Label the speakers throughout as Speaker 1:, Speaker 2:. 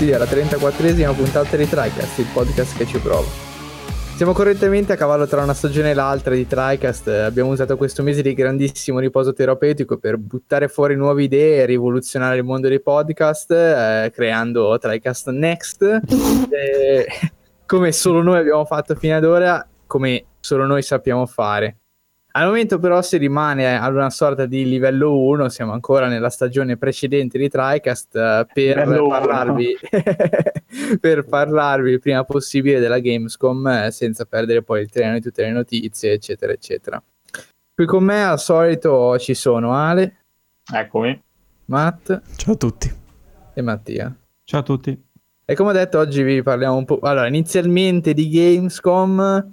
Speaker 1: Benvenuti alla 34esima puntata di TriCast, il podcast che ci prova. Siamo correttamente a cavallo tra una stagione e l'altra di TriCast, abbiamo usato questo mese di grandissimo riposo terapeutico per buttare fuori nuove idee e rivoluzionare il mondo dei podcast, eh, creando TriCast Next, eh, come solo noi abbiamo fatto fino ad ora, come solo noi sappiamo fare. Al momento però si rimane ad una sorta di livello 1, siamo ancora nella stagione precedente di TriCast uh, per, parlarvi, per parlarvi il prima possibile della Gamescom eh, senza perdere poi il treno di tutte le notizie eccetera eccetera. Qui con me al solito ci sono Ale.
Speaker 2: Eccomi.
Speaker 1: Matt.
Speaker 3: Ciao a tutti.
Speaker 1: E Mattia.
Speaker 4: Ciao a tutti.
Speaker 1: E come detto oggi vi parliamo un po'... Allora, inizialmente di Gamescom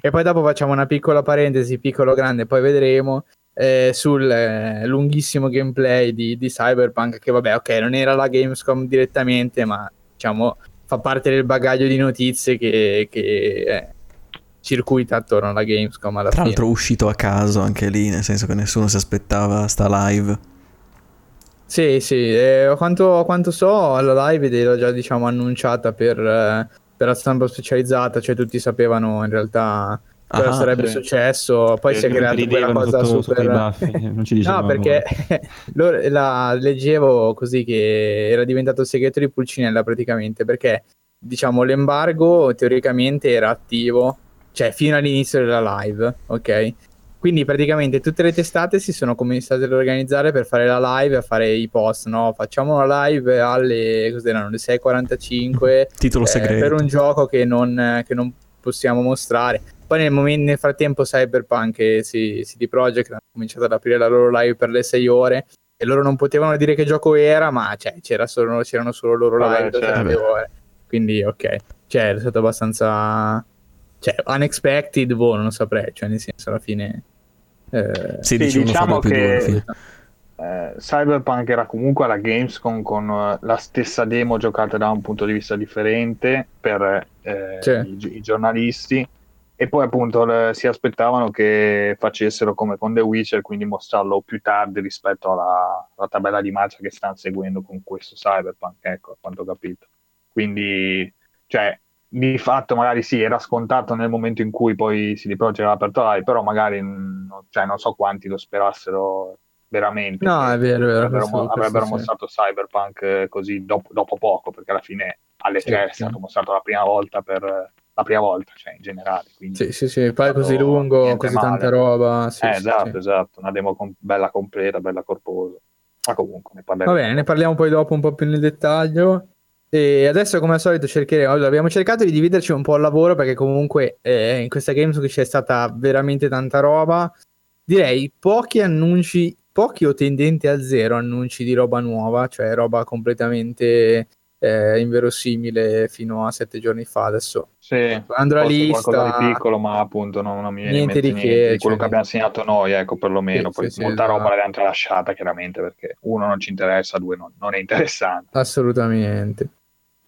Speaker 1: e poi dopo facciamo una piccola parentesi, piccolo grande, poi vedremo eh, sul eh, lunghissimo gameplay di, di, Cyberpunk, che vabbè, ok, non era la Gamescom direttamente, ma diciamo fa parte del bagaglio di notizie che, che eh, circuita attorno alla Gamescom alla
Speaker 3: Tra
Speaker 1: fine.
Speaker 3: l'altro uscito a caso anche lì, nel senso che nessuno si aspettava sta live.
Speaker 1: Sì, sì, eh, quanto, quanto, so, la live l'ho già diciamo annunciata per eh, per la stampa specializzata, cioè tutti sapevano in realtà cosa ah, sarebbe sì. successo, poi si è creata quella cosa sotto, super...
Speaker 4: Baffi, non ci
Speaker 1: no, perché la leggevo così che era diventato il segreto di Pulcinella praticamente, perché diciamo l'embargo teoricamente era attivo, cioè fino all'inizio della live, ok? Quindi praticamente tutte le testate si sono cominciate ad organizzare per fare la live, a fare i post, no? Facciamo la live alle, cos'erano, le 6.45
Speaker 3: Titolo eh, segreto.
Speaker 1: per un gioco che non, che non, possiamo mostrare. Poi nel, momento, nel frattempo Cyberpunk e CD Projekt hanno cominciato ad aprire la loro live per le 6 ore e loro non potevano dire che gioco era, ma cioè, c'era solo, c'erano solo loro live da 7 ore. Quindi ok, cioè è stato abbastanza cioè, unexpected, boh, non saprei, cioè, nel senso, alla fine...
Speaker 2: Eh... Sì, diciamo che eh, Cyberpunk era comunque alla Gamescom con uh, la stessa demo giocata da un punto di vista differente per eh, i, i, giornalisti. E poi appunto le, si aspettavano che facessero come con The Witcher, quindi mostrarlo più tardi rispetto alla, alla tabella di marcia che stanno seguendo con questo Cyberpunk, ecco, a quanto ho capito. Quindi, cioè, di fatto magari sì, era scontato nel momento in cui poi si Projekt aveva aperto live, però magari non, cioè, non so quanti lo sperassero veramente.
Speaker 1: No, è vero, è vero.
Speaker 2: Avrebbero, questo, avrebbero questo mostrato sì. Cyberpunk eh, così dopo, dopo, poco, perché alla fine alle 3 sì. è stato mostrato la prima volta per la prima volta, cioè in generale.
Speaker 1: Sì, sì, sì, poi così lungo, così male. tanta roba. Sì,
Speaker 2: eh, esatto, esatto, una demo com- bella completa, bella corposa. Ma comunque ne parliamo.
Speaker 1: Va bene, ne parliamo poi dopo un po' più nel dettaglio. E adesso, come al solito, cercheremo. Allora, abbiamo cercato di dividerci un po' il lavoro perché, comunque, eh, in questa Games c'è stata veramente tanta roba. Direi pochi annunci, pochi o tendenti a zero annunci di roba nuova, cioè roba completamente eh, inverosimile fino a sette giorni fa. Adesso
Speaker 2: sì,
Speaker 1: andrò a lista.
Speaker 2: qualcosa di piccolo, ma appunto non, non mi viene
Speaker 1: niente di
Speaker 2: niente,
Speaker 1: che,
Speaker 2: di quello cioè... che abbiamo segnato noi, ecco, perlomeno. Sì, Poi sì, molta sì, roba esatto. l'abbiamo tralasciata, chiaramente, perché uno non ci interessa, due non, non è interessante.
Speaker 1: Assolutamente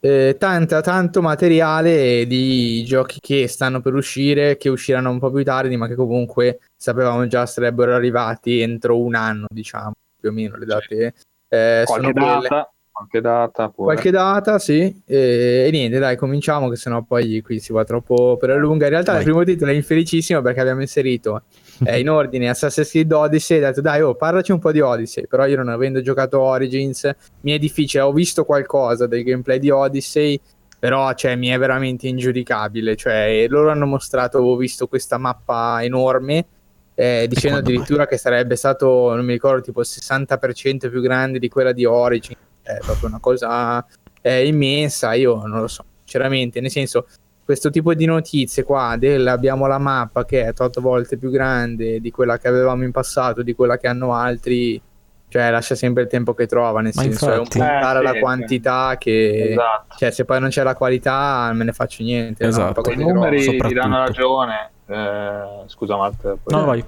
Speaker 1: eh, tanta, tanto materiale di giochi che stanno per uscire, che usciranno un po' più tardi, ma che comunque sapevamo già sarebbero arrivati entro un anno, diciamo, più o meno le date.
Speaker 2: Eh, qualche, data, quelle... qualche data,
Speaker 1: pure. qualche data, sì. E, e, niente, dai, cominciamo, che sennò poi qui si va troppo per la lunga. In realtà, Vai. il primo titolo è infelicissimo perché abbiamo inserito eh, in ordine Assassin's Creed Odyssey, ho detto dai, oh, parlaci un po' di Odyssey, però io non avendo giocato Origins mi è difficile, ho visto qualcosa del gameplay di Odyssey, però cioè, mi è veramente ingiudicabile, cioè, loro hanno mostrato, ho visto questa mappa enorme, eh, dicendo addirittura che sarebbe stato, non mi ricordo, tipo il 60% più grande di quella di Origin, è proprio una cosa eh, immensa, io non lo so, sinceramente, nel senso questo tipo di notizie qua del abbiamo la mappa che è 8 volte più grande di quella che avevamo in passato, di quella che hanno altri, cioè lascia sempre il tempo che trova, nel Ma senso infatti, è un puntare eh, alla sì, quantità che esatto. cioè se poi non c'è la qualità me ne faccio niente.
Speaker 2: Esatto. No? I numeri ti danno ragione. Eh, scusa Matt.
Speaker 3: No, vai.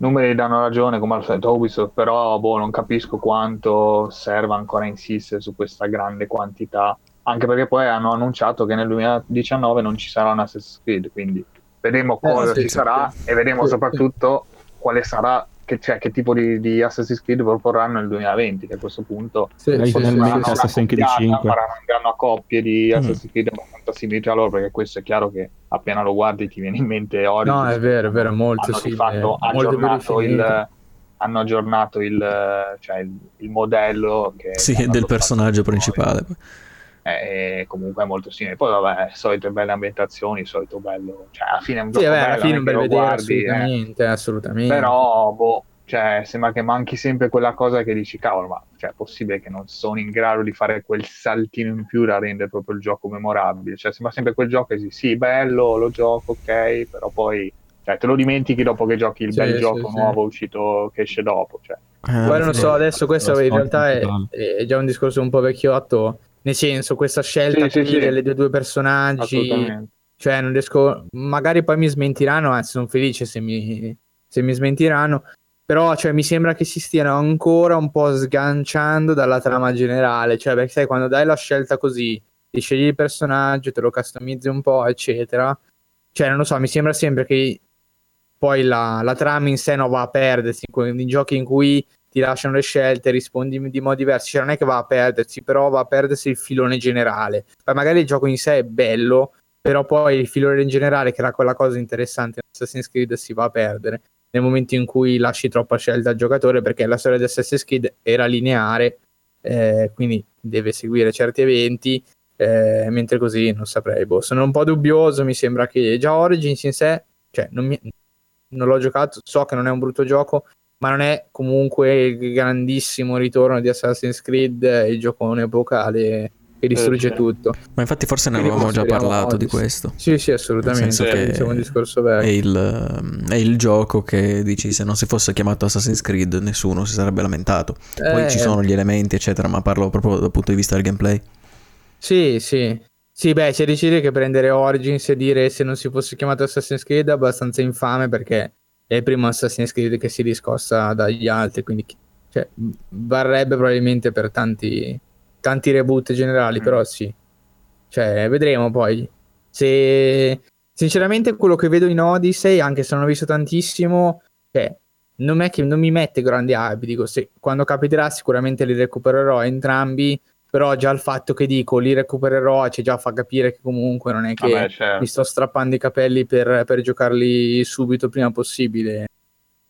Speaker 2: Numeri danno ragione come al solito Ubisoft, però boh, non capisco quanto serva ancora insistere su questa grande quantità anche perché poi hanno annunciato che nel 2019 non ci sarà un Assassin's Creed, quindi vedremo eh, cosa eh, sì, ci sì, sarà sì. e vedremo soprattutto quale sarà che, cioè, che tipo di, di, Assassin's Creed proporranno nel 2020, che a questo punto
Speaker 4: sì, finalmente Assassin's Creed 5
Speaker 2: faranno a coppie di mm. Assassin's Creed abbastanza simili tra loro, perché questo è chiaro che appena lo guardi ti viene in mente Origins.
Speaker 1: No, è vero, è vero, molto
Speaker 2: sì. Fatto, aggiornato il hanno aggiornato il, cioè il, il modello che
Speaker 3: sì, del personaggio principale.
Speaker 2: È comunque molto simile. Poi, vabbè, solite belle ambientazioni, solito bello. Cioè, alla fine è un
Speaker 1: sì,
Speaker 2: gioco
Speaker 1: vabbè,
Speaker 2: bello,
Speaker 1: alla fine un bel vedere,
Speaker 2: guardi,
Speaker 1: assolutamente,
Speaker 2: eh.
Speaker 1: assolutamente.
Speaker 2: Però, boh, cioè, sembra che manchi sempre quella cosa che dici, cavolo, ma cioè, è possibile che non sono in grado di fare quel saltino in più da rendere proprio il gioco memorabile. Cioè, sembra sempre quel gioco che sì, sì, bello, lo gioco, ok, però poi cioè, te lo dimentichi dopo che giochi il sì, bel sì, gioco sì. nuovo uscito che esce dopo. Cioè.
Speaker 1: Eh, Guarda, non so, adesso questo in realtà è, è, già un discorso un po' vecchiotto, nel senso, questa scelta delle due, due personaggi, cioè non riesco, magari poi mi smentiranno, anzi sono felice se mi, se mi smentiranno, però cioè, mi sembra che si stiano ancora un po' sganciando dalla trama generale, cioè perché sai, quando dai la scelta così, ti scegli il personaggio, te lo customizzi un po', eccetera, cioè non lo so, mi sembra sempre che poi la, la trama in sé non va a perdersi in giochi in cui ti lasciano le scelte, rispondi di modi diversi, cioè non è che va a perdersi, però va a perdersi il filone generale. Poi magari il gioco in sé è bello, però poi il filone in generale, che era quella cosa interessante in Assassin's Creed, si va a perdere nel momento in cui lasci troppa scelta al giocatore, perché la storia di Assassin's Creed era lineare, eh, quindi deve seguire certi eventi, eh, mentre così non saprei. Boh, sono un po' dubbioso, mi sembra che già Origins in sé, cioè non mi, non l'ho giocato, so che non è un brutto gioco, ma non è comunque il grandissimo ritorno di Assassin's Creed, il giocone epocale che distrugge eh, tutto.
Speaker 3: Ma infatti forse ne avevamo già parlato di questo.
Speaker 1: Sì, sì, assolutamente. Nel è un discorso vero.
Speaker 3: È il, è il, gioco che dici se non si fosse chiamato Assassin's Creed nessuno si sarebbe lamentato. Poi ci eh. sono gli elementi, eccetera, ma parlo proprio dal punto di vista del gameplay.
Speaker 1: Sì, sì. Sì, beh, c'è da che prendere Origins e dire se non si fosse chiamato Assassin's Creed è abbastanza infame perché è il primo Assassin's Creed che si riscossa dagli altri, quindi cioè, varrebbe probabilmente per tanti, tanti reboot generali, mm. però sì. Cioè, vedremo poi. Se... Sinceramente quello che vedo in Odyssey, anche se non ho visto tantissimo, cioè, non è che non mi mette grandi hype, dico, se, quando capiterà sicuramente li recupererò entrambi, però già il fatto che dico li recupererò ci già fa capire che comunque non è che Vabbè, certo. mi sto strappando i capelli per, per giocarli subito prima possibile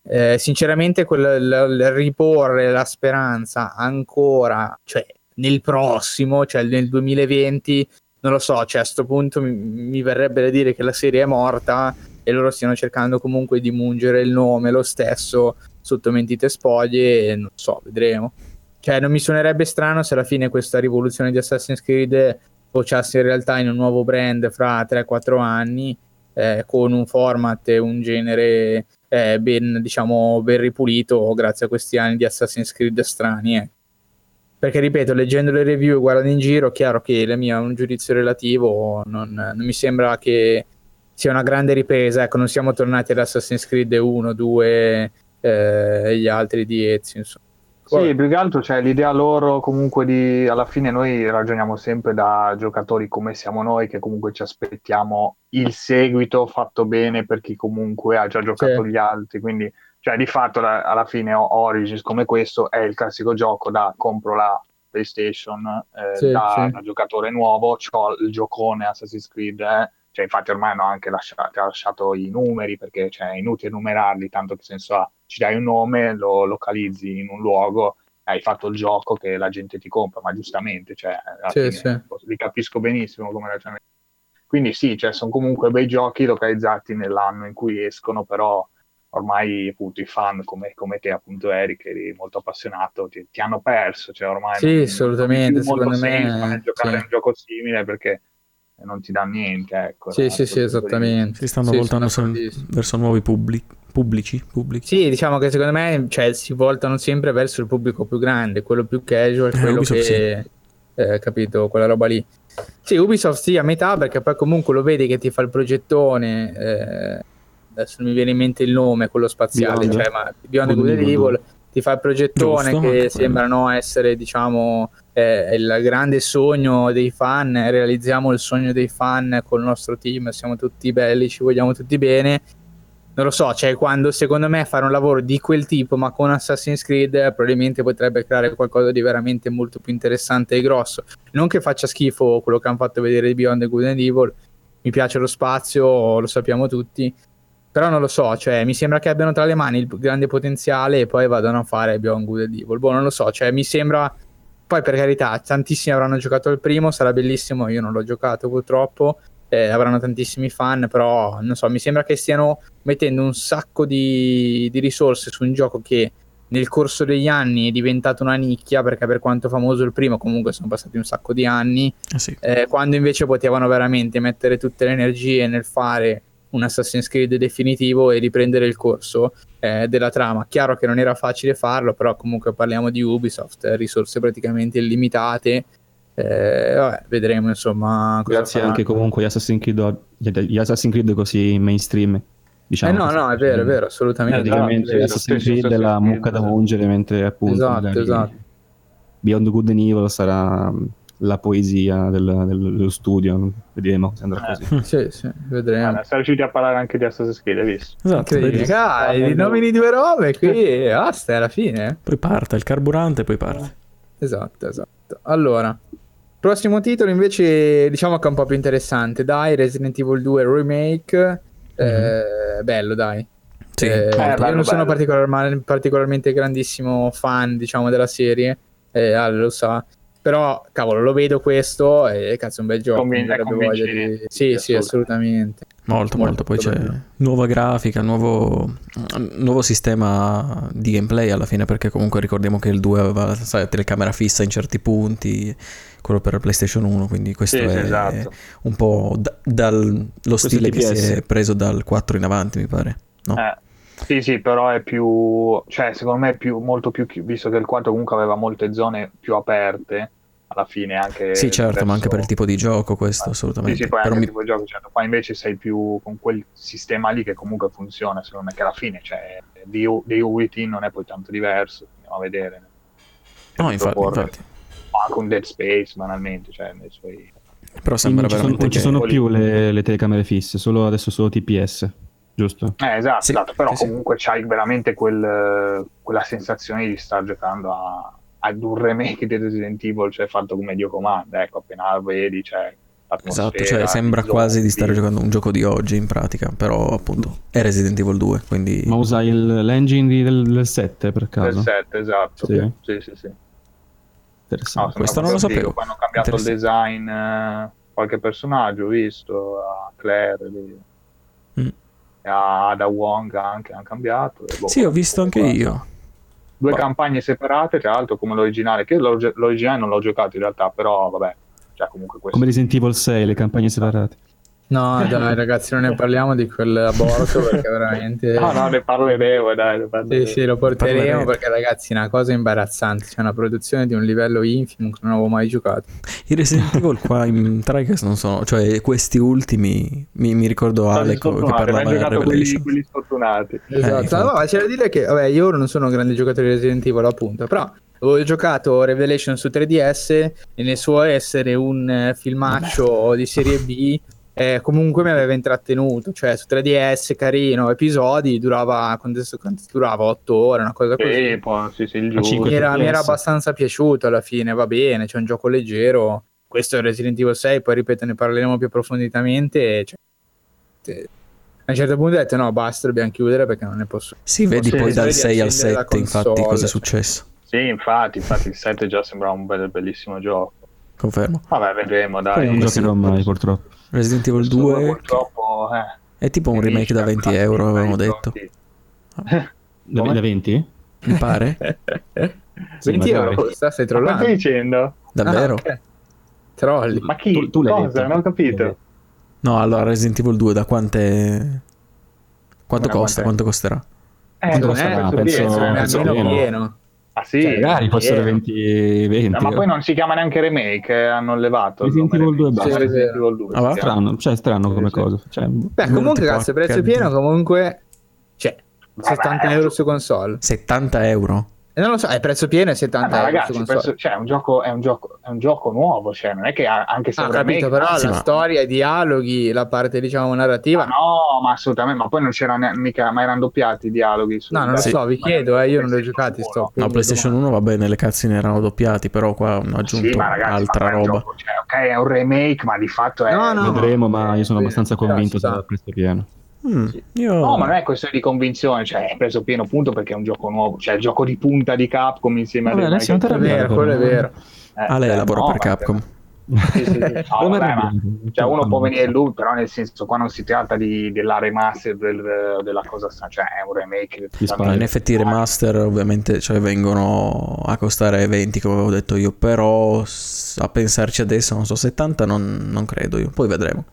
Speaker 1: eh, sinceramente quel, l, l, riporre la speranza ancora cioè nel prossimo cioè nel 2020 non lo so cioè a questo punto mi, mi verrebbe da dire che la serie è morta e loro stiano cercando comunque di mungere il nome lo stesso sotto mentite spoglie e non so vedremo cioè, non mi suonerebbe strano se alla fine questa rivoluzione di Assassin's Creed facesse in realtà in un nuovo brand fra 3-4 anni, eh, con un format e un genere eh, ben, diciamo, ben ripulito grazie a questi anni di Assassin's Creed strani. Eh. Perché, ripeto, leggendo le review e guardando in giro, è chiaro che la mia è un giudizio relativo, non, non mi sembra che sia una grande ripresa. Ecco, non siamo tornati ad Assassin's Creed 1, 2 eh, e gli altri di Ezio, insomma.
Speaker 2: Sì, più che altro c'è l'idea loro comunque di, alla fine noi ragioniamo sempre da giocatori come siamo noi, che comunque ci aspettiamo il seguito fatto bene per chi comunque ha già giocato sì. gli altri, quindi cioè di fatto la, alla fine Origins come questo è il classico gioco da compro la PlayStation eh, sì, da, sì. da, giocatore nuovo, ho il giocone Assassin's Creed, eh, cioè infatti ormai hanno anche lasciato, lasciato i numeri perché cioè, è inutile numerarli, tanto che senso ha ci dai un nome, lo localizzi in un luogo, hai fatto il gioco che la gente ti compra, ma giustamente, cioè, sì, fine, sì. li capisco benissimo come ragionamento. Quindi sì, cioè, sono comunque bei giochi localizzati nell'anno in cui escono, però ormai appunto i fan come, come te appunto Eric eri molto appassionato ti, ti hanno perso cioè ormai
Speaker 1: sì non, assolutamente non secondo me
Speaker 2: giocare sì. un gioco simile perché non ti dà niente ecco
Speaker 1: sì sì sì esattamente
Speaker 3: si stanno sì, voltando verso nuovi pubblici pubblici, pubblici.
Speaker 1: Sì, diciamo che secondo me cioè, si voltano sempre verso il pubblico più grande, quello più casual, eh, quello Ubisoft, che... Sì. Eh, capito, quella roba lì. Sì, Ubisoft sì, a metà, perché poi comunque lo vedi che ti fa il progettone, eh, adesso non mi viene in mente il nome, quello spaziale, Beyond. cioè, ma Beyond Good and Evil, ti fa il progettone Giusto, che sembrano quello. essere, diciamo, eh, il grande sogno dei fan, realizziamo il sogno dei fan col nostro team, siamo tutti belli, ci vogliamo tutti bene, non lo so, cioè quando secondo me fare un lavoro di quel tipo ma con Assassin's Creed probabilmente potrebbe creare qualcosa di veramente molto più interessante e grosso. Non che faccia schifo quello che hanno fatto vedere di Beyond the Good and Evil, mi piace lo spazio, lo sappiamo tutti, però non lo so, cioè mi sembra che abbiano tra le mani il grande potenziale e poi vadano a fare Beyond Good and Evil. Boh, non lo so, cioè mi sembra... Poi per carità, tantissimi avranno giocato il primo, sarà bellissimo, io non l'ho giocato purtroppo, eh, avranno tantissimi fan, però non so, mi sembra che stiano mettendo un sacco di, di, risorse su un gioco che nel corso degli anni è diventato una nicchia, perché per quanto famoso il primo comunque sono passati un sacco di anni,
Speaker 3: eh sì.
Speaker 1: eh, quando invece potevano veramente mettere tutte le energie nel fare un Assassin's Creed definitivo e riprendere il corso eh, della trama. Chiaro che non era facile farlo, però comunque parliamo di Ubisoft, risorse praticamente illimitate eh, vabbè, vedremo insomma.
Speaker 4: Grazie anche comunque agli Assassin's Creed, gli Assassin's Creed così mainstream. Diciamo,
Speaker 1: eh no, no, è vero, è vero, assolutamente.
Speaker 4: Praticamente esatto, Assassin's Creed è la mucca da mungere, mentre appunto
Speaker 1: esatto, esatto.
Speaker 4: Beyond Good and Evil sarà la poesia del, dello studio. Vedremo se andrà
Speaker 1: così. Eh. Sì, sì, vedremo.
Speaker 2: Allora, siamo riusciti a parlare anche di Assassin's Creed, hai visto?
Speaker 1: Esatto, Dai, rinomini due robe qui, basta, è alla fine.
Speaker 3: Poi parte il carburante, poi parte.
Speaker 1: Esatto, esatto. Allora, Prossimo titolo invece diciamo che è un po' più interessante, dai, Resident Evil 2 Remake, mm-hmm. bello dai.
Speaker 3: Sì.
Speaker 1: Eh, eh, bello, io non sono particolar- particolarmente grandissimo fan diciamo della serie, eh, Ale lo sa, però cavolo lo vedo questo e cazzo è un bel gioco.
Speaker 2: Convin- di...
Speaker 1: Sì, sì, assolutamente.
Speaker 3: Molto, molto, molto. Poi c'è bello. nuova grafica, nuovo, nuovo, sistema di gameplay alla fine, perché comunque ricordiamo che il 2 aveva sai, telecamera fissa in certi punti, quello per la PlayStation 1, quindi questo sì, è esatto. un po' da, dal, lo stile che si è preso dal 4 in avanti, mi pare. No?
Speaker 2: Eh. Sì, sì, però è più, cioè secondo me è più, molto più, visto che il 4 comunque aveva molte zone più aperte, alla fine anche...
Speaker 3: Sì, certo, verso... ma anche per il tipo di gioco questo, assolutamente.
Speaker 2: Sì, sì, poi però anche mi... il tipo di gioco, certo. Qua invece sei più con quel sistema lì che comunque funziona, secondo me, che alla fine, cioè, di, di UIT non è poi tanto diverso, andiamo a vedere.
Speaker 3: No, infatti, infatti.
Speaker 2: Ma anche un Dead Space, banalmente, cioè, nei suoi...
Speaker 3: Però sembra
Speaker 4: non ci sono, non ci sono più le, le, telecamere fisse, solo adesso solo TPS, giusto?
Speaker 2: Eh, esatto, sì, esatto. però sì, comunque sì. c'hai veramente quel, quella sensazione di star giocando a ad un remake di Resident Evil, cioè fatto come Dio comanda, ecco, appena lo vedi, cioè
Speaker 3: Esatto, cioè sembra quasi di stare giocando un gioco di oggi in pratica, però appunto è Resident Evil 2, quindi...
Speaker 4: Ma usa il, l'engine del, del 7 per caso?
Speaker 2: Del 7, esatto. Sì, sì, sì. sì.
Speaker 3: Interessante. No, Questo non lo sapevo.
Speaker 2: Poi hanno cambiato il design, eh, qualche personaggio, ho visto, a Claire. A Ada Wong anche hanno cambiato.
Speaker 3: Boh, sì, ho visto anche guarda. io
Speaker 2: due campagne separate, tra l'altro come l'originale, che l'originale non l'ho giocato in realtà, però vabbè, cioè comunque questo.
Speaker 4: Come Resident Evil 6, le campagne separate.
Speaker 1: No, dai ragazzi, non ne parliamo di quell'aborto perché veramente...
Speaker 2: no, no, ne parleremo, dai. Ne parleremo.
Speaker 1: Sì, sì, lo porteremo perché ragazzi è una cosa imbarazzante, c'è una produzione di un livello infimo che non avevo mai giocato.
Speaker 3: I Resident Evil qua in Trikes non sono, cioè questi ultimi, mi, mi ricordo Alec che parlava di Revelation.
Speaker 2: Quelli, quelli sfortunati.
Speaker 1: Esatto, eh, no, ma c'è da dire che, vabbè, io non sono un grande giocatore di Resident Evil appunto, però ho giocato Revelation su 3DS e nel suo essere un eh, filmaccio di serie B eh, comunque mi aveva intrattenuto, cioè su 3DS carino, episodi, durava, durava 8 ore, una cosa così.
Speaker 2: Sì, poi, sì, sì, il
Speaker 1: giusto. Mi era, mi era abbastanza piaciuto alla fine, va bene, c'è un gioco leggero, questo è Resident Evil 6, poi ripeto, ne parleremo più approfonditamente. Cioè, a un certo punto ho detto no, basta, dobbiamo chiudere perché non ne posso.
Speaker 3: Sì, vedi poi dal 6 al 7 infatti cosa è successo.
Speaker 2: Sì, infatti, infatti il 7 già sembrava un bel, bellissimo gioco.
Speaker 3: Confermo.
Speaker 2: Vabbè, vedremo, dai.
Speaker 4: Non giocherò mai, purtroppo.
Speaker 3: Resident Evil 2 purtroppo eh, è tipo un remake da 20 euro avevamo detto
Speaker 4: da, da 20?
Speaker 3: mi pare
Speaker 1: 20 euro costa stai trollando
Speaker 2: ma stai dicendo?
Speaker 3: davvero? Ah, okay.
Speaker 1: trolli
Speaker 2: ma chi? Tu, tu cosa? non ho capito
Speaker 3: no allora Resident Evil 2 da quante quanto ma costa? quanto costerà?
Speaker 1: Eh, quanto costerà? penso, penso, penso pieno
Speaker 2: Ah sì? Cioè,
Speaker 4: magari fossero 20, 20.
Speaker 2: No, ma poi non si chiama neanche remake, eh, hanno levato.
Speaker 4: Resident Evil 2 basta.
Speaker 2: Resident Evil 2.
Speaker 4: Ah, strano, cioè strano sì, come sì. cosa. Cioè,
Speaker 1: Beh, comunque cazzo, il prezzo pieno comunque... Cioè, 70 euro su console.
Speaker 3: 70 euro?
Speaker 1: Eh, non lo so, è prezzo pieno e 70
Speaker 2: eh, ragazzi, prezzo, cioè, è, un gioco, è, un gioco, è un gioco nuovo, cioè, non è che anche se...
Speaker 1: Ah, capito, però la ma... storia, i dialoghi, la parte, diciamo, narrativa...
Speaker 2: Ma no, ma assolutamente, ma poi non c'era mica, ma erano doppiati i dialoghi.
Speaker 1: Su... No, non lo so, vi chiedo, eh, io non li ho giocati, sto...
Speaker 3: No, PlayStation 1 va bene, le cutscene erano doppiati, però qua hanno aggiunto sì, ragazzi, altra roba. Gioco,
Speaker 2: cioè, ok, è un remake, ma di fatto è...
Speaker 4: No, no, Vedremo, ma io sono abbastanza convinto del prezzo pieno.
Speaker 2: Mm, io... No, ma non è questione di convinzione, cioè è preso pieno punto perché è un gioco nuovo, cioè il gioco di punta di Capcom insieme
Speaker 1: Vabbè, a adesso non è vero, quello è vero.
Speaker 3: Eh, ah, lei lavora no, per Capcom.
Speaker 2: Sì, sì, sì. No, vabbè, ma, cioè uno può venire lui, però nel senso qua non si tratta di, della remaster del, della cosa, cioè è un remake.
Speaker 3: In effetti i remaster ovviamente cioè, vengono a costare 20 come avevo detto io, però a pensarci adesso non so 70 non, non credo io, poi vedremo.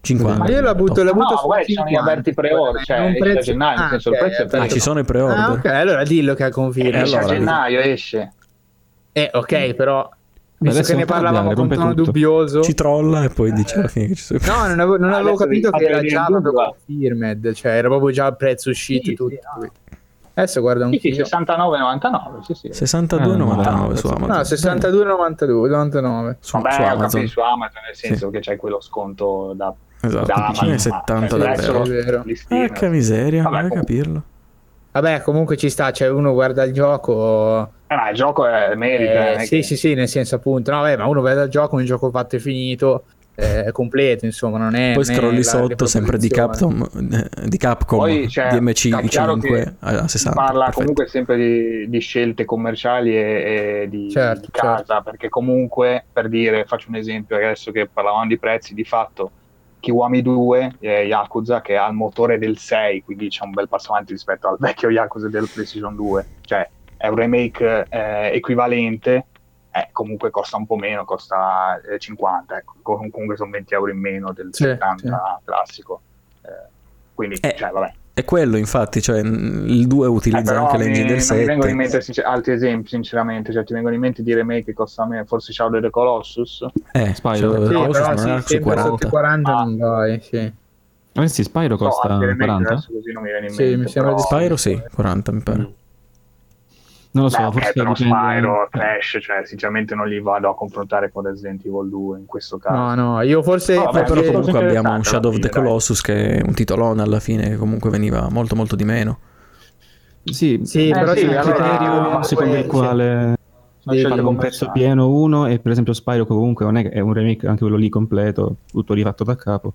Speaker 3: 50.
Speaker 1: Ma io la butto, la butto
Speaker 2: no, guarda, ci sono gli aperti pre-order, cioè non prezzo... gennaio, ah, senso, okay, il prezzo
Speaker 3: è ah, ci sono i pre-order. Ah,
Speaker 1: ok, allora dillo che ha conferma.
Speaker 2: Eh,
Speaker 1: allora,
Speaker 2: a gennaio esce.
Speaker 1: Eh, ok, però Visto che ne parlavamo con tono dubbioso,
Speaker 3: ci trolla e poi dice alla fine che ci sono.
Speaker 1: No, non avevo, non avevo capito che era già proprio confirmed, cioè era proprio già il prezzo uscito sì, tutto. Sì, no. Adesso guarda un
Speaker 2: sì, sì, 69,99 sì, sì.
Speaker 3: 62,99 eh, su Amazon.
Speaker 1: No, 62,99
Speaker 2: su, Vabbè, su Amazon. su Amazon nel senso sì. che c'è quello sconto da
Speaker 3: Esatto, da Amazon, 70 davvero. Porca miseria, Vabbè, come capirlo.
Speaker 1: Vabbè, comunque ci sta, cioè uno guarda il gioco.
Speaker 2: Eh, ma il gioco è merita.
Speaker 1: Eh, sì, che... sì, sì, nel senso appunto, no, vabbè, ma uno guarda il gioco, un gioco fatto e finito, eh, è completo, insomma, non è.
Speaker 3: Poi scrolli sotto, sempre di Capcom, eh, di Capcom, Poi, cioè, DMC5 a 60.
Speaker 2: Parla perfetto. comunque sempre di, di, scelte commerciali e, e di, certo, di, casa, certo. perché comunque, per dire, faccio un esempio, adesso che parlavamo di prezzi, di fatto Kiwami 2 eh, Yakuza che ha il motore del 6 quindi c'è un bel passo avanti rispetto al vecchio Yakuza del PlayStation 2 cioè è un remake eh, equivalente eh, comunque costa un po' meno costa 50 eh, ecco. comunque sono 20 euro in meno del sì, 70 sì. classico eh, quindi
Speaker 3: eh,
Speaker 2: cioè, vabbè
Speaker 3: è quello, infatti, cioè il 2 utilizza eh, anche l'engine del 7.
Speaker 2: Mi vengono in mente sincer- altri esempi, sinceramente, cioè ti vengono in mente di remake che costa meno, forse Shadow of the Colossus.
Speaker 3: Eh, Spyro sì, Colossus però, non sì, su 40.
Speaker 1: 40 ah. non vai, sì.
Speaker 4: Eh sì, Spyro costa no, 40?
Speaker 2: Così non mi viene in
Speaker 1: sì,
Speaker 2: mente,
Speaker 1: mi sembra
Speaker 3: però... Spyro sì, 40 mi pare. Mm.
Speaker 4: Non lo so,
Speaker 2: Beh,
Speaker 4: forse
Speaker 2: però dipende... Spyro, Trash, cioè sinceramente non li vado a confrontare con Resident Evil 2 in questo caso.
Speaker 1: No, no, io forse...
Speaker 3: No, vabbè, però comunque abbiamo un Shadow of the Colossus che è un titolone alla fine che comunque veniva molto molto di meno.
Speaker 4: Sì,
Speaker 1: sì eh, però sì, c'è un
Speaker 4: criterio secondo il quale devi fare un pezzo pieno uno e per esempio Spyro comunque non è, è un remake anche quello lì completo, tutto rifatto da capo.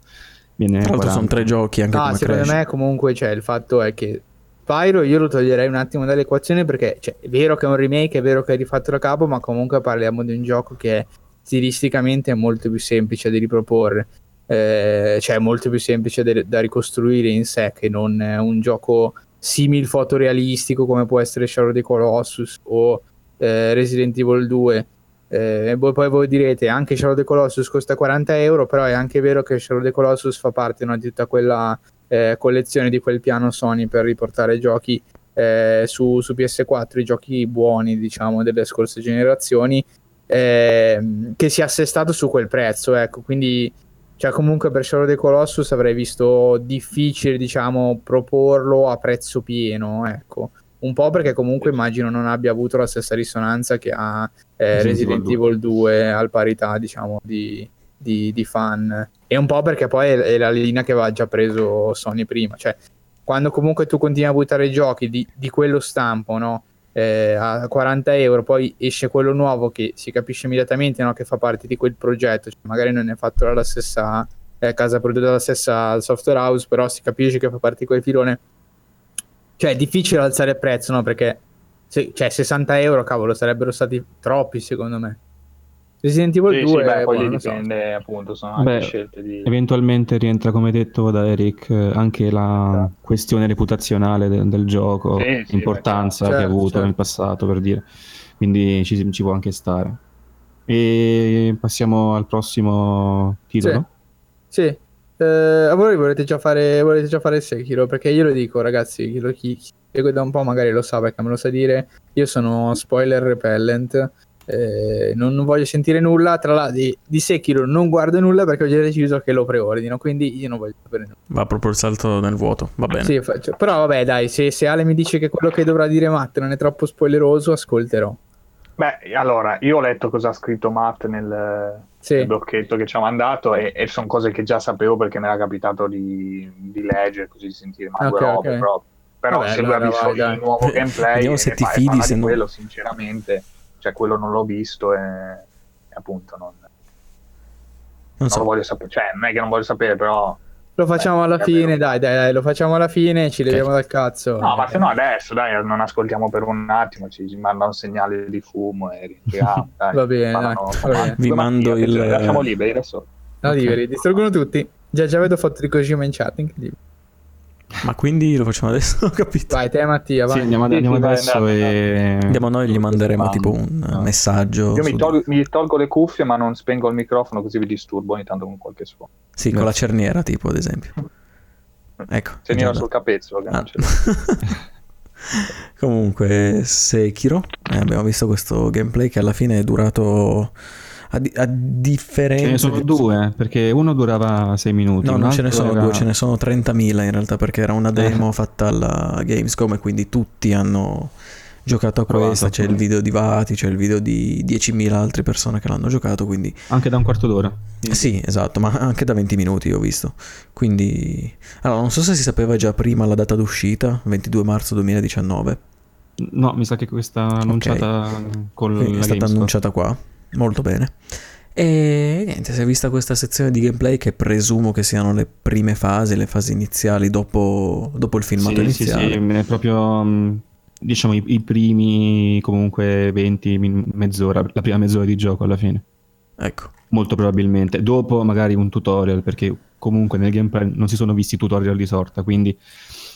Speaker 4: Viene
Speaker 3: Tra l'altro sono tre giochi anche
Speaker 1: no, secondo Crash. me comunque cioè, il fatto è che Pyro io lo toglierei un attimo dall'equazione perché cioè, è vero che è un remake, è vero che è rifatto da capo, ma comunque parliamo di un gioco che è stilisticamente molto più semplice da riproporre, eh, cioè molto più semplice de- da ricostruire in sé che non un gioco simil fotorealistico come può essere Shadow of the Colossus o eh, Resident Evil 2. Eh, poi, poi voi direte anche Shadow of the Colossus costa 40 euro, però è anche vero che Shadow of the Colossus fa parte no, di tutta quella eh, collezione di quel piano Sony per riportare giochi eh, su, su, PS4, i giochi buoni, diciamo, delle scorse generazioni, eh, che si è assestato su quel prezzo, ecco, quindi cioè comunque per Shadow of the Colossus avrei visto difficile, diciamo, proporlo a prezzo pieno, ecco. Un po' perché comunque immagino non abbia avuto la stessa risonanza che ha eh, Resident Evil 2 al parità, diciamo, di, di, di, fan e un po' perché poi è, la linea che aveva già preso Sony prima cioè quando comunque tu continui a buttare giochi di, di quello stampo no? eh, a 40 euro poi esce quello nuovo che si capisce immediatamente no? che fa parte di quel progetto cioè, magari non è fatto dalla stessa eh, casa prodotta dalla stessa software house però si capisce che fa parte di quel filone cioè è difficile alzare il prezzo no? perché se, cioè 60 euro cavolo sarebbero stati troppi secondo me Resident Evil sì, 2 sì, beh,
Speaker 2: poi dipende so. appunto sono anche beh, scelte di
Speaker 4: eventualmente rientra come detto da Eric anche la sì. questione reputazionale del, del gioco sì, importanza certo, che ha avuto certo. nel passato per dire quindi ci, ci, può anche stare e passiamo al prossimo titolo
Speaker 1: sì, sì. Eh, voi volete già fare volete già fare Sekiro perché io lo dico ragazzi chi, chi, chi segue da un po' magari lo sa perché me lo sa dire io sono spoiler repellent Eh, non, non, voglio sentire nulla. Tra l'altro, di, di Sekiro non guardo nulla perché ho già deciso che lo preordino. Quindi io non voglio sapere nulla.
Speaker 3: Va proprio il salto nel vuoto. Va bene.
Speaker 1: Sì, faccio. Però, vabbè, dai, se, se Ale mi dice che quello che dovrà dire Matt non è troppo spoileroso, ascolterò.
Speaker 2: Beh, allora, io ho letto cosa ha scritto Matt nel, sì. nel blocchetto che ci ha mandato e, e sono cose che già sapevo perché mi era capitato di, di leggere, così di sentire ma okay, robe okay. proprio. Però Vabbè, se lui allora ha visto vai, il nuovo gameplay Vediamo
Speaker 3: se ti fidi se
Speaker 2: non... quello, sinceramente, cioè quello non l'ho visto e, e appunto non, non, so. non lo voglio sapere, cioè non è che non voglio sapere, però
Speaker 1: lo facciamo Beh, alla fine, dai, dai, dai, lo facciamo alla fine, ci leviamo dal cazzo.
Speaker 2: No, ma se no adesso, dai, non ascoltiamo per un attimo, ci, manda un segnale di fumo e rientriamo.
Speaker 1: va bene, dai, va bene.
Speaker 3: Vi mando il...
Speaker 2: Lasciamo liberi adesso.
Speaker 1: No, okay. liberi, distruggono tutti. Già, già vedo foto di Kojima in chat, incredibile.
Speaker 3: Ma quindi lo facciamo adesso? Ho capito.
Speaker 1: Vai, te Mattia, vai.
Speaker 4: Sì, andiamo, andiamo adesso e...
Speaker 3: Andiamo noi, gli manderemo tipo un no. messaggio.
Speaker 2: Io su... mi, tolgo, mi, tolgo, le cuffie ma non spengo il microfono così vi disturbo ogni tanto con qualche suono.
Speaker 3: Sì, Grazie. con la cerniera tipo, ad esempio. Ecco.
Speaker 2: Cerniera sul capezzolo. Ah.
Speaker 3: Comunque, Sekiro, eh, abbiamo visto questo gameplay che alla fine è durato a, di- a differenza...
Speaker 4: Ce ne sono due, perché uno durava 6 minuti.
Speaker 3: No, non ce ne sono era... due, ce ne sono 30.000 in realtà, perché era una demo eh. fatta alla Gamescom e quindi tutti hanno giocato a questa, c'è il video di Vati, c'è il video di 10.000 altre persone che l'hanno giocato, quindi...
Speaker 4: Anche da un quarto d'ora.
Speaker 3: Sì, esatto, ma anche da 20 minuti ho visto. Quindi... Allora, non so se si sapeva già prima la data d'uscita, 22 marzo 2019.
Speaker 4: No, mi sa che questa annunciata okay. con
Speaker 3: Quindi È stata
Speaker 4: Gamescom.
Speaker 3: annunciata qua molto bene. E niente, si è vista questa sezione di gameplay che presumo che siano le prime fasi, le fasi iniziali dopo, dopo il filmato
Speaker 4: sì,
Speaker 3: iniziale.
Speaker 4: Sì, sì, è proprio mm, diciamo i, i, primi comunque 20 mezz'ora, la prima mezz'ora di gioco alla fine.
Speaker 3: Ecco.
Speaker 4: Molto probabilmente. Dopo magari un tutorial, perché comunque nel gameplay non si sono visti tutorial di sorta, quindi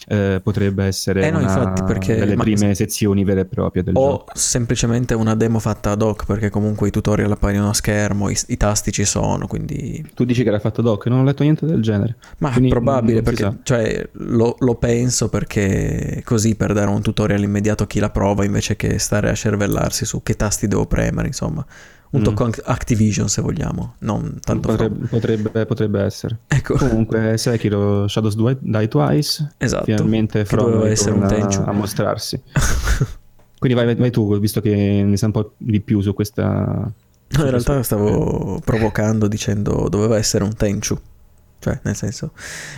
Speaker 4: eh, potrebbe essere
Speaker 3: eh no,
Speaker 4: una
Speaker 3: infatti, perché,
Speaker 4: delle prime sezioni vere e proprie del
Speaker 3: o
Speaker 4: gioco.
Speaker 3: O semplicemente una demo fatta ad hoc, perché comunque i tutorial appaiono a schermo, i, i, tasti ci sono, quindi...
Speaker 4: Tu dici che era fatto ad hoc, non ho letto niente del genere.
Speaker 3: Ma quindi probabile, perché cioè, lo, lo, penso perché così per dare un tutorial immediato a chi la prova, invece che stare a cervellarsi su che tasti devo premere, insomma un tocco mm. Activision se vogliamo, non tanto
Speaker 4: potrebbe, potrebbe, potrebbe, essere.
Speaker 3: Ecco.
Speaker 4: Comunque Sekiro Shadows Die Twice,
Speaker 3: esatto.
Speaker 4: finalmente From essere un tenchu. a mostrarsi. Quindi vai, vai, tu, visto che ne sai un po' di più su questa...
Speaker 3: No, in realtà stavo provocando dicendo doveva essere un Tenchu. Cioè, nel senso,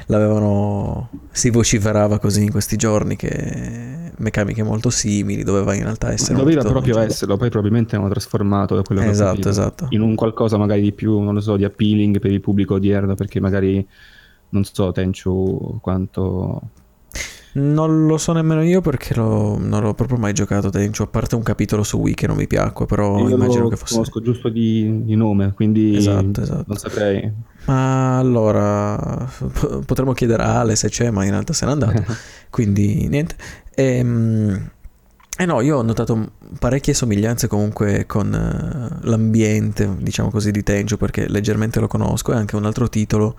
Speaker 3: l'avevano. Si vociferava così in questi giorni che meccaniche molto simili, doveva in realtà essere.
Speaker 4: Doveva proprio esserlo, poi probabilmente hanno trasformato da quello che
Speaker 3: esatto,
Speaker 4: capito,
Speaker 3: esatto.
Speaker 4: in un qualcosa magari di più, non lo so, di appealing per il pubblico odierno, perché magari non so Tenchu quanto
Speaker 3: non lo so nemmeno io perché lo, non l'ho proprio mai giocato Tenchu, a parte un capitolo su Wii che non mi piacque, però io immagino che fosse...
Speaker 4: conosco giusto di, di nome, quindi
Speaker 3: esatto, esatto.
Speaker 4: non saprei.
Speaker 3: Ma allora, potremmo chiedere a Ale se c'è, ma in realtà se n'è andato, quindi niente. E, ehm, eh no, io ho notato parecchie somiglianze comunque con uh, l'ambiente, diciamo così, di Tenchu, perché leggermente lo conosco, e anche un altro titolo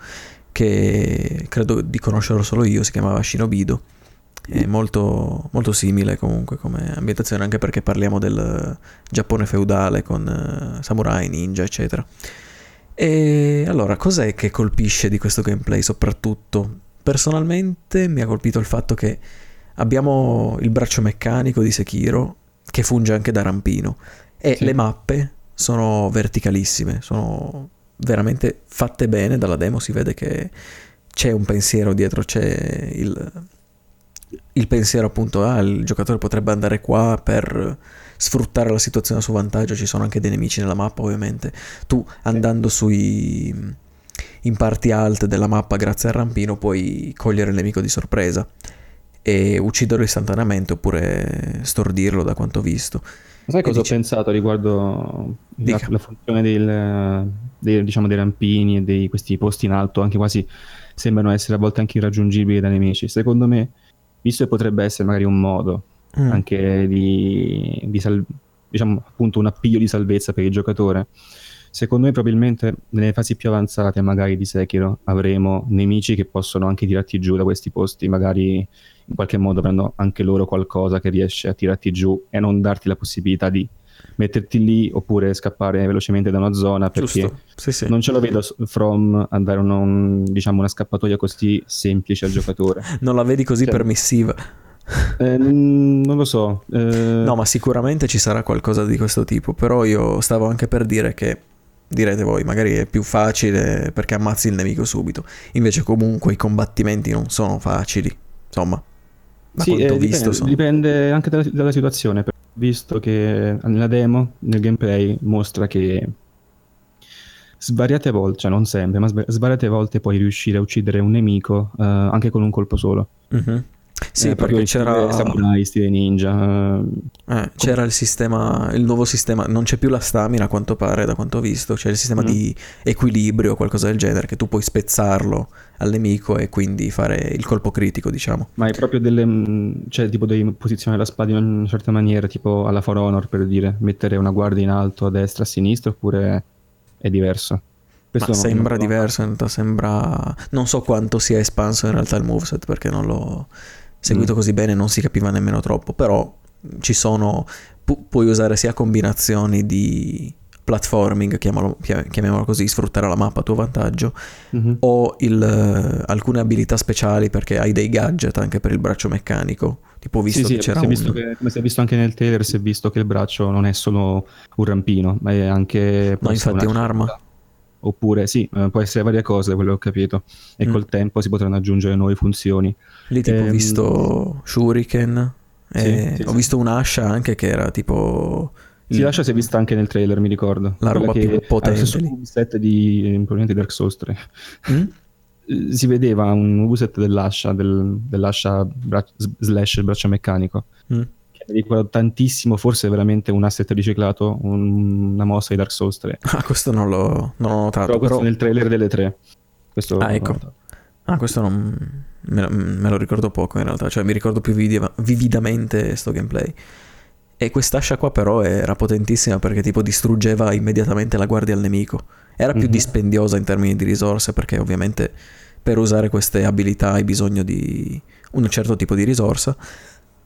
Speaker 3: che credo di conoscerlo solo io, si chiamava Shinobido è molto, molto simile comunque come ambientazione, anche perché parliamo del Giappone feudale con uh, samurai, ninja, eccetera. E allora, cos'è che colpisce di questo gameplay soprattutto? Personalmente mi ha colpito il fatto che abbiamo il braccio meccanico di Sekiro che funge anche da rampino e sì. le mappe sono verticalissime, sono veramente fatte bene dalla demo, si vede che c'è un pensiero dietro, c'è il, il pensiero appunto, ah, il giocatore potrebbe andare qua per sfruttare la situazione a suo vantaggio, ci sono anche dei nemici nella mappa ovviamente, tu andando sui in parti alte della mappa grazie al rampino puoi cogliere il nemico di sorpresa e ucciderlo istantaneamente oppure stordirlo da quanto ho visto.
Speaker 4: Sai cosa dice? ho pensato riguardo la, la, funzione del, dei, diciamo, dei rampini e di questi posti in alto, anche quasi sembrano essere a volte anche irraggiungibili dai nemici. Secondo me visto che potrebbe essere magari un modo mm. anche di, di sal- diciamo appunto un appiglio di salvezza per il giocatore, secondo me probabilmente nelle fasi più avanzate magari di Sekiro avremo nemici che possono anche tirarti giù da questi posti, magari in qualche modo avranno anche loro qualcosa che riesce a tirarti giù e non darti la possibilità di metterti lì oppure scappare velocemente da una zona perché sì, sì. non ce lo vedo From a dare una, un, diciamo, una scappatoia così semplice al giocatore.
Speaker 3: non la vedi così cioè, permissiva.
Speaker 4: Eh, non lo so. Eh...
Speaker 3: No, ma sicuramente ci sarà qualcosa di questo tipo, però io stavo anche per dire che direte voi, magari è più facile perché ammazzi il nemico subito. Invece comunque i combattimenti non sono facili, insomma.
Speaker 4: Da sì, eh, dipende, sono... dipende, anche dalla, dalla situazione, visto che nella demo, nel gameplay, mostra che svariate volte, cioè non sempre, ma svariate volte puoi riuscire a uccidere un nemico uh, anche con un colpo solo. Mm-hmm.
Speaker 3: Sì, eh, perché c'era
Speaker 4: samurai, stile ninja.
Speaker 3: Eh, c'era il sistema, il nuovo sistema, non c'è più la stamina a quanto pare, da quanto ho visto, c'è il sistema mm. di equilibrio o qualcosa del genere che tu puoi spezzarlo al nemico e quindi fare il colpo critico, diciamo.
Speaker 4: Ma è proprio delle mm, cioè tipo devi posizionare la spada in una certa maniera, tipo alla For Honor per dire, mettere una guardia in alto a destra, a sinistra oppure è diverso?
Speaker 3: Questo Ma sembra diverso, in realtà sembra... Non so quanto sia espanso in realtà il moveset perché non l'ho seguito mm. così bene non si capiva nemmeno troppo, però ci sono, pu- puoi usare sia combinazioni di platforming, chiamalo, chiamiamolo così, sfruttare la mappa a tuo vantaggio, mm-hmm. o il, alcune abilità speciali perché hai dei gadget anche per il braccio meccanico. Tipo, visto sì, che sì, c'era
Speaker 4: si un... che, come si è visto anche nel trailer, si è visto che il braccio non è solo un rampino, ma è anche...
Speaker 3: No, infatti è un'arma.
Speaker 4: Oppure sì, eh, può essere varie cose, quello che ho capito. E mm. col tempo si potranno aggiungere nuove funzioni.
Speaker 3: Lì tipo ehm... ho visto Shuriken, sì, sì, ho visto un'ascia anche che era tipo...
Speaker 4: Sì, l'ascia si è vista anche nel trailer, mi ricordo.
Speaker 3: La roba più potente.
Speaker 4: Un set di probabilmente Dark Souls 3. Mm? si vedeva un set dell'ascia, del, dell'ascia bra- slash braccio meccanico. Mm. Che mi ricordo tantissimo, forse veramente un asset riciclato, un, una mossa di Dark Souls 3.
Speaker 3: Ah, questo non l'ho, non l'ho notato. Però
Speaker 4: questo però... nel trailer delle 3. Questo
Speaker 3: ah, ecco. Ah, questo non me, me, lo ricordo poco in realtà, cioè mi ricordo più vividamente sto gameplay. E quest'ascia qua però era potentissima perché tipo distruggeva immediatamente la guardia al nemico. Era più mm-hmm. dispendiosa in termini di risorse perché ovviamente per usare queste abilità hai bisogno di un certo tipo di risorsa.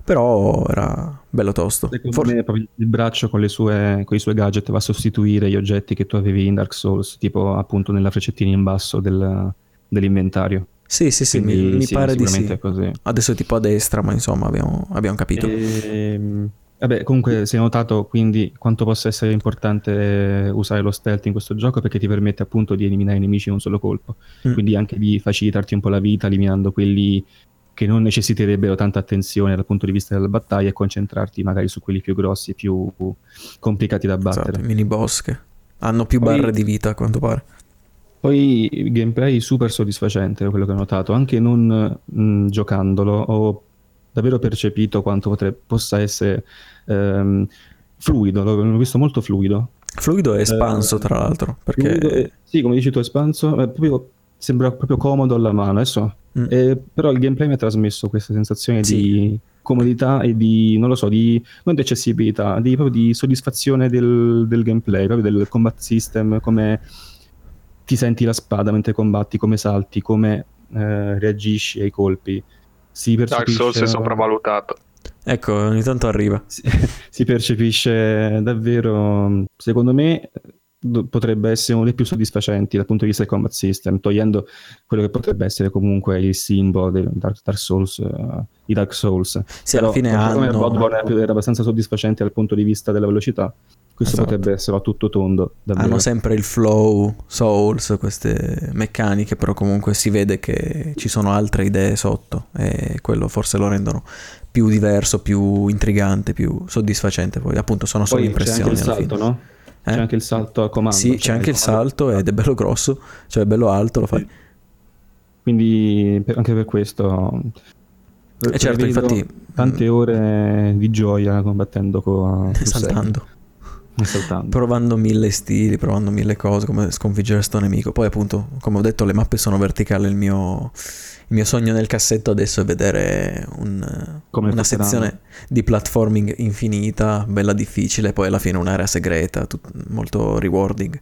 Speaker 3: Però era bello tosto.
Speaker 4: Secondo For... me proprio il braccio con, sue, con, i suoi gadget va a sostituire gli oggetti che tu avevi in Dark Souls, tipo appunto nella freccettina in basso del, dell'inventario.
Speaker 3: Sì, sì, sì, Quindi, mi, mi sì, pare di sì. Così. Adesso è tipo a destra, ma insomma abbiamo, abbiamo capito. E,
Speaker 4: ehm, vabbè, comunque si è notato quindi quanto possa essere importante usare lo stealth in questo gioco perché ti permette appunto di eliminare i nemici in un solo colpo. Mm. Quindi anche di facilitarti un po' la vita eliminando quelli che non necessiterebbero tanta attenzione dal punto di vista della battaglia e concentrarti magari su quelli più grossi e più complicati da battere. Esatto,
Speaker 3: mini boss che hanno più Poi, barre di vita a quanto pare.
Speaker 4: Poi il gameplay super soddisfacente, quello che ho notato, anche non mh, mm, giocandolo ho davvero percepito quanto potrebbe, possa essere ehm, fluido, l'ho visto molto fluido.
Speaker 3: Fluido e espanso, eh, tra l'altro. Perché...
Speaker 4: E, sì, come dici tu, espanso, eh, proprio, sembra proprio comodo alla mano. Adesso, mm. eh, però il gameplay mi ha trasmesso questa sensazione sì. di comodità e di, non lo so, di, non di accessibilità, di, proprio di soddisfazione del, del gameplay, proprio del combat system, come ti senti la spada mentre combatti, come salti, come eh, reagisci ai colpi. Si
Speaker 2: percepisce... Dark Souls è sopravvalutato.
Speaker 3: Ecco, ogni tanto arriva.
Speaker 4: Si, si percepisce davvero, secondo me, potrebbe essere uno dei più soddisfacenti dal punto di vista del combat system, togliendo quello che potrebbe essere comunque il simbolo di Dark, Dark Souls, uh, i Dark Souls.
Speaker 3: Sì, Però, alla fine hanno...
Speaker 4: Bloodborne era abbastanza soddisfacente dal punto di vista della velocità. Questo esatto. potrebbe essere a tutto tondo.
Speaker 3: Davvero. Hanno sempre il flow, Souls, queste meccaniche, però comunque si vede che ci sono altre idee sotto e quello forse lo rendono più diverso, più intrigante, più soddisfacente. Poi appunto sono solo Poi impressioni.
Speaker 4: C'è anche il salto, no? Eh? C'è anche il salto a comando.
Speaker 3: Sì, c'è cioè anche il salto ed è bello grosso, cioè è bello alto, lo fai. Sì.
Speaker 4: Quindi anche per questo...
Speaker 3: E certo, infatti...
Speaker 4: Tante ore di gioia combattendo con...
Speaker 3: Saltando provando mille stili, provando mille cose, come sconfiggere sto nemico. Poi appunto, come ho detto, le mappe sono verticali, il mio, il mio sogno nel cassetto adesso è vedere un, una sezione di platforming infinita, bella difficile, poi alla fine un'area segreta, tut, molto rewarding.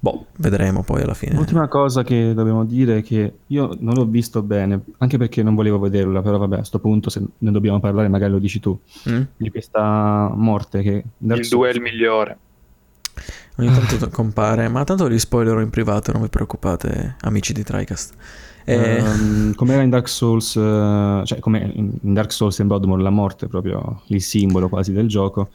Speaker 3: Boh, vedremo poi alla fine.
Speaker 4: L'ultima cosa che dobbiamo dire è che io non l'ho visto bene, anche perché non volevo vederla, però vabbè, a questo punto se ne dobbiamo parlare magari lo dici tu, mm? di questa morte che...
Speaker 2: Il duel migliore.
Speaker 3: Ogni tanto compare, ma tanto li spoilerò in privato, non vi preoccupate, amici di TriCast.
Speaker 4: E... Um, come era in Dark Souls, uh, cioè come in Dark Souls in Bloodborne la morte è proprio il simbolo quasi del gioco,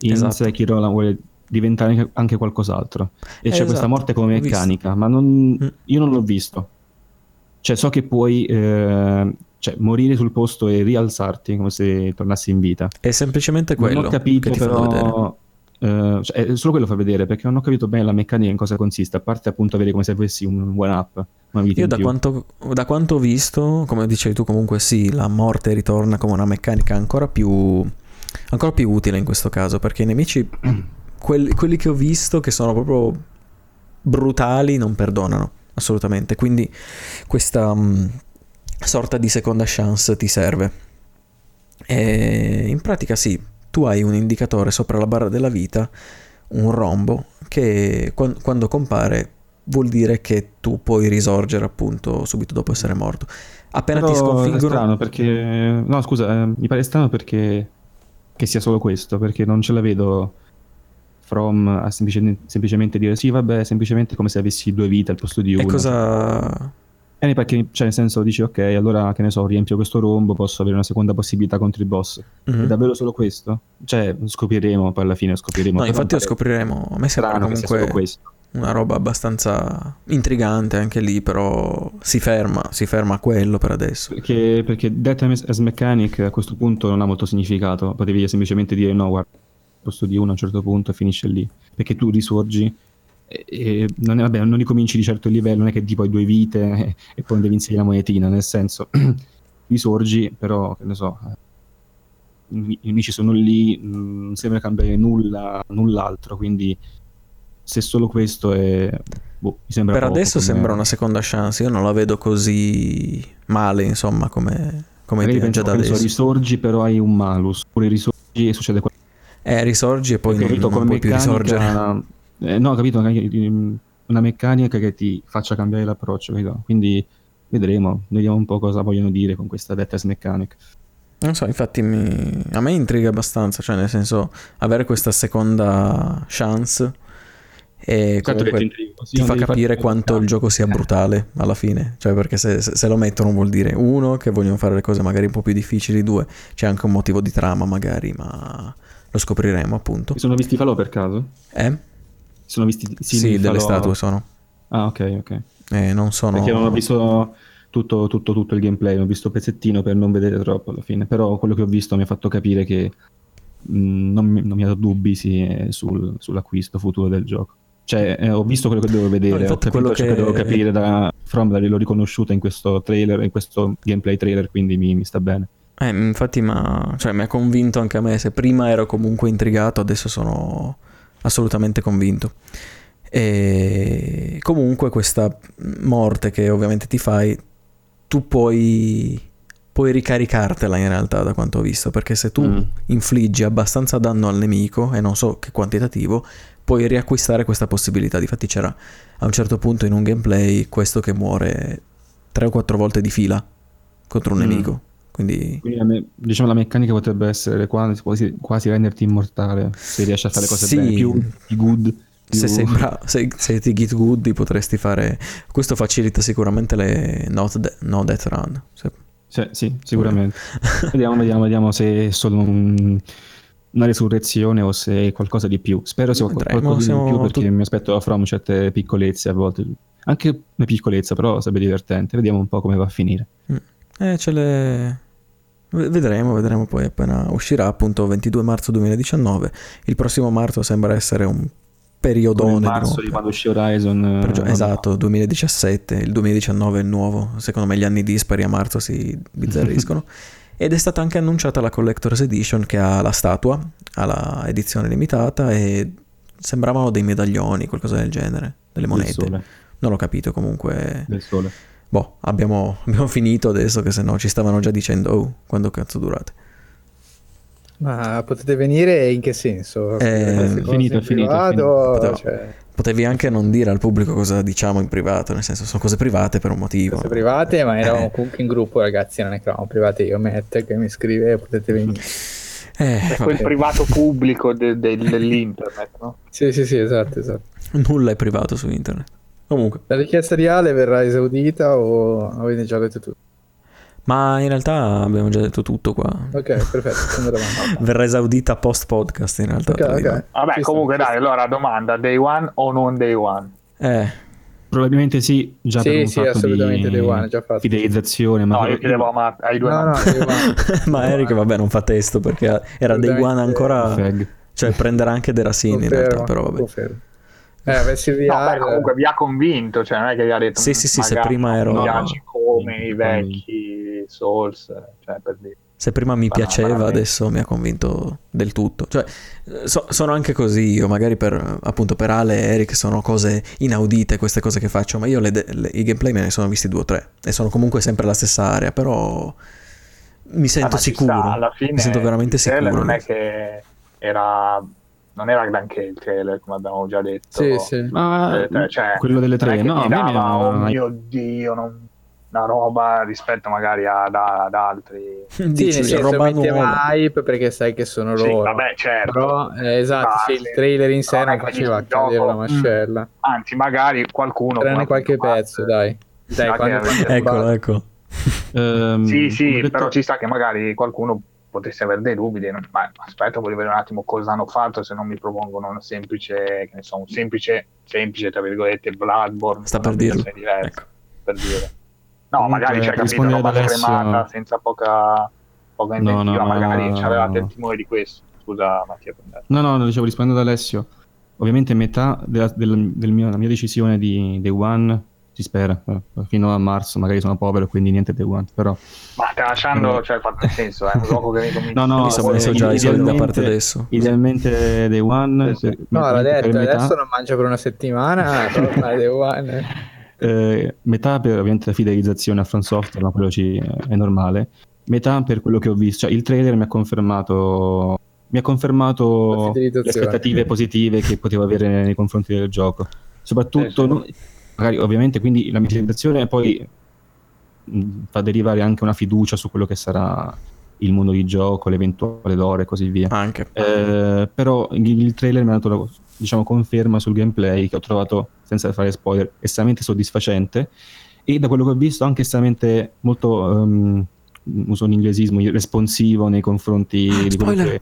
Speaker 4: in esatto. Sekiro la vuole diventare anche qualcos'altro. E c'è esatto. questa morte come meccanica, ma non, mm. io non l'ho visto. Cioè, so che puoi eh, cioè, morire sul posto e rialzarti come se tornassi in vita.
Speaker 3: È semplicemente quello. Non ho capito, però.
Speaker 4: Uh, cioè, solo quello fa vedere perché non ho capito bene la meccanica in cosa consiste a parte appunto avere come se avessi un one up
Speaker 3: io da quanto, da quanto, ho visto come dicevi tu comunque sì la morte ritorna come una meccanica ancora più ancora più utile in questo caso perché i nemici quelli, quelli che ho visto che sono proprio brutali non perdonano assolutamente quindi questa um, sorta di seconda chance ti serve e in pratica sì tu hai un indicatore sopra la barra della vita un rombo che quando compare vuol dire che tu puoi risorgere appunto subito dopo essere morto. Appena
Speaker 4: Però
Speaker 3: ti sconfiggono...
Speaker 4: È strano perché... No, scusa, eh, mi pare strano perché... Che sia solo questo, perché non ce la vedo From a semplicemente, semplicemente dire sì, vabbè, semplicemente come se avessi due vite al posto di una.
Speaker 3: E cosa...
Speaker 4: Eh, perché, cioè, nel senso, dici, ok, allora, che ne so, riempio questo rombo, posso avere una seconda possibilità contro il boss. Mm-hmm. È davvero solo questo? Cioè, scopriremo, poi alla fine scopriremo.
Speaker 3: No, infatti lo scopriremo. A me sembra comunque una roba abbastanza intrigante anche lì, però si ferma, si ferma a quello per adesso.
Speaker 4: Perché, perché Death as Mechanic a questo punto non ha molto significato, potevi semplicemente dire no, guarda, posto di uno a un certo punto e finisce lì. Perché tu risorgi e, e non, è, vabbè, non ricominci di certo il livello, non è che tipo hai due vite e, e poi devi inserire la monetina, nel senso risorgi, però che ne so, i nemici sono lì, non sembra cambiare nulla, null'altro, quindi se solo questo è... Boh, mi sembra
Speaker 3: per adesso come... sembra una seconda chance, io non la vedo così male, insomma, come, come già da adesso.
Speaker 4: risorgi però hai un malus, oppure risorgi e succede qualcosa
Speaker 3: eh, risorgi e poi non, non puoi più risorgere.
Speaker 4: Eh, no, capito, una meccanica che ti faccia cambiare l'approccio, capito? Quindi vedremo, vediamo un po' cosa vogliono dire con questa Death Mechanic.
Speaker 3: Non so, infatti mi... a me intriga abbastanza, cioè nel senso avere questa seconda chance e certo comunque ti fa capire quanto il gioco sia brutale alla fine, cioè perché se, se, lo mettono vuol dire uno che vogliono fare le cose magari un po' più difficili, due c'è anche un motivo di trama magari, ma lo scopriremo appunto.
Speaker 4: Mi sono visti i falò per caso?
Speaker 3: Eh?
Speaker 4: Sono visti
Speaker 3: sì, sì delle statue sono.
Speaker 4: Ah, ok, ok.
Speaker 3: Eh, non sono...
Speaker 4: Perché non ho visto tutto, tutto, tutto il gameplay, ho visto pezzettino per non vedere troppo alla fine, però quello che ho visto mi ha fatto capire che mh, mm, non, mi, non, mi, ha dato dubbi sì, sul, sull'acquisto futuro del gioco. Cioè, eh, ho visto quello che dovevo vedere, no, ho capito quello che... che dovevo capire da From, l'ho riconosciuta in questo trailer, in questo gameplay trailer, quindi mi, mi sta bene.
Speaker 3: Eh, infatti cioè, mi ha convinto anche a me, se prima ero comunque intrigato, adesso sono assolutamente convinto. E comunque questa morte che ovviamente ti fai, tu puoi, puoi ricaricartela in realtà da quanto ho visto, perché se tu mm. infliggi abbastanza danno al nemico, e non so che quantitativo, puoi riacquistare questa possibilità. Difatti c'era a un certo punto in un gameplay questo che muore tre o quattro volte di fila contro un mm. nemico. Quindi...
Speaker 4: Quindi me, diciamo la meccanica potrebbe essere quasi, quasi, renderti immortale se riesci a fare cose sì. bene, più good. Più...
Speaker 3: Se, sembra, se, se ti git good potresti fare... Questo facilita sicuramente le not de- no death run. Se...
Speaker 4: Sì, sì, sicuramente. vediamo, vediamo, vediamo se è solo un, una resurrezione o se è qualcosa di più. Spero sia Vedremo, qualcosa di più perché tu... mi aspetto da From certe piccolezze a volte. Anche una piccolezza, però sarebbe divertente. Vediamo un po' come va a finire.
Speaker 3: Mm. Eh, ce le Vedremo, vedremo poi appena uscirà appunto 22 marzo 2019. Il prossimo marzo sembra essere un periodone.
Speaker 4: Come marzo di, quando uscì Horizon.
Speaker 3: Per, eh, esatto, 2017, il 2019 è il nuovo. Secondo me gli anni dispari a marzo si bizzarriscono. Ed è stata anche annunciata la Collector's Edition che ha la statua, ha la edizione limitata e sembravano dei medaglioni, qualcosa del genere, delle monete. Non l'ho capito comunque.
Speaker 4: Del sole
Speaker 3: boh, abbiamo, abbiamo finito adesso che se no ci stavano già dicendo, oh, quando cazzo durate.
Speaker 1: Ma potete venire in che senso?
Speaker 4: Eh, finito, finito. finito.
Speaker 3: Potevo, cioè... Potevi anche non dire al pubblico cosa diciamo in privato, nel senso sono cose private per un motivo.
Speaker 1: Cose private, ma eravamo eh. comunque in gruppo, ragazzi, non è che eravamo private. Io Matt che mi scrive, potete venire.
Speaker 2: Eh, è quel privato pubblico de- de- dell'internet, no?
Speaker 1: Sì, sì, sì, esatto, esatto.
Speaker 3: Nulla è privato su internet. Comunque.
Speaker 1: La richiesta di Ale verrà esaudita o avete già detto tutto?
Speaker 3: Ma in realtà abbiamo già detto tutto qua.
Speaker 1: Ok, perfetto.
Speaker 3: Verrà esaudita post podcast in realtà. Okay,
Speaker 2: okay. Vabbè, ci comunque sta, dai, allora domanda, day one o non day one?
Speaker 3: Eh.
Speaker 4: Probabilmente sì, già
Speaker 1: sì,
Speaker 4: per un
Speaker 1: sì, assolutamente day one, già fatto.
Speaker 4: fidelizzazione.
Speaker 2: Ma no, io chiedevo ma ai due no, no,
Speaker 3: ma Eric vabbè non fa testo perché era day one ancora... Cioè prenderà anche Derasini in realtà, però vabbè. Confermo.
Speaker 1: Eh, avessi VR...
Speaker 2: No, beh, comunque vi ha convinto, cioè non è che vi ha detto...
Speaker 3: Sì, sì, sì, se prima ero...
Speaker 2: Mi piace come i vecchi Souls, cioè per dire.
Speaker 3: Se prima mi piaceva, adesso mi ha convinto del tutto. Cioè, so, sono anche così io, magari per, appunto per Ale e Eric sono cose inaudite queste cose che faccio, ma io le, le, i gameplay me ne sono visti due o tre e sono comunque sempre la stessa area, però mi sento ah, sicuro. Alla fine, mi sento veramente sicuro.
Speaker 2: Non è che era non era granché il trailer, come abbiamo già detto.
Speaker 1: Sì, sì.
Speaker 4: Ma cioè, cioè quello delle tre, no,
Speaker 2: dava, mi... oh mio Dio, non... una roba rispetto magari ad, ad altri.
Speaker 1: Dici, sì, roba metteva hype perché sai che sono loro. Sì,
Speaker 2: vabbè, certo.
Speaker 1: Però, eh, esatto, ah, sì, il trailer in sé non faceva cadere la mascella. Mm.
Speaker 2: Anzi, magari qualcuno...
Speaker 1: Prende qualche pezzo, dai. Dai, quando...
Speaker 3: Eccolo, ecco.
Speaker 2: Um, sì, sì, però ci sta che magari qualcuno potessi avere dei dubbi, ma aspetta, voglio vedere un attimo cosa hanno fatto se non mi propongono una semplice, che ne so, un semplice, semplice, tra virgolette, Bloodborne.
Speaker 3: Sta per dirlo. Ecco.
Speaker 2: Per dire. No, Comunque, magari c'è capito roba scremata, senza poca, poca inventiva, no, no, magari no, avevate il timore di questo. Scusa Mattia.
Speaker 4: No, no, dicevo rispondendo ad Alessio. Ovviamente metà della, del, del mio, mia decisione di Day One si spera, eh, fino a marzo magari sono povero quindi niente day one, però...
Speaker 2: Ma stai lasciando, cioè fa nel senso, è un gioco che mi
Speaker 3: No, no, mi sono messo già i soldi da parte adesso.
Speaker 4: Idealmente day one...
Speaker 1: Sì, sì. No, l'ha detto, adesso non mangio per una settimana, day one...
Speaker 4: Eh, metà per ovviamente la fidelizzazione a Front Software, ma quello ci, è normale. Metà per quello che ho visto, cioè il trailer mi ha confermato mi ha confermato le aspettative positive che potevo avere nei confronti del gioco. Soprattutto, sì, sì magari ovviamente quindi la meditazione poi mh, fa derivare anche una fiducia su quello che sarà il mondo di gioco, l'eventuale lore e così via.
Speaker 3: Anche.
Speaker 4: Eh, però il, il, trailer mi ha dato la diciamo, conferma sul gameplay che ho trovato, senza fare spoiler, estremamente soddisfacente e da quello che ho visto anche estremamente molto, um, uso un inglesismo, responsivo nei confronti ah, di quello che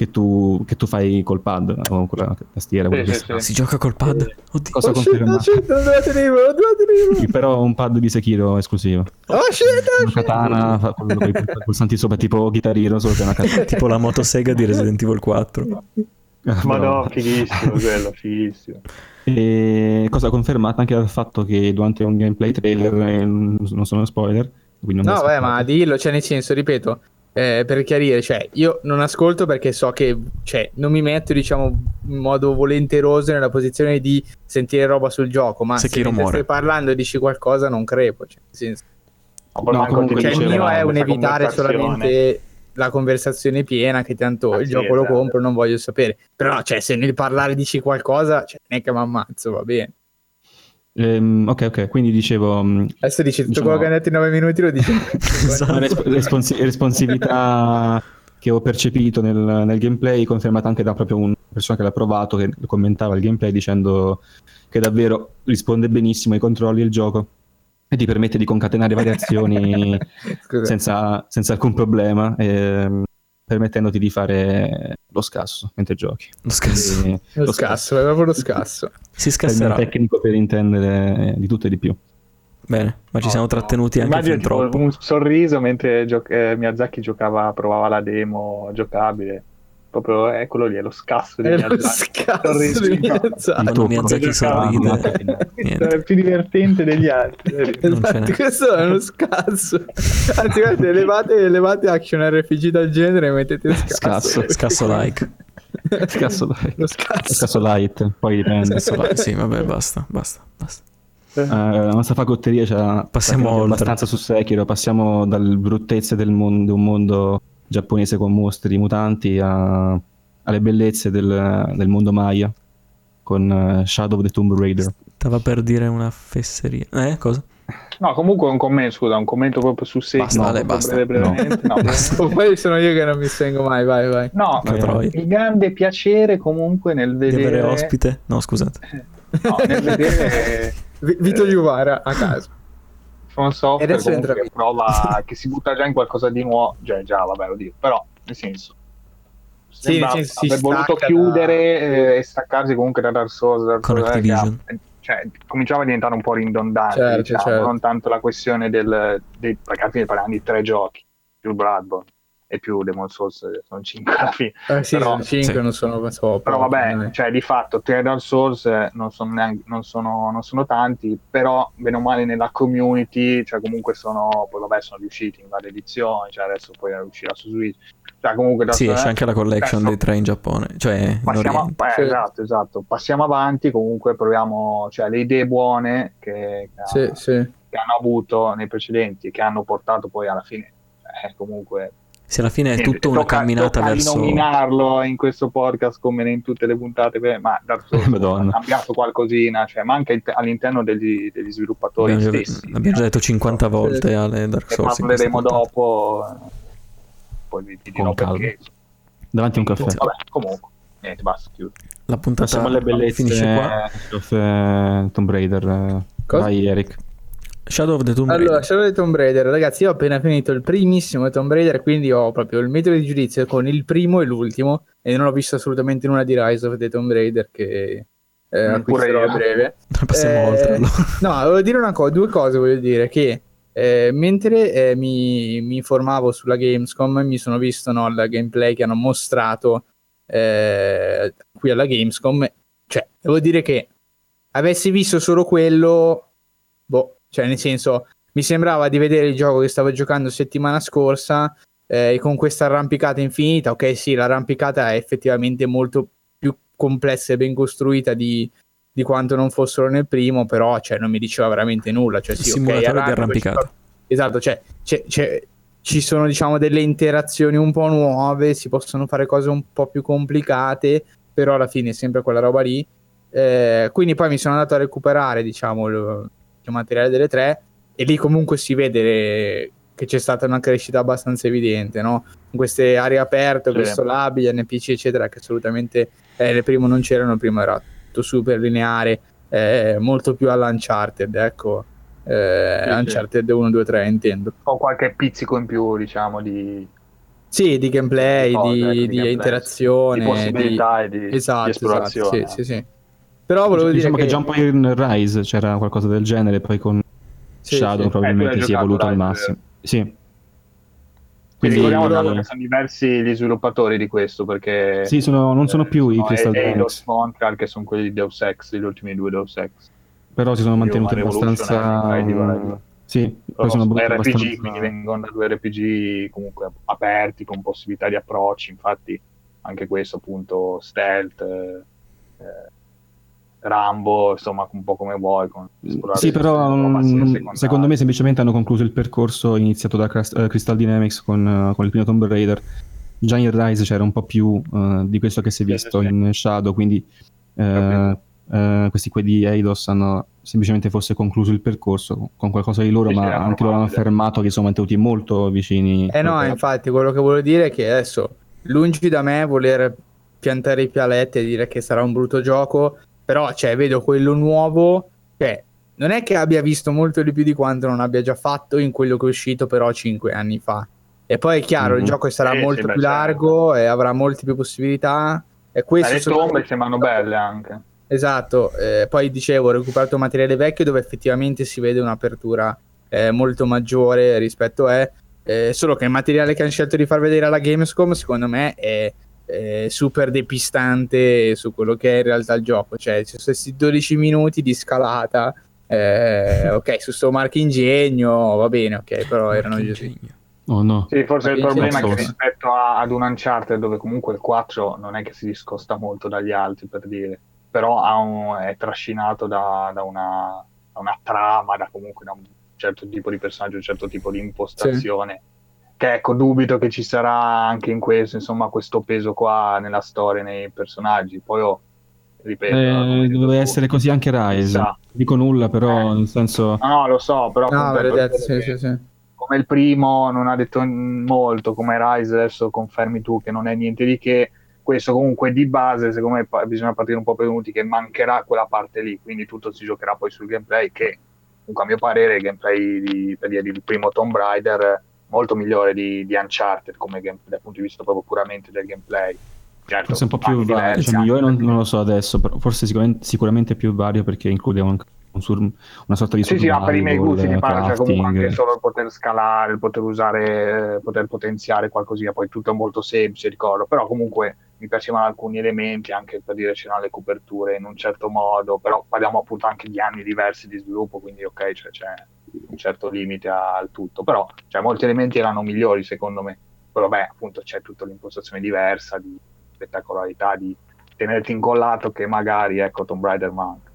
Speaker 4: che tu, che tu, fai col pad o con la tastiera.
Speaker 3: Sì, sì, sì. Si gioca col pad?
Speaker 4: Oddio. Cosa oh, conferma? Oh, Però un pad di Sekiro esclusivo.
Speaker 1: Oh shit, oh,
Speaker 4: una katana fa con i pulsanti sopra tipo chitarrino solo che è una katana.
Speaker 3: tipo la motosega di Resident Evil 4.
Speaker 2: Ma no, fighissimo quello, fighissimo.
Speaker 4: E cosa confermata anche dal fatto che durante un gameplay trailer, eh, non sono spoiler,
Speaker 1: no, beh, ma dillo, cioè nel senso, ripeto, eh, per chiarire, cioè, io non ascolto perché so che cioè, non mi metto, diciamo, in modo volenteroso nella posizione di sentire roba sul gioco, ma se, se stai parlando e dici qualcosa non crepo. Cioè, nel senso, no, comunque cioè, il mio è un evitare solamente la conversazione piena che tanto ah, il sì, gioco esatto. lo compro non voglio sapere però cioè se nel parlare dici qualcosa cioè, non è che mi ammazzo va bene
Speaker 4: Ehm, ok, ok, quindi dicevo...
Speaker 1: Mm, Adesso dici tutto diciamo, quello che hai detto in 9 minuti lo dici.
Speaker 4: Resp- responsi- responsività che ho percepito nel, nel, gameplay, confermata anche da proprio una persona che l'ha provato, che commentava il gameplay dicendo che davvero risponde benissimo ai controlli del gioco e ti permette di concatenare variazioni senza, senza, alcun problema. E, ehm, permettendoti di fare lo scasso mentre giochi.
Speaker 3: Lo scasso.
Speaker 1: E, lo, lo scasso, scasso, è proprio lo scasso.
Speaker 3: Si scasserà.
Speaker 4: È tecnico per intendere di tutto e di più.
Speaker 3: Bene, ma ci no, siamo trattenuti no. anche Immagino fin troppo.
Speaker 2: un sorriso mentre gio- eh, Miyazaki giocava, provava la demo giocabile proprio è quello lì, è lo scasso di
Speaker 1: è Miyazaki. Lo scasso di Miyazaki.
Speaker 3: Quando Miyazaki sorride.
Speaker 2: è il più divertente degli altri.
Speaker 1: Esatto, questo è uno scasso. Anzi, guardate, elevate, elevate action RPG dal genere e mettete
Speaker 3: scasso. Scasso, scasso like.
Speaker 4: Scasso like. Lo scasso. Scasso light, poi dipende.
Speaker 3: Sì, vabbè, basta, basta, basta.
Speaker 4: Uh, la nostra fagotteria c'è
Speaker 3: passiamo
Speaker 4: abbastanza su Sekiro, passiamo dalle bruttezze del mondo, un mondo giapponese con mostri mutanti a, alle bellezze del, del mondo Maya con uh, Shadow of the Tomb Raider.
Speaker 3: Stava per dire una fesseria. Eh, cosa?
Speaker 2: No, comunque un commento, scusa, un commento proprio su sé.
Speaker 3: Basta,
Speaker 2: no,
Speaker 3: Ale, basta. Breve, brevemente.
Speaker 1: No. no Poi sono io che non mi spengo mai, vai, vai.
Speaker 2: No, eh, il grande piacere comunque nel vedere...
Speaker 3: Di avere ospite? No, scusate.
Speaker 2: no, nel vedere...
Speaker 1: Vito Juvara a caso.
Speaker 2: From Software che prova, che si butta già in qualcosa di nuovo, cioè già, vabbè, lo dico, però, nel senso...
Speaker 1: Sì, nel senso,
Speaker 2: aver voluto chiudere da... eh, e staccarsi comunque da Dark Souls, Dark
Speaker 3: Souls Con Activision.
Speaker 2: Che, cioè, cominciava a diventare un po' ridondante, certo, diciamo, certo. non tanto la questione del, dei, perché alla fine parliamo di tre giochi, più Bloodborne e più Demon Souls, sono cinque alla fine.
Speaker 1: Eh, sì, però, sono cinque, sì. non sono so,
Speaker 2: Però vabbè, cioè, di fatto tre Dark Souls non sono, neanche, non, sono, non sono, tanti, però bene o male nella community, cioè comunque sono, poi vabbè sono riusciti in varie edizioni, cioè adesso poi uscirà su Switch cioè, comunque
Speaker 3: sì, c'è anche la collection dei tre in Giappone. Cioè,
Speaker 2: passiamo,
Speaker 3: in
Speaker 2: eh, esatto, esatto. Passiamo avanti, comunque proviamo, cioè le idee buone che, che,
Speaker 1: sì,
Speaker 2: hanno,
Speaker 1: sì.
Speaker 2: che hanno avuto nei precedenti, che hanno portato poi alla fine, eh, comunque...
Speaker 3: Se alla fine è tutta una tocca, camminata tocca verso...
Speaker 2: nominarlo in questo podcast come in tutte le puntate, ma Dark Souls ha cambiato qualcosina, cioè, ma anche all'interno degli, degli sviluppatori
Speaker 3: abbiamo
Speaker 2: stessi.
Speaker 3: L'abbiamo già detto 50 volte alle Dark Souls.
Speaker 2: Ne parleremo dopo, poi vi, vi dirò perché
Speaker 4: davanti a un caffè.
Speaker 2: Vabbè, comunque, niente, basta, chiudo.
Speaker 3: La puntata
Speaker 4: Passiamo alle bellezze finisce qua. Uh, Tomb Raider. Uh, vai, Eric.
Speaker 3: Shadow of the Tomb Raider.
Speaker 1: Allora, Shadow of the Tomb Raider, ragazzi, io ho appena finito il primissimo Tomb Raider, quindi ho proprio il metodo di giudizio con il primo e l'ultimo, e non ho visto assolutamente nulla di Rise of the Tomb Raider che eh, acquisterò a breve.
Speaker 3: Passiamo eh, oltre. Allora.
Speaker 1: No, volevo dire una cosa, due cose voglio dire, che eh, mentre eh, mi, mi, informavo sulla Gamescom, mi sono visto no, il gameplay che hanno mostrato eh, qui alla Gamescom. Cioè, devo dire che avessi visto solo quello, boh, cioè, nel senso, mi sembrava di vedere il gioco che stavo giocando settimana scorsa eh, con questa arrampicata infinita. Ok, sì, l'arrampicata è effettivamente molto più complessa e ben costruita di, di quanto non fossero nel primo, però cioè, non mi diceva veramente nulla. Cioè, sì,
Speaker 3: simulatore okay, di arrampicata.
Speaker 1: Esatto, cioè, c'è, c'è, ci sono diciamo delle interazioni un po' nuove, si possono fare cose un po' più complicate, però alla fine è sempre quella roba lì. Eh, quindi poi mi sono andato a recuperare diciamo il materiale delle tre e lì comunque si vede che c'è stata una crescita abbastanza evidente, no? In queste aree aperte, sì. questo lab, gli NPC eccetera, che assolutamente eh, nel primo non c'erano, il primo era tutto super lineare, eh, molto più all'Uncharted, ecco. Eh, sì, Uncharted sì. 1, 2, 3 intendo.
Speaker 2: O qualche pizzico in più, diciamo, di...
Speaker 1: Sì, di gameplay, di, cose, di, di, di gameplay,
Speaker 2: interazione, di possibilità e di,
Speaker 1: esatto, esatto
Speaker 2: esplorazione.
Speaker 1: Esatto, sì, sì, sì. Però volevo
Speaker 4: diciamo
Speaker 1: dire
Speaker 4: che... Diciamo che già un po' in Rise c'era qualcosa del genere, poi con sì, Shadow probabilmente eh, si è evoluto al massimo. Sì.
Speaker 2: Quindi ricordiamo che sono diversi gli sviluppatori di questo perché
Speaker 4: sì, sono, non sono più eh, i Crystal Dynamics.
Speaker 2: Montreal che sono quelli di Deus Ex gli ultimi due Deus Ex.
Speaker 4: Però si sono mantenuti abbastanza sì, poi sono
Speaker 2: RPG abbastanza... quindi vengono da due RPG comunque aperti con possibilità di approcci infatti anche questo appunto stealth eh, Rambo, insomma, un po' come vuoi. Con,
Speaker 4: sì, però um, secondo me semplicemente hanno concluso il percorso iniziato da uh, Crystal Dynamics con, uh, con, il primo Tomb Raider. Già in Rise c'era un po' più uh, di questo che si è visto sì, sì. in Shadow, quindi questi qui di Eidos hanno semplicemente forse concluso il percorso con qualcosa di loro, sì, ma anche loro hanno affermato che sono mantenuti molto vicini.
Speaker 1: Eh no, infatti, quello che voglio dire è che adesso, lungi da me voler piantare i pialetti e dire che sarà un brutto gioco, però cioè, vedo quello nuovo, cioè, non è che abbia visto molto di più di quanto non abbia già fatto in quello che è uscito però cinque anni fa. E poi è chiaro, mm-hmm. il gioco sarà sì, molto più largo certo. e avrà molte più possibilità. E questo
Speaker 2: le tombe sembrano belle anche.
Speaker 1: Esatto, eh, poi dicevo, ho recuperato materiale vecchio dove effettivamente si vede un'apertura eh, molto maggiore rispetto a... Eh, solo che il materiale che hanno scelto di far vedere alla Gamescom secondo me è eh, super depistante su quello che è in realtà il gioco. Cioè, ci sono questi 12 minuti di scalata. Eh, ok, su sto marco ingegno va bene, ok, però erano così.
Speaker 4: Oh no.
Speaker 2: Sì, forse il problema è che rispetto a, ad un Uncharted dove comunque il 4 non è che si discosta molto dagli altri per dire, però un, è trascinato da, da, una, da, una, trama, da comunque da un certo tipo di personaggio, un certo tipo di impostazione. Sì che ecco, dubito che ci sarà anche in questo, insomma, questo peso qua nella storia, nei personaggi. Poi ho, ripeto...
Speaker 4: Eh, doveva essere così anche Rise. Chissà. Dico nulla, però, eh. nel senso...
Speaker 2: No, no, lo so, però... No, vedete, sì, sì, sì. Come il primo non ha detto molto, come Rise adesso confermi tu che non è niente di che, questo comunque di base secondo me bisogna partire un po' prevenuti che mancherà quella parte lì, quindi tutto si giocherà poi sul gameplay che comunque a mio parere il gameplay di, per dire, del primo Tomb Raider molto migliore di, di Uncharted come game, dal punto di vista proprio puramente del gameplay.
Speaker 4: Certo, forse un po' più vario, cioè, migliore non, non, lo so adesso, però forse sicuramente, sicuramente più vario perché include un, un sur, una sorta di
Speaker 2: Sì, sì, ma per i miei gusti ti parlo, cioè comunque anche solo il poter scalare, il poter usare, poter potenziare qualcosina, poi tutto è molto semplice, ricordo, però comunque mi piacevano alcuni elementi anche per dire c'erano le coperture in un certo modo, però parliamo appunto anche di anni diversi di sviluppo, quindi ok, cioè, c'è un certo limite al tutto, però cioè, molti elementi erano migliori secondo me, però beh appunto c'è tutta l'impostazione diversa di spettacolarità, di tenerti incollato che magari ecco Tomb Raider manca.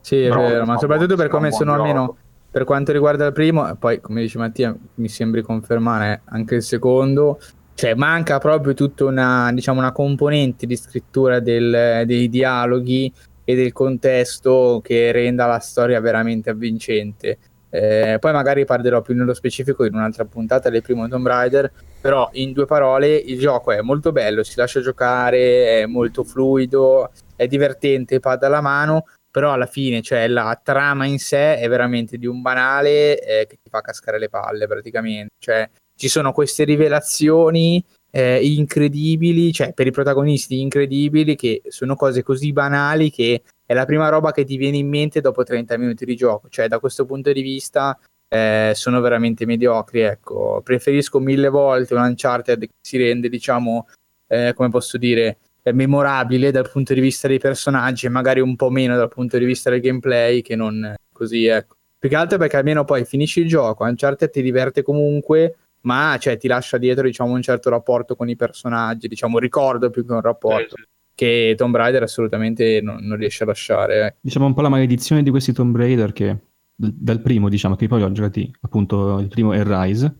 Speaker 1: Sì, è però, vero, ma soprattutto per come sono almeno per quanto riguarda il primo, e poi come dice Mattia, mi sembri confermare anche il secondo, cioè manca proprio tutta una, diciamo, una componente di scrittura del, dei dialoghi e del contesto che renda la storia veramente avvincente. Eh, poi magari parlerò più nello specifico in un'altra puntata del primo Tomb Raider, però in due parole il gioco è molto bello, si lascia giocare, è molto fluido, è divertente, pad alla mano, però alla fine cioè, la trama in sé è veramente di un banale eh, che ti fa cascare le palle praticamente. Cioè, ci sono queste rivelazioni eh, incredibili, cioè per i protagonisti incredibili, che sono cose così banali che è la prima roba che ti viene in mente dopo 30 minuti di gioco. Cioè, da questo punto di vista eh, sono veramente mediocri. Ecco, preferisco mille volte un Uncharted che si rende, diciamo, eh, come posso dire, memorabile dal punto di vista dei personaggi e magari un po' meno dal punto di vista del gameplay che non così, ecco. Più che altro perché almeno poi finisci il gioco, Uncharted ti diverte comunque, ma cioè, ti lascia dietro diciamo, un certo rapporto con i personaggi, diciamo ricordo più che un rapporto. Sì, sì. Che Tomb Raider assolutamente non, non riesce a lasciare. Eh.
Speaker 4: Diciamo un po' la maledizione di questi Tomb Raider che dal primo, diciamo, che poi ho giocati appunto il primo è Rise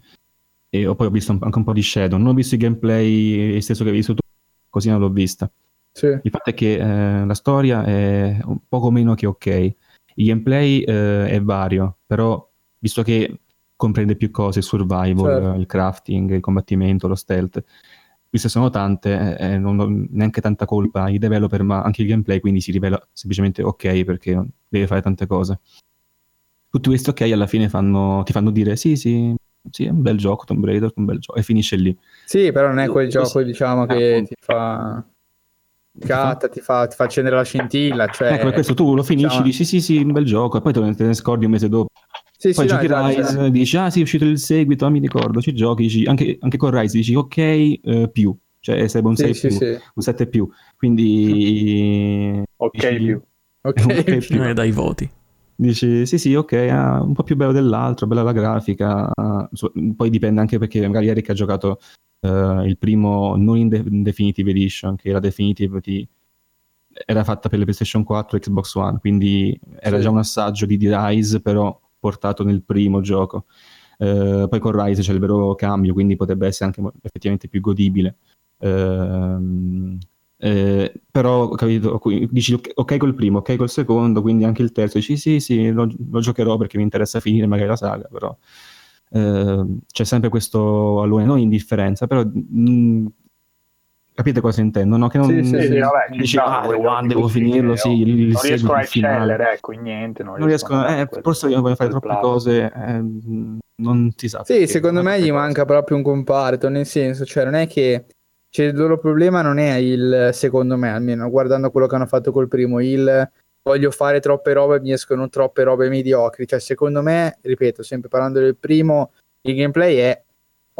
Speaker 4: e poi ho visto anche un po' di Shadow. Non ho visto i gameplay stesso che hai visto tu, così non l'ho vista. Sì. Il fatto è che eh, la storia è un poco meno che ok. Il gameplay eh, è vario, però visto che comprende più cose, il survival, certo. il crafting, il combattimento, lo stealth. Queste sono tante, eh, non ho neanche tanta colpa ai developer, ma anche il gameplay quindi si rivela semplicemente ok perché deve fare tante cose. Tutti questi ok alla fine fanno, ti fanno dire sì, sì, sì, è un bel gioco, Tomb Raider, un bel gioco, e finisce lì.
Speaker 1: Sì, però non è quel gioco, diciamo, che eh, ti fa... Catta, ti fa, ti fa accendere la scintilla. Cioè,
Speaker 4: ecco, questo tu lo finisci, diciamo... dici sì, sì, un bel gioco, e poi te ne scordi un mese dopo. Sì, Poi sì, giochi no, Rise, esatto. dici, ah sì, è uscito il seguito, ah, mi ricordo, ci giochi, dici, anche, anche con Rise dici, ok, eh, più, cioè sarebbe un sì, 6 più, un 7 più, quindi...
Speaker 2: Ok dici, più.
Speaker 3: Ok, okay più. E dai voti.
Speaker 4: Dici, sì sì, ok, ah, un po' più bello dell'altro, bella la grafica, poi dipende anche perché magari Eric ha giocato uh, il primo non in, de- in Definitive Edition, che la Definitive ti era fatta per le PlayStation 4 e Xbox One, quindi era sì. già un assaggio di, di Rise, però portato nel primo gioco. Eh, poi con Rise c'è il vero cambio, quindi potrebbe essere anche effettivamente più godibile. Eh, eh, però capito, dici ok col primo, ok col secondo, quindi anche il terzo dici sì, sì, lo, lo giocherò perché mi interessa finire magari la saga, però eh, c'è sempre questo allora non indifferenza, però mh, Capite cosa intendo? No? Che non sì, sì, sì, vabbè, dici, ah, one, devo finirlo, sì, il,
Speaker 2: il non riesco a eccellere, ecco, in niente. Non,
Speaker 4: non riesco, a, eh, forse io voglio fare troppe plato. cose, eh, non si sa.
Speaker 1: Sì, secondo me gli cose. manca proprio un comparto, nel senso, cioè non è che... Cioè, il loro problema non è il, secondo me, almeno guardando quello che hanno fatto col primo, il voglio fare troppe robe e mi escono troppe robe mediocri. Cioè, secondo me, ripeto, sempre parlando del primo, il gameplay è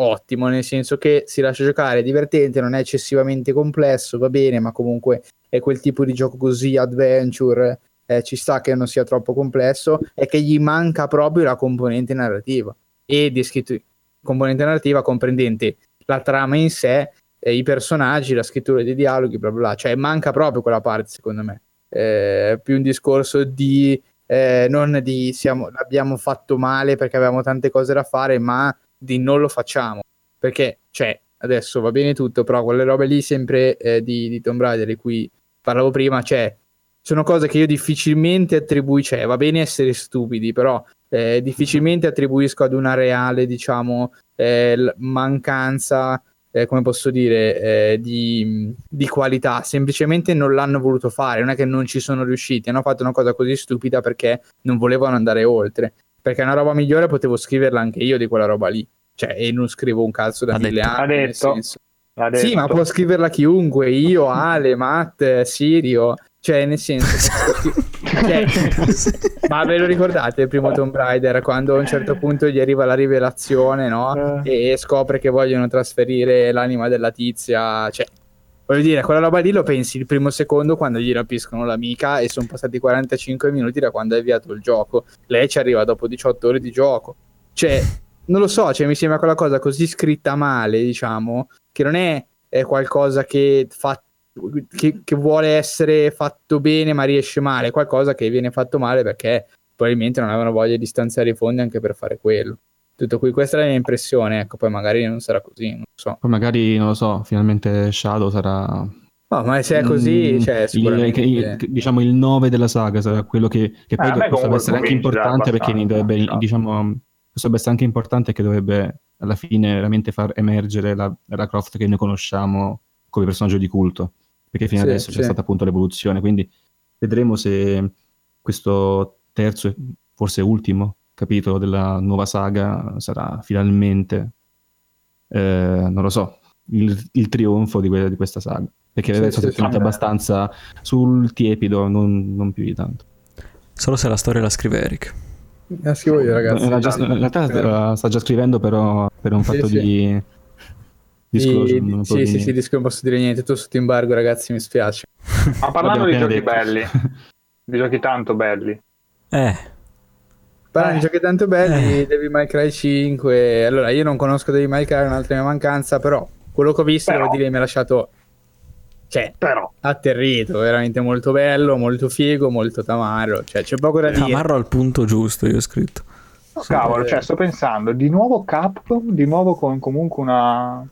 Speaker 1: ottimo, nel senso che si lascia giocare, è divertente, non è eccessivamente complesso, va bene, ma comunque è quel tipo di gioco così adventure, eh, ci sta che non sia troppo complesso, è che gli manca proprio la componente narrativa e di scrittura, componente narrativa comprendente la trama in sé, eh, i personaggi, la scrittura dei dialoghi, bla bla bla, cioè manca proprio quella parte secondo me. Eh, più un discorso di eh, non di siamo, l'abbiamo fatto male perché avevamo tante cose da fare, ma di non lo facciamo. perché, cioè, adesso va bene tutto, però quelle robe lì sempre eh, di, di Tomb Raider di cui parlavo prima, cioè, sono cose che io difficilmente attribuisco, cioè, va bene essere stupidi, però eh, difficilmente attribuisco ad una reale, diciamo, eh, mancanza, eh, come posso dire, eh, di, di, qualità. Semplicemente non l'hanno voluto fare, non è che non ci sono riusciti, hanno fatto una cosa così stupida perché non volevano andare oltre. Perché una roba migliore potevo scriverla anche io di quella roba lì. Cioè, e non scrivo un cazzo da ha mille detto, anni. Ha detto. Sì, ma può scriverla chiunque, io, Ale, Matt, Sirio. Cioè, nel senso, cioè, ma ve lo ricordate il primo Tomb Raider quando a un certo punto gli arriva la rivelazione, no? Eh. E scopre che vogliono trasferire l'anima della tizia. Cioè, voglio dire, quella roba lì lo pensi il primo secondo quando gli rapiscono l'amica e sono passati 45 minuti da quando hai avviato il gioco. Lei ci arriva dopo 18 ore di gioco. Cioè, non lo so, cioè, mi sembra quella cosa così scritta male, diciamo, che non è, è qualcosa che fa che, che, vuole essere fatto bene ma riesce male, è qualcosa che viene fatto male perché probabilmente non avevano voglia di stanziare i fondi anche per fare quello. Tutto qui, questa è la mia impressione, ecco, poi magari non sarà così, non so.
Speaker 4: Poi magari, non lo so, finalmente Shadow sarà...
Speaker 1: No, ma se è così, mm, cioè, sicuramente...
Speaker 4: Il, il, diciamo il 9 della saga sarà quello che, che poi eh, potrebbe essere anche importante perché dovrebbe, no. diciamo, potrebbe essere anche importante che dovrebbe alla fine veramente far emergere la, la Croft che noi conosciamo come personaggio di culto perché fino sì, adesso sì. c'è stata appunto l'evoluzione, quindi vedremo se questo terzo forse ultimo capitolo della nuova saga sarà finalmente, eh, non lo so, il, il trionfo di, que- di, questa saga, perché sì, adesso sì, è tornato abbastanza sul tiepido, non, non, più di tanto.
Speaker 3: Solo se la storia la scrive Eric.
Speaker 1: La scrivo io ragazzi.
Speaker 4: Già, in realtà la sta già scrivendo però per un fatto di
Speaker 1: Disclosure, di, sì, sì, sì, disco non posso dire niente, tu sotto embargo ragazzi, mi spiace.
Speaker 2: Ma parlando di giochi detto. belli, di giochi tanto belli.
Speaker 3: Eh.
Speaker 1: Parlando eh. di giochi tanto belli, eh. Devil May Cry 5, allora io non conosco Devil May Cry, è un'altra mia mancanza, però quello che ho visto, però. devo dire, mi ha lasciato... Cioè, però. atterrito, veramente molto bello, molto figo, molto tamarro, cioè c'è poco da dire.
Speaker 3: Tamarro al punto giusto, io ho scritto.
Speaker 2: Oh, cavolo, cioè sto pensando, di nuovo Capcom, di nuovo con comunque una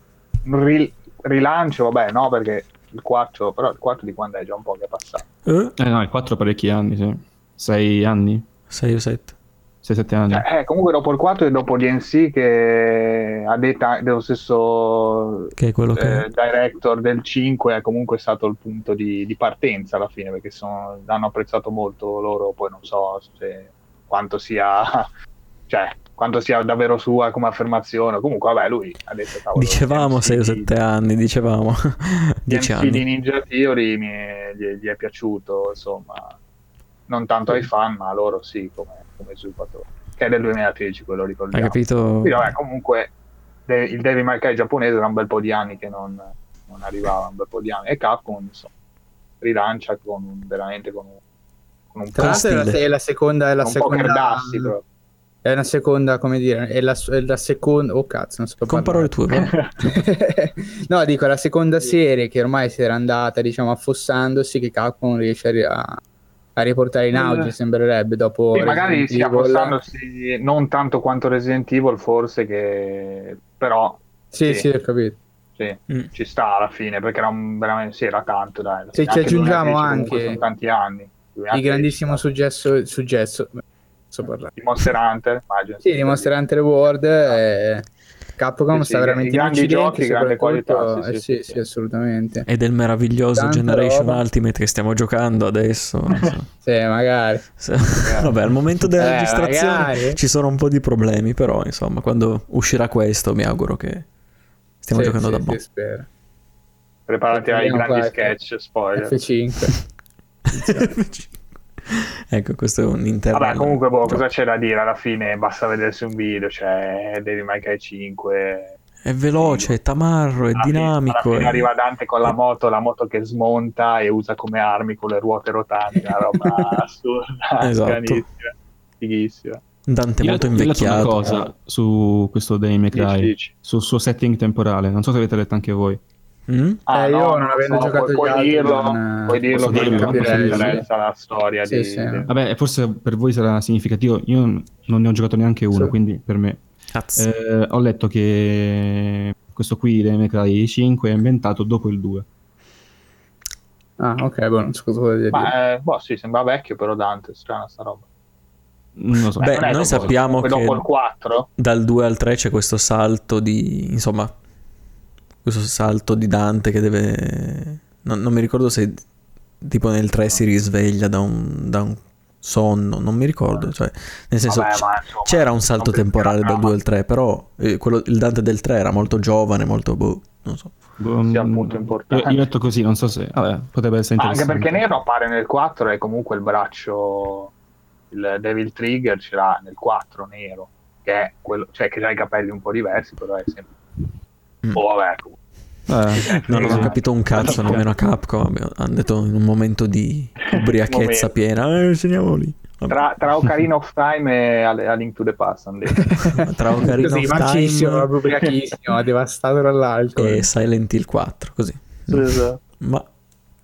Speaker 2: un rilancio, vabbè, no, perché il 4, però il 4 di quando è già un po' che è passato.
Speaker 4: Eh, eh no, il 4 parecchi anni, sì. 6 anni?
Speaker 3: 6 o 7.
Speaker 4: 6-7 anni.
Speaker 2: Eh, comunque dopo il 4 e dopo l'INC che a detta dello stesso
Speaker 3: che è quello che...
Speaker 2: Eh, director del 5 è comunque stato il punto di, di partenza alla fine perché sono, hanno apprezzato molto loro, poi non so se, quanto sia cioè quanto sia davvero sua come affermazione. Comunque, vabbè, lui ha detto
Speaker 3: cavolo, Dicevamo 6 o 7 anni, dicevamo 10 anni.
Speaker 2: di Ninja Theory mi, gli, gli, è piaciuto, insomma, non tanto ai fan, ma a loro sì, come, come sviluppatore. Che è del 2013, quello ricordiamo.
Speaker 3: Hai capito?
Speaker 2: Quindi, vabbè, comunque, il Devil May Cry giapponese era un bel po' di anni che non, non arrivava, un bel po' di anni. E Capcom, insomma, rilancia con, veramente con un, con un
Speaker 1: Tra l'altro è la seconda, è la seconda...
Speaker 2: Dassi, però
Speaker 1: è una seconda, come dire, è la, è la seconda... Oh cazzo, non so
Speaker 3: Con parole tue,
Speaker 1: No, dico, la seconda serie che ormai si era andata, diciamo, affossandosi, che Capcom riesce a, a riportare in auge, sembrerebbe, dopo...
Speaker 2: Sì, magari stia affossandosi non tanto quanto Resident Evil, forse, che... però...
Speaker 1: Sì, sì, sì ho capito.
Speaker 2: Sì, mm. ci sta alla fine, perché era un, veramente... Sì, era tanto, dai.
Speaker 1: Se ci aggiungiamo anche...
Speaker 2: tanti anni.
Speaker 1: Il grandissimo successo, successo
Speaker 2: so parlare. Di Monster Hunter, immagino.
Speaker 1: Sì, di Monster Hunter World. E... Capcom sì, sta veramente in
Speaker 2: grandi giochi, grande qualità.
Speaker 1: Sì, sì, sì, assolutamente.
Speaker 3: E del meraviglioso Tanta Generation roba. Ultimate che stiamo giocando adesso.
Speaker 1: sì, magari.
Speaker 3: Sì. Vabbè, al momento della eh, registrazione magari. ci sono un po' di problemi, però insomma, quando uscirà questo mi auguro che stiamo giocando da buono.
Speaker 2: spero. Preparati ai grandi sketch, spoiler.
Speaker 1: F5.
Speaker 3: ecco, questo è un interno.
Speaker 2: Vabbè, comunque, boh, cosa c'è da dire alla fine? Basta vedersi un video, cioè Devil May Cry 5.
Speaker 3: È veloce, è tamarro, è alla dinamico.
Speaker 2: Fine,
Speaker 3: è...
Speaker 2: arriva Dante con la moto, la moto che smonta e usa come armi con le ruote rotanti, una roba assurda, esatto. fighissima.
Speaker 3: Dante molto invecchiato.
Speaker 4: una cosa su questo May Cry, sul suo setting temporale, non so se avete letto anche voi.
Speaker 1: Mm? Ah, eh, io no, non avendo so, giocato puoi,
Speaker 2: puoi dirlo, non... puoi dirlo che non interessa la storia
Speaker 4: sì, di, sì. Vabbè, forse per voi sarà significativo. Io non ne ho giocato neanche uno, sì. quindi per me Eh, ho letto che questo qui, Devil May Cry 5, è inventato dopo il 2.
Speaker 1: Ah, ok, boh, non so cosa dire.
Speaker 2: Ma, eh, boh, sì, sembra vecchio, però Dante, strana sta roba.
Speaker 3: Non lo so. Beh, Beh noi sappiamo che
Speaker 2: dopo il 4?
Speaker 3: dal 2 al 3 c'è questo salto di, insomma, questo salto di Dante che deve... Non, non mi ricordo se tipo nel 3 si risveglia da un, da un sonno, non mi ricordo, cioè, nel senso Vabbè, insomma, c'era un salto temporale dal 2 al 3, però eh, quello, il Dante del 3 era molto giovane, molto boh, non so.
Speaker 2: Boh, sia molto importante.
Speaker 4: Io, io ho detto così, non so se vabbè, potrebbe essere interessante.
Speaker 2: Anche perché Nero appare nel 4 e comunque il braccio il Devil Trigger ce l'ha nel 4 nero, che è quello, cioè che ha i capelli un po' diversi, però è sempre mm. Oh, vabbè, comunque.
Speaker 3: Eh, non ho capito un cazzo nemmeno a Capcom hanno detto in un momento di ubriachezza piena eh, segniamo lì
Speaker 2: tra, tra Ocarina of Time e a, a Link to the Past
Speaker 3: tra Ocarina
Speaker 1: così,
Speaker 3: of Time
Speaker 1: ubriachissimo devastato dall'alcol
Speaker 3: e Silent Hill 4 così
Speaker 2: esatto.
Speaker 3: ma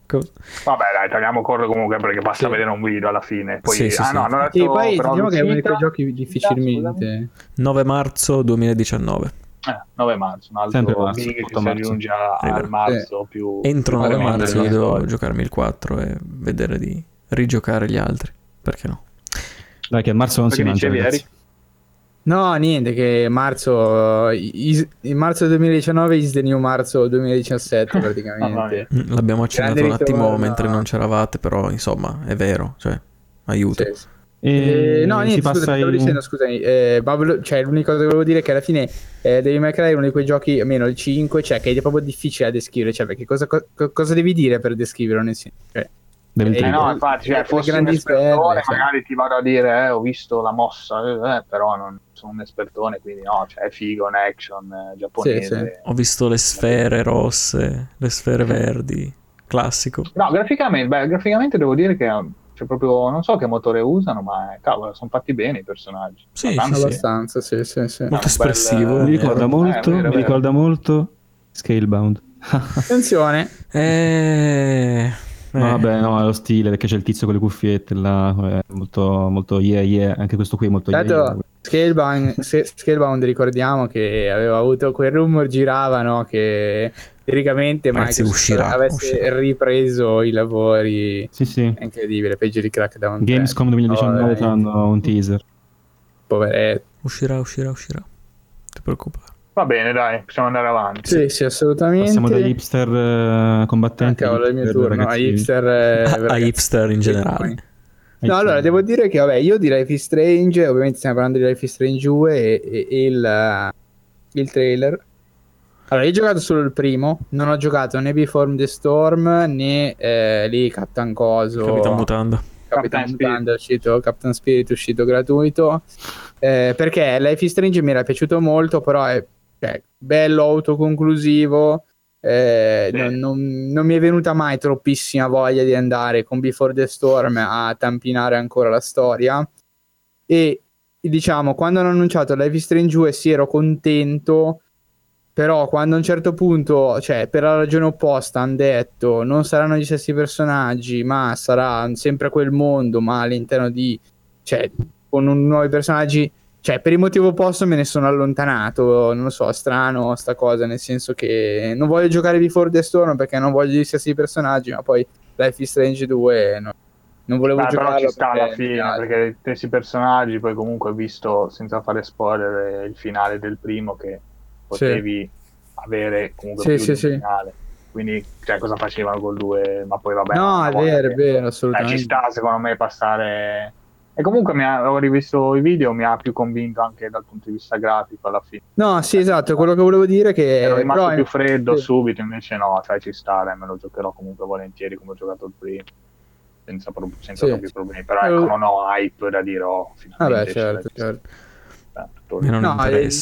Speaker 2: Vabbè, dai, tagliamo corto comunque perché basta sì. vedere un video alla fine. Poi,
Speaker 3: sì, sì,
Speaker 2: ah,
Speaker 3: sì.
Speaker 2: no, detto,
Speaker 1: sì, poi diciamo che è uno di quei giochi difficilmente.
Speaker 3: 9 marzo 2019.
Speaker 2: Eh, 9 marzo, un altro Sempre marzo, che si aggiunge al marzo eh. più...
Speaker 3: Entro 9 marzo io devo giocarmi il 4 e vedere di rigiocare gli altri. Perché no?
Speaker 4: Dai, che a marzo non perché si mangia.
Speaker 1: No, niente, che marzo, is, in marzo 2019 is the new marzo 2017 praticamente.
Speaker 3: Mm, l'abbiamo accennato Grande un attimo ritorno, mentre non c'eravate, però insomma è vero, cioè aiuto.
Speaker 1: Sì, sì. Eh, no, niente, scusa, stavo in... dicendo, scusami, eh, Bablo, cioè, l'unica cosa che volevo dire è che alla fine eh, Devil May Cry è uno di quei giochi, almeno il 5, cioè che è proprio difficile da descrivere, cioè perché cosa, co- cosa devi dire per descriverlo nel senso? Cioè,
Speaker 2: eh, no, infatti, cioè, fossi un espertone, cioè. magari ti vado a dire, eh, ho visto la mossa, eh, però non sono un espertone, quindi no, cioè è figo, un action eh, giapponese. Sì, sì.
Speaker 3: Ho visto le sfere rosse, le sfere verdi, classico.
Speaker 2: No, graficamente, beh, graficamente devo dire che cioè proprio non so che motore usano, ma cavolo, sono fatti bene i personaggi.
Speaker 1: Sì, sì abbastanza, sì, sì, sì.
Speaker 3: Molto espressivo.
Speaker 4: Bel... Mi ricorda molto, eh, mi ricorda molto Scalebound.
Speaker 1: Attenzione.
Speaker 3: eh
Speaker 4: No, vabbè, no, è lo stile perché c'è il tizio con le cuffiette là, è molto, molto yeah, yeah. Anche questo qui è molto
Speaker 1: Dato, yeah, yeah. Scalebound, Scalebound ricordiamo che aveva avuto quel rumor giravano che teoricamente Microsoft
Speaker 3: uscirà,
Speaker 1: avesse
Speaker 3: uscirà.
Speaker 1: ripreso i lavori.
Speaker 4: Sì, sì.
Speaker 1: È incredibile, peggio di Crackdown.
Speaker 4: Gamescom 2019 oh, fanno un teaser.
Speaker 1: Poveretto.
Speaker 3: Uscirà, uscirà, uscirà. Non ti preoccupare.
Speaker 2: Va bene, dai, possiamo andare avanti.
Speaker 1: Sì, sì, assolutamente.
Speaker 4: Passiamo dagli hipster uh, combattenti.
Speaker 1: Ah, cavolo, è il mio turno. A hipster, eh,
Speaker 3: a hipster in generale.
Speaker 1: No, allora devo dire che vabbè, io di Life is Strange, ovviamente stiamo parlando di Life is Strange 2 e, e, e il, uh, il trailer. Allora, io ho giocato solo il primo, non ho giocato né Before the Storm né eh, lì Captain Coso.
Speaker 3: Capitan Mutanda.
Speaker 1: Capitan Mutanda è uscito, Captain Spirit è uscito gratuito. Eh, perché Life is Strange mi era piaciuto molto, però è cioè, bello autoconclusivo. Eh, sì. non, non, non, mi è venuta mai troppissima voglia di andare con Before the Storm a tampinare ancora la storia. E diciamo, quando hanno annunciato Life is Strange 2 sì, ero contento. Però quando a un certo punto, cioè per la ragione opposta, hanno detto non saranno gli stessi personaggi, ma sarà sempre quel mondo, ma all'interno di, cioè, con un, nuovi personaggi cioè per il motivo opposto me ne sono allontanato, non lo so, strano sta cosa, nel senso che non voglio giocare Before the Storm perché non voglio gli stessi personaggi, ma poi Life is Strange 2 no, non volevo Beh, giocare.
Speaker 2: Però ci sta alla fine, perché gli stessi personaggi, poi comunque ho visto, senza fare spoiler, il finale del primo che potevi sì. avere comunque
Speaker 1: sì, più sì, finale.
Speaker 2: Quindi, cioè, cosa facevano col 2? Ma poi vabbè.
Speaker 1: No, è vero, è vero, assolutamente.
Speaker 2: Eh, ci sta, secondo me, passare e comunque mi ha, ho rivisto i video, mi ha più convinto anche dal punto di vista grafico alla fine.
Speaker 1: No, sì, esatto, quello che volevo dire è che...
Speaker 2: Ero rimasto più freddo sì. subito, invece no, cioè ci sta, me lo giocherò comunque volentieri come ho giocato il primo, senza, pro- senza sì. troppi problemi. Però ecco, non ho hype da dire, oh,
Speaker 1: Vabbè, certo, certo. Eh, no,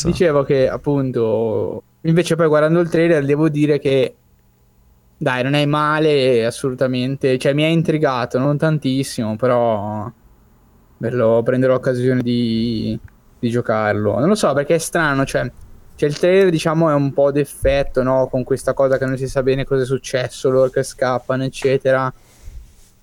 Speaker 1: dicevo che appunto, invece poi guardando il trailer devo dire che dai, non è male assolutamente, cioè mi ha intrigato, non tantissimo, però Bello, prenderò occasione di, di giocarlo. Non lo so perché è strano, cioè, cioè il trailer diciamo è un po' d'effetto, no? Con questa cosa che non si sa bene cosa è successo, loro che scappano, eccetera.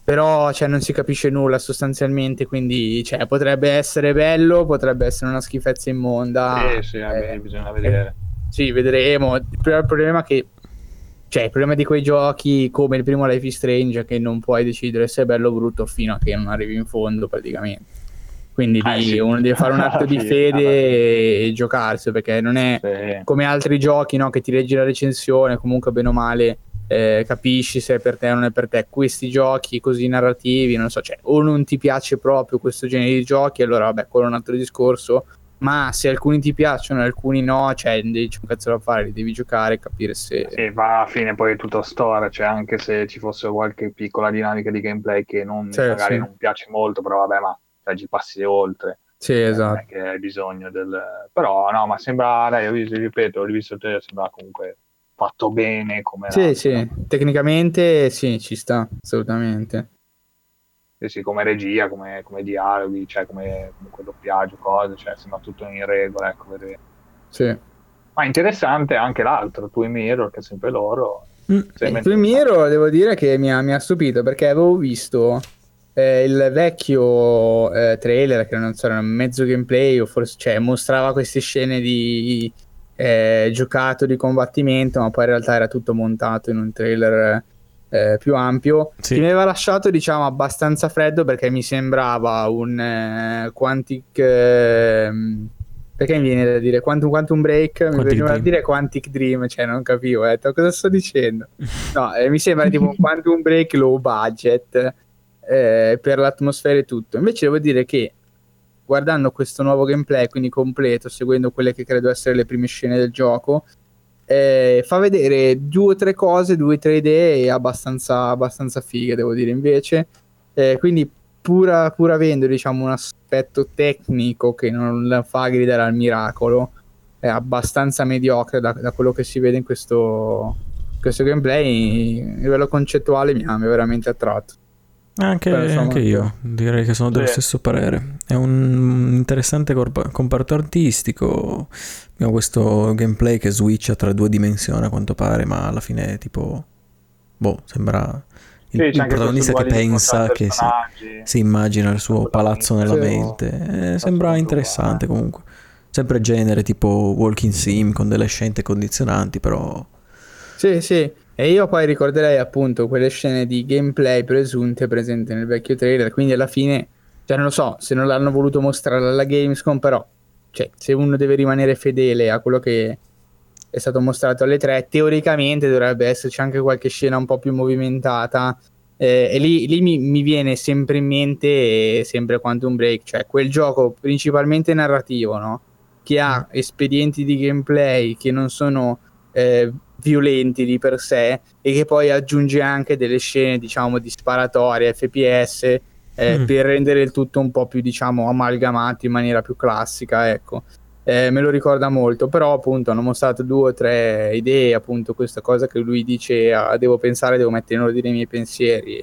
Speaker 1: Però cioè, non si capisce nulla sostanzialmente, quindi cioè, potrebbe essere bello, potrebbe essere una schifezza immonda.
Speaker 2: Sì, sì, eh, bisogna vedere. Eh,
Speaker 1: sì, vedremo. Il problema è che cioè, il problema di quei giochi come il primo Life is Strange è che non puoi decidere se è bello o brutto fino a che non arrivi in fondo praticamente. Quindi ah, lì sì. uno deve fare un atto di fede ah, e giocarsi perché non è sì. come altri giochi no, che ti leggi la recensione, comunque bene o male eh, capisci se è per te o non è per te. Questi giochi così narrativi, non so, cioè, o non ti piace proprio questo genere di giochi, allora vabbè, quello è un altro discorso. Ma se alcuni ti piacciono e alcuni no, cioè, devi un cazzo da fare, li devi giocare e capire se.
Speaker 2: Sì, va a fine poi è tutto storia, cioè anche se ci fosse qualche piccola dinamica di gameplay che non, sì, magari sì. non piace molto, però vabbè, ma cioè, ci passi oltre.
Speaker 1: Sì, esatto.
Speaker 2: che hai bisogno del... Però no, ma sembra, dai, io ripeto, ho rivisto te, sembra comunque fatto bene come
Speaker 1: sì, sì, tecnicamente sì, ci sta assolutamente
Speaker 2: sì, sì, come regia, come, come dialoghi, cioè come comunque doppiaggio, cose, cioè sembra tutto in regola, ecco, vedere.
Speaker 1: Sì.
Speaker 2: Ma interessante anche l'altro, Twin Mirror, che è sempre loro.
Speaker 1: Mm. Eh, Twin Mirror devo dire che mi ha, mi ha stupito perché avevo visto eh, il vecchio eh, trailer che non so, era un mezzo gameplay o forse cioè, mostrava queste scene di eh, giocato di combattimento, ma poi in realtà era tutto montato in un trailer eh, più ampio. Sì. Che mi aveva lasciato, diciamo, abbastanza freddo perché mi sembrava un eh, Quantic. Ehm, perché mi viene da dire Quantum, Quantum Break? Quantic mi veniva da dire Quantic Dream, cioè non capivo, detto cosa sto dicendo. No, eh, mi sembra tipo un Quantum Break low budget eh, per l'atmosfera e tutto. Invece devo dire che guardando questo nuovo gameplay, quindi completo, seguendo quelle che credo essere le prime scene del gioco, eh, fa vedere due o tre cose, due o tre idee abbastanza, abbastanza fighe, devo dire invece. Eh, quindi pur, pur, avendo diciamo, un aspetto tecnico che non fa gridare al miracolo, è abbastanza mediocre da, da quello che si vede in questo, questo gameplay. A livello concettuale mi ha veramente attratto.
Speaker 3: Anche, anche io direi che sono dello sì. stesso parere. È un interessante corp- comparto artistico. Abbiamo questo gameplay che switcha tra due dimensioni a quanto pare, ma alla fine tipo... Boh, sembra il, sì, il protagonista che pensa che si, si, immagina il suo palazzo nella sì. mente. Eh, sembra interessante comunque. Sempre genere tipo walking sim con delle scelte condizionanti, però...
Speaker 1: Sì, sì. E io poi ricorderei appunto quelle scene di gameplay presunte presenti nel vecchio trailer, quindi alla fine, cioè non lo so, se non l'hanno voluto mostrare alla Gamescom, però, cioè, se uno deve rimanere fedele a quello che è stato mostrato alle tre, teoricamente dovrebbe esserci anche qualche scena un po' più movimentata, eh, e lì, lì mi, mi, viene sempre in mente sempre Quantum Break, cioè quel gioco principalmente narrativo, no? Che ha mm. espedienti di gameplay che non sono eh, violenti di per sé e che poi aggiunge anche delle scene diciamo di sparatorie FPS eh, mm. per rendere il tutto un po' più diciamo amalgamato in maniera più classica ecco. Eh, me lo ricorda molto però appunto hanno mostrato due o tre idee appunto questa cosa che lui dice ah, devo pensare devo mettere in ordine i miei pensieri.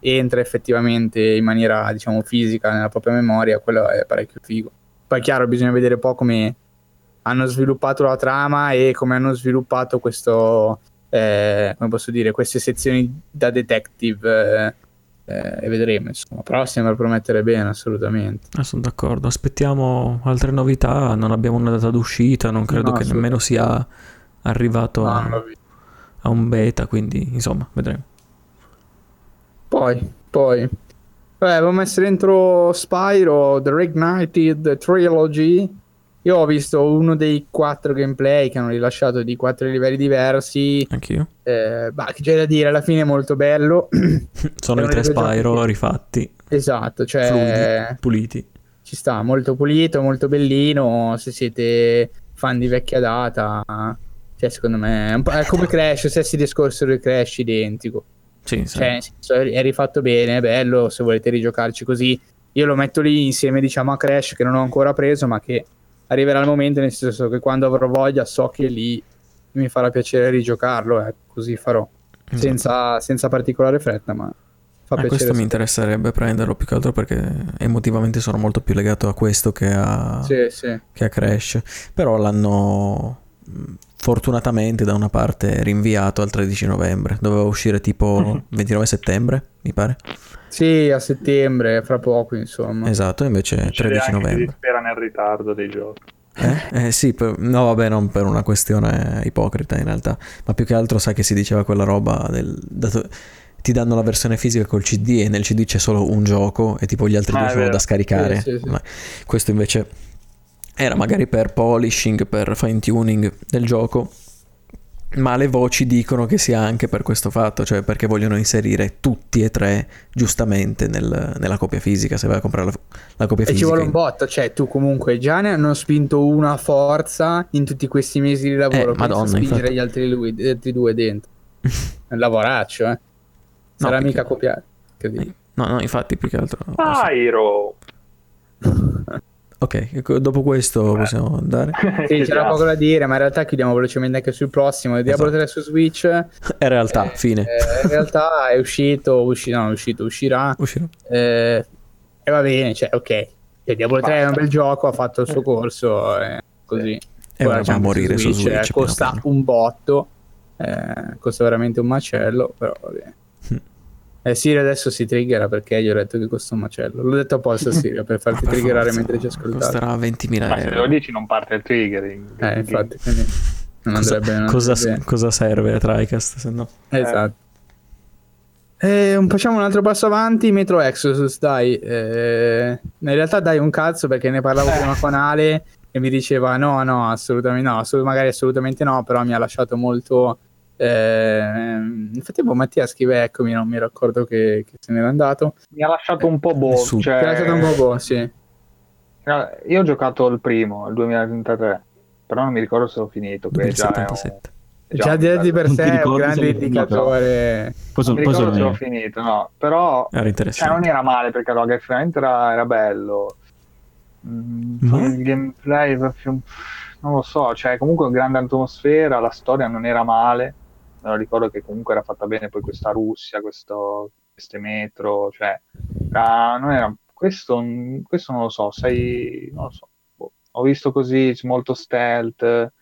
Speaker 1: E entra effettivamente in maniera diciamo fisica nella propria memoria quello è parecchio figo. Poi chiaro bisogna vedere un po' come hanno sviluppato la trama e come hanno sviluppato questo, eh, come posso dire, queste sezioni da detective. Eh, e vedremo, insomma. Però sembra promettere bene, assolutamente.
Speaker 3: Ah, sono d'accordo. Aspettiamo altre novità. Non abbiamo una data d'uscita. Non credo no, che nemmeno sia arrivato no, a, a un beta. Quindi, insomma, vedremo.
Speaker 1: Poi, poi. Beh, avevo messo dentro Spyro, The Reignited Trilogy io ho visto uno dei quattro gameplay che hanno rilasciato di quattro livelli diversi.
Speaker 3: Anch'io.
Speaker 1: Eh, bah, che c'è da dire, alla fine è molto bello.
Speaker 3: Sono i tre Spyro rifatti.
Speaker 1: Esatto, cioè...
Speaker 3: Fluidi, puliti.
Speaker 1: Ci sta, molto pulito, molto bellino. Se siete fan di vecchia data, cioè secondo me è, un po', è come Crash, se si discorsero il Crash identico.
Speaker 3: Sì,
Speaker 1: sì. Cioè, è rifatto bene, è bello, se volete rigiocarci così. Io lo metto lì insieme, diciamo, a Crash che non ho ancora preso, ma che arriverà il momento, nel senso che quando avrò voglia so che lì mi farà piacere rigiocarlo, eh, così farò, esatto. senza, senza, particolare fretta, ma fa
Speaker 3: eh,
Speaker 1: piacere.
Speaker 3: Questo mi interesserebbe prenderlo più che altro perché emotivamente sono molto più legato a questo che a,
Speaker 1: sì, sì.
Speaker 3: Che a Crash, però l'hanno fortunatamente da una parte rinviato al 13 novembre. Doveva uscire tipo 29 settembre, mi pare.
Speaker 1: Sì, a settembre, fra poco, insomma.
Speaker 3: Esatto, invece 13 novembre. Si
Speaker 2: spera nel ritardo dei giochi.
Speaker 3: Eh? eh sì, per, no vabbè, non per una questione ipocrita in realtà, ma più che altro sai che si diceva quella roba del... Dato, ti danno la versione fisica col CD e nel CD c'è solo un gioco e tipo gli altri ah, due sono da scaricare. Sì, sì, sì. Questo invece era magari per polishing, per fine tuning del gioco, ma le voci dicono che sia anche per questo fatto, cioè perché vogliono inserire tutti e tre giustamente nel, nella copia fisica, se vai a comprare la, la copia
Speaker 1: e
Speaker 3: fisica.
Speaker 1: E ci vuole un botto, cioè tu comunque già ne hanno spinto una forza in tutti questi mesi di lavoro,
Speaker 3: eh, madonna,
Speaker 1: spingere
Speaker 3: infatti.
Speaker 1: gli altri, lui, gli altri due dentro. È un lavoraccio, eh. Sarà no, mica perché... copiare.
Speaker 3: No, no, infatti più che altro...
Speaker 2: Pyro!
Speaker 3: Ok, dopo questo Beh. possiamo andare.
Speaker 1: sì, c'era poco da dire, ma in realtà chiudiamo velocemente anche sul prossimo. Diablo esatto. 3 su Switch.
Speaker 3: È realtà,
Speaker 1: eh,
Speaker 3: fine.
Speaker 1: Eh, in realtà è uscito, usci- no, è uscito, uscirà.
Speaker 3: Uscirà.
Speaker 1: Eh, e va bene, cioè, ok. Cioè, Diablo 3 è un bel gioco, ha fatto il suo corso, eh, così.
Speaker 3: E ora va a morire su Switch. Su Switch
Speaker 1: costa un botto, eh, costa veramente un macello, però va bene. Eh, Sirio adesso si triggera perché gli ho detto che costa un macello. L'ho detto apposta a Sirio per farti per triggerare forza. mentre ci ascoltavi.
Speaker 3: Costerà 20.000 euro. Ma
Speaker 2: se lo dici non parte il triggering.
Speaker 1: Eh, infatti, quindi non
Speaker 3: cosa,
Speaker 1: andrebbe, non
Speaker 3: cosa, andrebbe. cosa serve a TriCast se no?
Speaker 1: Esatto. Eh, facciamo un altro passo avanti. Metro Exodus, dai. Eh, in realtà dai un cazzo perché ne parlavo prima con Ale e mi diceva no, no, assolutamente no, assolut- magari assolutamente no, però mi ha lasciato molto eh, infatti, boh, Mattia scrive: Eccomi, non mi ricordo che, che, se n'era andato.
Speaker 2: Mi ha lasciato un po' boh.
Speaker 1: Cioè... Mi ha lasciato un po' boh, sì.
Speaker 2: Io ho giocato il primo, il 2033, però non mi ricordo se l'ho finito.
Speaker 3: 2077.
Speaker 1: Già, già di per sé è un grande indicatore.
Speaker 2: Poi sono, non mi ricordo se l'ho finito, no. Però cioè, non era male perché allora, graficamente era, era bello. Mm, il gameplay non lo so, cioè comunque grande atmosfera, la storia non era male me lo ricordo che comunque era fatta bene poi questa Russia, questo, queste metro, cioè era, non era, questo, questo non lo so, sei, non lo so, boh. ho visto così molto stealth,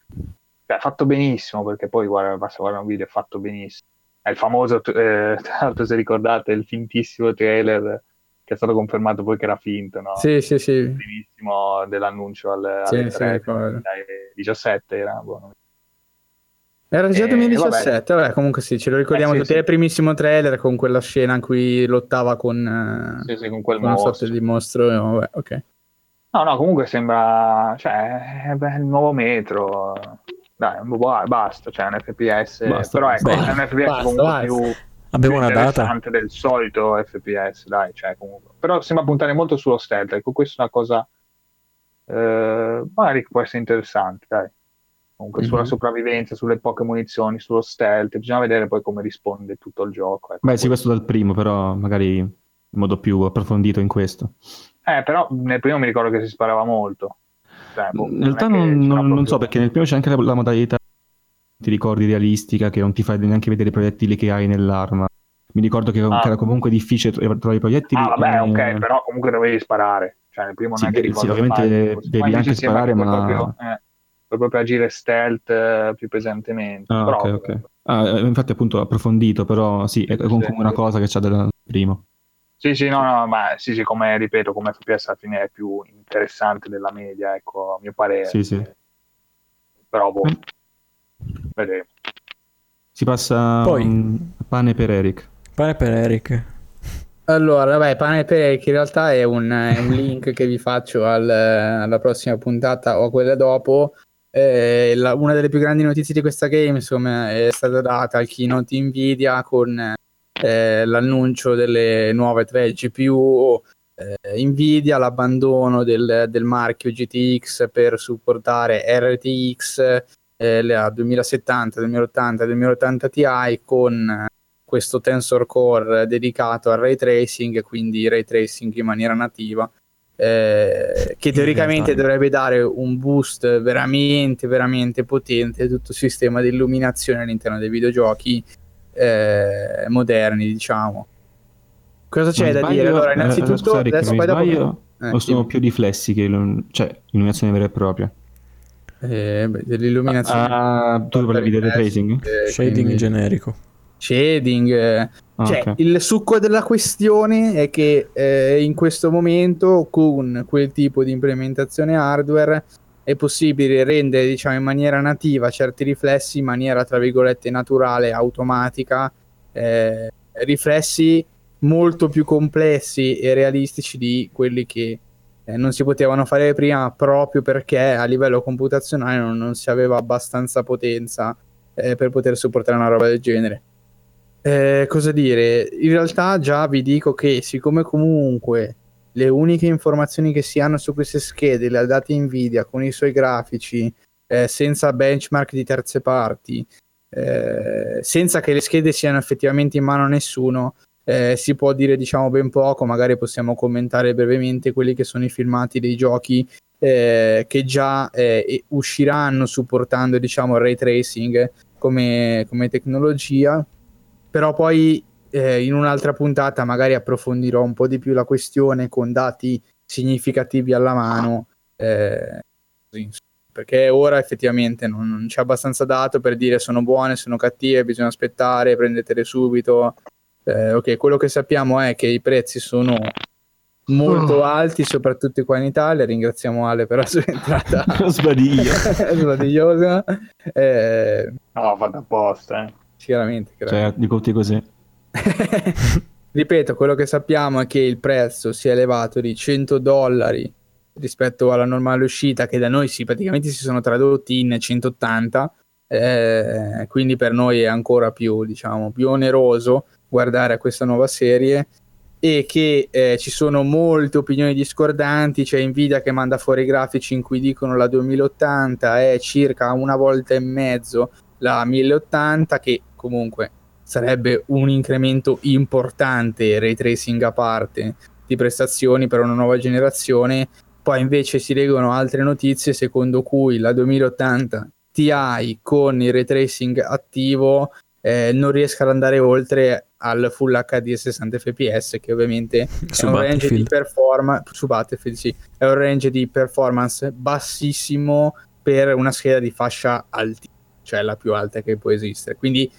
Speaker 2: cioè, fatto benissimo perché poi guarda, basta guardare un video, è fatto benissimo. È il famoso, eh, tra l'altro se ricordate, il fintissimo trailer che è stato confermato poi che era finto, no?
Speaker 1: Sì, sì, sì.
Speaker 2: Primissimo dell'annuncio alle sì, 3, sì, 17 era, boh,
Speaker 1: era già 2017, eh, vabbè. vabbè. comunque sì, ce lo ricordiamo eh, sì, tutti. Sì. È il primissimo trailer con quella scena in cui lottava con,
Speaker 2: sì, sì, con quel
Speaker 1: con
Speaker 2: mostro.
Speaker 1: di mostro. Vabbè, ok.
Speaker 2: No, no, comunque sembra, cioè, beh, il nuovo metro. Dai, basta, cioè un FPS, basta, però ecco, beh, è un FPS basta, comunque basta. più,
Speaker 3: Abbiamo una data
Speaker 2: del solito FPS, dai, cioè comunque. Però sembra puntare molto sullo stealth, ecco, questa è una cosa eh, magari può essere interessante, dai comunque mm-hmm. sulla sopravvivenza, sulle poche munizioni, sullo stealth, bisogna vedere poi come risponde tutto il gioco.
Speaker 4: Ecco. Beh sì, questo dal primo, però magari in modo più approfondito in questo.
Speaker 2: Eh, però nel primo mi ricordo che si sparava molto.
Speaker 4: Cioè, boh, in realtà non, non, non, so, perché nel primo c'è anche la, la modalità, ti ricordi, realistica, che non ti fai neanche vedere i proiettili che hai nell'arma. Mi ricordo che, ah. era comunque difficile trovare i proiettili.
Speaker 2: Ah, vabbè, e... ok, però comunque dovevi sparare. Cioè, nel primo non
Speaker 4: sì,
Speaker 2: è che
Speaker 4: sì, ovviamente devi anche sparare, ma...
Speaker 2: Proprio, eh puoi proprio agire stealth eh, più pesantemente.
Speaker 4: Ah, però, ok, ok. Ah, eh, infatti appunto approfondito, però sì, è comunque sì, una cosa che c'è del primo.
Speaker 2: Sì, sì, no, no, ma sì, sì, come ripeto, come FPS alla fine è più interessante della media, ecco, a mio parere.
Speaker 4: Sì, sì.
Speaker 2: Però, boh, mm. vedremo.
Speaker 4: Si passa Poi, um, pane per Eric.
Speaker 3: Pane per Eric.
Speaker 1: Allora, vabbè, pane per Eric in realtà è un, è un link che vi faccio al, alla prossima puntata o a quella dopo, eh, la, una delle più grandi notizie di questa game insomma, è stata data al keynote Nvidia con eh, l'annuncio delle nuove 3 GPU eh, Nvidia, l'abbandono del, del, marchio GTX per supportare RTX eh, la 2070, 2080, 2080 Ti con questo Tensor Core dedicato al ray tracing quindi ray tracing in maniera nativa eh, che teoricamente dovrebbe dare un boost veramente, veramente potente a tutto il sistema di illuminazione all'interno dei videogiochi eh, moderni, diciamo. Cosa c'è da dire? Allora, eh, innanzitutto,
Speaker 4: eh, adesso poi dopo... Eh, o sono più riflessi che cioè illuminazione vera e propria?
Speaker 1: Eh, dell'illuminazione.
Speaker 4: Ah, tu volevi vedere tracing?
Speaker 3: Eh, Shading quindi... generico.
Speaker 1: Shading. Eh. Cioè, okay. il succo della questione è che eh, in questo momento con quel tipo di implementazione hardware è possibile rendere diciamo in maniera nativa certi riflessi in maniera tra virgolette naturale, automatica, eh, riflessi molto più complessi e realistici di quelli che eh, non si potevano fare prima proprio perché a livello computazionale non, non si aveva abbastanza potenza eh, per poter supportare una roba del genere. Eh, cosa dire? In realtà già vi dico che siccome comunque le uniche informazioni che si hanno su queste schede le ha date Nvidia con i suoi grafici eh, senza benchmark di terze parti, eh, senza che le schede siano effettivamente in mano a nessuno, eh, si può dire diciamo ben poco, magari possiamo commentare brevemente quelli che sono i filmati dei giochi eh, che già eh, usciranno supportando diciamo il ray tracing come, come tecnologia, però poi eh, in un'altra puntata magari approfondirò un po' di più la questione con dati significativi alla mano. Eh, perché ora effettivamente non, non, c'è abbastanza dato per dire sono buone, sono cattive, bisogna aspettare, prendetele subito. Eh, ok, quello che sappiamo è che i prezzi sono molto oh. alti, soprattutto qua in Italia. Ringraziamo Ale per la sua entrata sbadigliosa.
Speaker 2: Eh, no, vado apposta. Eh.
Speaker 1: Sicuramente.
Speaker 4: Cioè, di tutti così.
Speaker 1: Ripeto, quello che sappiamo è che il prezzo si è elevato di 100 dollari rispetto alla normale uscita, che da noi si, praticamente si sono tradotti in 180. Eh, quindi per noi è ancora più, diciamo, più oneroso guardare a questa nuova serie e che eh, ci sono molte opinioni discordanti, c'è Nvidia che manda fuori i grafici in cui dicono la 2080 è circa una volta e mezzo la 1080 che comunque sarebbe un incremento importante ray tracing a parte di prestazioni per una nuova generazione. Poi invece si leggono altre notizie secondo cui la 2080 Ti con il ray tracing attivo eh, non riesca ad andare oltre al full HD 60 fps che ovviamente su è un range di performance su Battlefield sì, è un range di performance bassissimo per una scheda di fascia alti cioè la più alta che può esistere. Quindi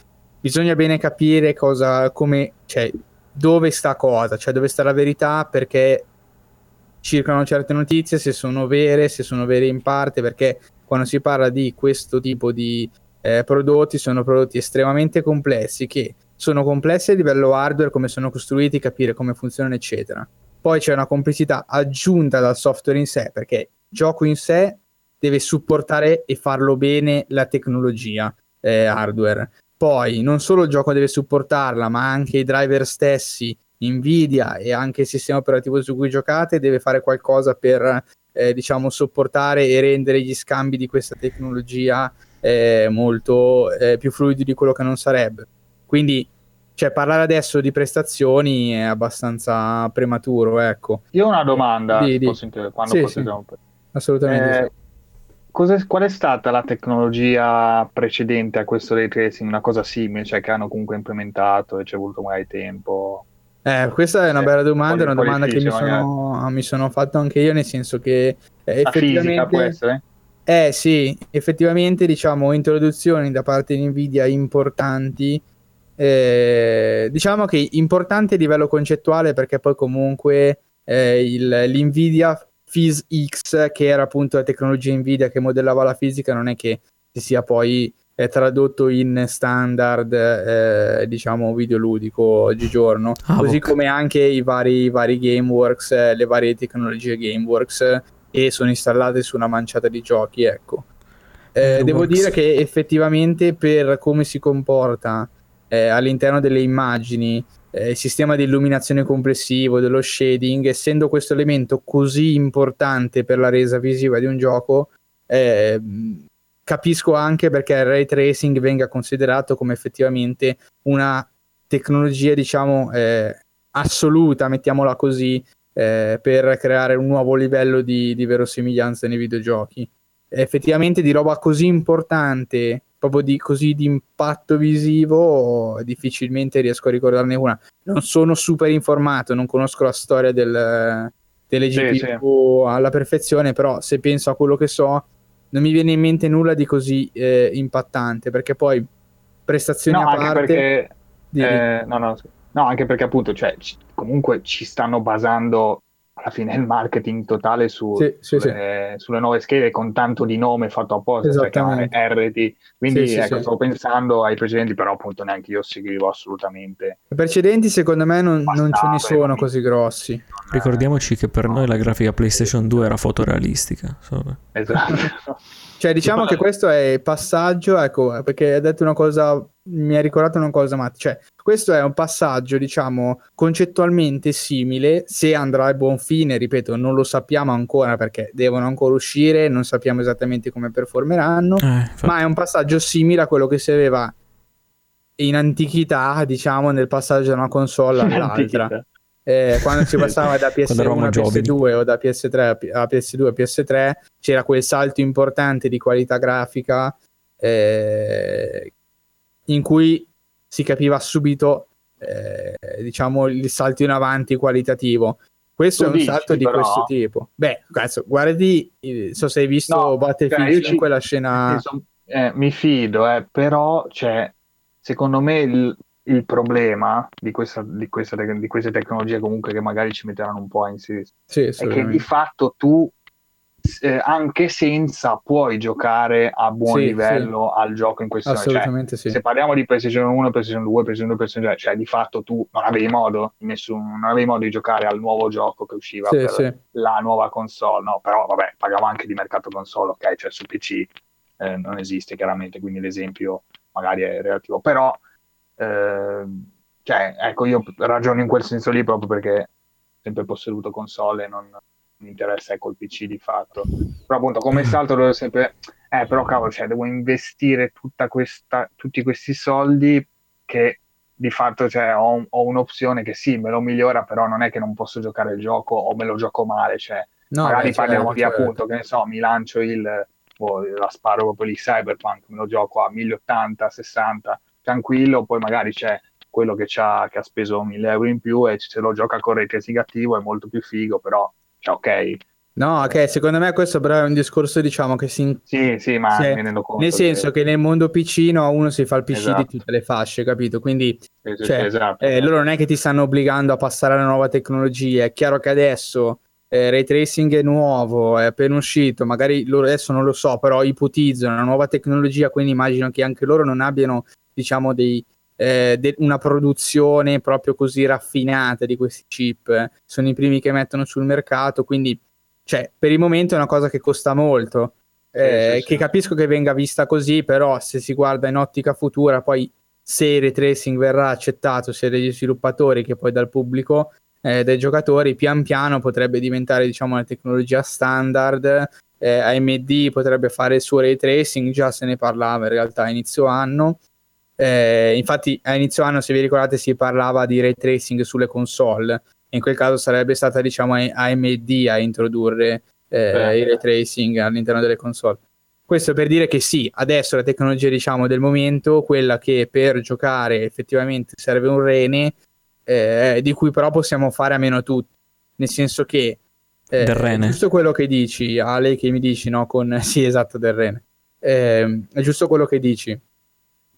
Speaker 1: bisogna bene capire cosa come cioè dove sta cosa cioè dove sta la verità perché circolano certe notizie se sono vere se sono vere in parte perché quando si parla di questo tipo di eh, prodotti sono prodotti estremamente complessi che sono complessi a livello hardware, come sono costruiti, capire come funzionano, eccetera. Poi c'è una complessità aggiunta dal software in sé, perché il gioco in sé deve supportare e farlo bene la tecnologia eh, hardware. Poi non solo il gioco deve supportarla, ma anche i driver stessi, Nvidia e anche il sistema operativo su cui giocate deve fare qualcosa per eh, diciamo sopportare e rendere gli scambi di questa tecnologia eh, molto eh, più fluidi di quello che non sarebbe. Quindi cioè, parlare adesso di prestazioni è abbastanza prematuro, ecco.
Speaker 2: Io ho una domanda, di, di... Posso quando sì, posso sì.
Speaker 1: Assolutamente eh,
Speaker 2: sì. Qual è stata la tecnologia precedente a questo ray tracing? Una cosa simile, cioè che hanno comunque implementato e ci è voluto magari tempo?
Speaker 1: Eh, questa è una bella domanda, è una domanda che mi sono, mi sono, fatto anche io, nel senso che
Speaker 2: eh, effettivamente... fisica può essere?
Speaker 1: Eh sì, effettivamente diciamo introduzioni da parte di Nvidia importanti, eh, diciamo che importanti a livello concettuale perché poi comunque eh, il, l'Nvidia PhysX che era appunto la tecnologia Nvidia che modellava la fisica non è che si sia poi eh, tradotto in standard eh, diciamo videoludico oggigiorno, ah, così okay. come anche i vari, i vari Gameworks, eh, le varie tecnologie Gameworks e sono installate su una manciata di giochi, ecco. Eh, devo dire che effettivamente per come si comporta eh, all'interno delle immagini, eh, il sistema di illuminazione complessivo, dello shading, essendo questo elemento così importante per la resa visiva di un gioco, eh, capisco anche perché il ray tracing venga considerato come effettivamente una tecnologia, diciamo, eh, assoluta, mettiamola così, eh, per creare un nuovo livello di, di verosimiglianza nei videogiochi. Effettivamente di roba così importante, proprio di così di impatto visivo, difficilmente riesco a ricordarne una. Non sono super informato, non conosco la storia del, delle GPU sì, sì. alla perfezione, però se penso a quello che so, non mi viene in mente nulla di così eh, impattante, perché poi prestazioni
Speaker 2: no,
Speaker 1: a parte...
Speaker 2: Perché, eh, no, no, no, anche perché appunto, cioè, c- comunque ci stanno basando alla fine il marketing totale su, sì, sì, sulle, sì. sulle, nuove schede con tanto di nome fatto apposta, cioè RT. Quindi ecco, sto pensando ai precedenti, però appunto neanche io seguivo assolutamente.
Speaker 1: I precedenti secondo me non, non ce ne sono così grossi.
Speaker 3: Ricordiamoci che per noi la grafica PlayStation 2 era fotorealistica.
Speaker 2: Esatto.
Speaker 1: cioè diciamo che questo è il passaggio, ecco, perché hai detto una cosa mi ha ricordato una cosa, ma cioè, questo è un passaggio, diciamo, concettualmente simile, se andrà a buon fine, ripeto, non lo sappiamo ancora perché devono ancora uscire, non sappiamo esattamente come performeranno, eh, ma è un passaggio simile a quello che si aveva in antichità, diciamo, nel passaggio da una console all'altra. Eh, quando si passava da PS1 a PS2 o da PS3 a PS2 a PS3 c'era quel salto importante di qualità grafica eh, in cui si capiva subito eh, diciamo il salto in avanti qualitativo. Questo tu è un dici, salto di però... questo tipo. Beh cazzo guardi so se hai visto no, Battlefield cioè, 5 ci... la scena
Speaker 2: eh, mi fido eh, però cioè, secondo me il, il problema di, questa, di, questa, di, queste tecnologie comunque che magari ci metteranno un po' a inserire sì, è che di fatto tu eh, anche senza puoi giocare a buon sì, livello sì. al gioco in questione. Cioè, Assolutamente cioè, sì. Se parliamo di PlayStation 1, PlayStation 2, PlayStation 2, PlayStation 3, cioè di fatto tu non avevi modo, nessun, non avevi modo di giocare al nuovo gioco che usciva per la nuova console, no? Però vabbè, parliamo anche di mercato console, ok? Cioè su PC eh, non esiste chiaramente, quindi l'esempio magari è relativo, però eh, cioè, ecco, io ragiono in quel senso lì proprio perché sempre posseduto console non mi interessa ecco il PC di fatto. Però appunto come salto devo sempre... Eh, però cavolo, cioè, devo investire tutta questa, tutti questi soldi che di fatto cioè, ho, ho, un'opzione che sì, me lo migliora, però non è che non posso giocare il gioco o me lo gioco male. Cioè, no, magari beh, parliamo di certo. appunto, che ne so, mi lancio il... Oh, la sparo proprio lì Cyberpunk, me lo gioco a 1080, 60, tranquillo, poi magari c'è quello che, che ha speso 1000 euro in più e se lo gioca con ray tracing attivo è molto più figo, però ok.
Speaker 1: No, ok, secondo me questo però è un discorso, diciamo, che si...
Speaker 2: Sì, sì, ma conto.
Speaker 1: Nel senso che... che nel mondo PC no, uno si fa il PC esatto. di tutte le fasce, capito? Quindi
Speaker 2: sì, cioè, esatto.
Speaker 1: eh, loro non è che ti stanno obbligando a passare alla nuova tecnologia. È chiaro che adesso eh, ray tracing è nuovo, è appena uscito, magari loro adesso non lo so, però ipotizzano una nuova tecnologia, quindi immagino che anche loro non abbiano, diciamo, dei, eh, de- una produzione proprio così raffinata di questi chip. Sono i primi che mettono sul mercato, quindi cioè, per il momento è una cosa che costa molto. Eh, sì, sì, che sì. capisco che venga vista così, però se si guarda in ottica futura, poi se il retracing verrà accettato sia dagli sviluppatori che poi dal pubblico, eh, dai giocatori, pian piano potrebbe diventare diciamo una tecnologia standard. Eh, AMD potrebbe fare il suo ray tracing, già se ne parlava in realtà a inizio anno. Eh, infatti a inizio anno, se vi ricordate, si parlava di ray tracing sulle console. In quel caso sarebbe stata, diciamo, AMD a introdurre eh, il ray tracing all'interno delle console. Questo per dire che sì, adesso la tecnologia, diciamo, del momento, quella che per giocare effettivamente serve un rene, eh, di cui però possiamo fare a meno tutti. Nel senso che eh, del rene. giusto quello che dici, Ale, che mi dici, no? Con, sì, esatto, del rene. Eh, è giusto quello che dici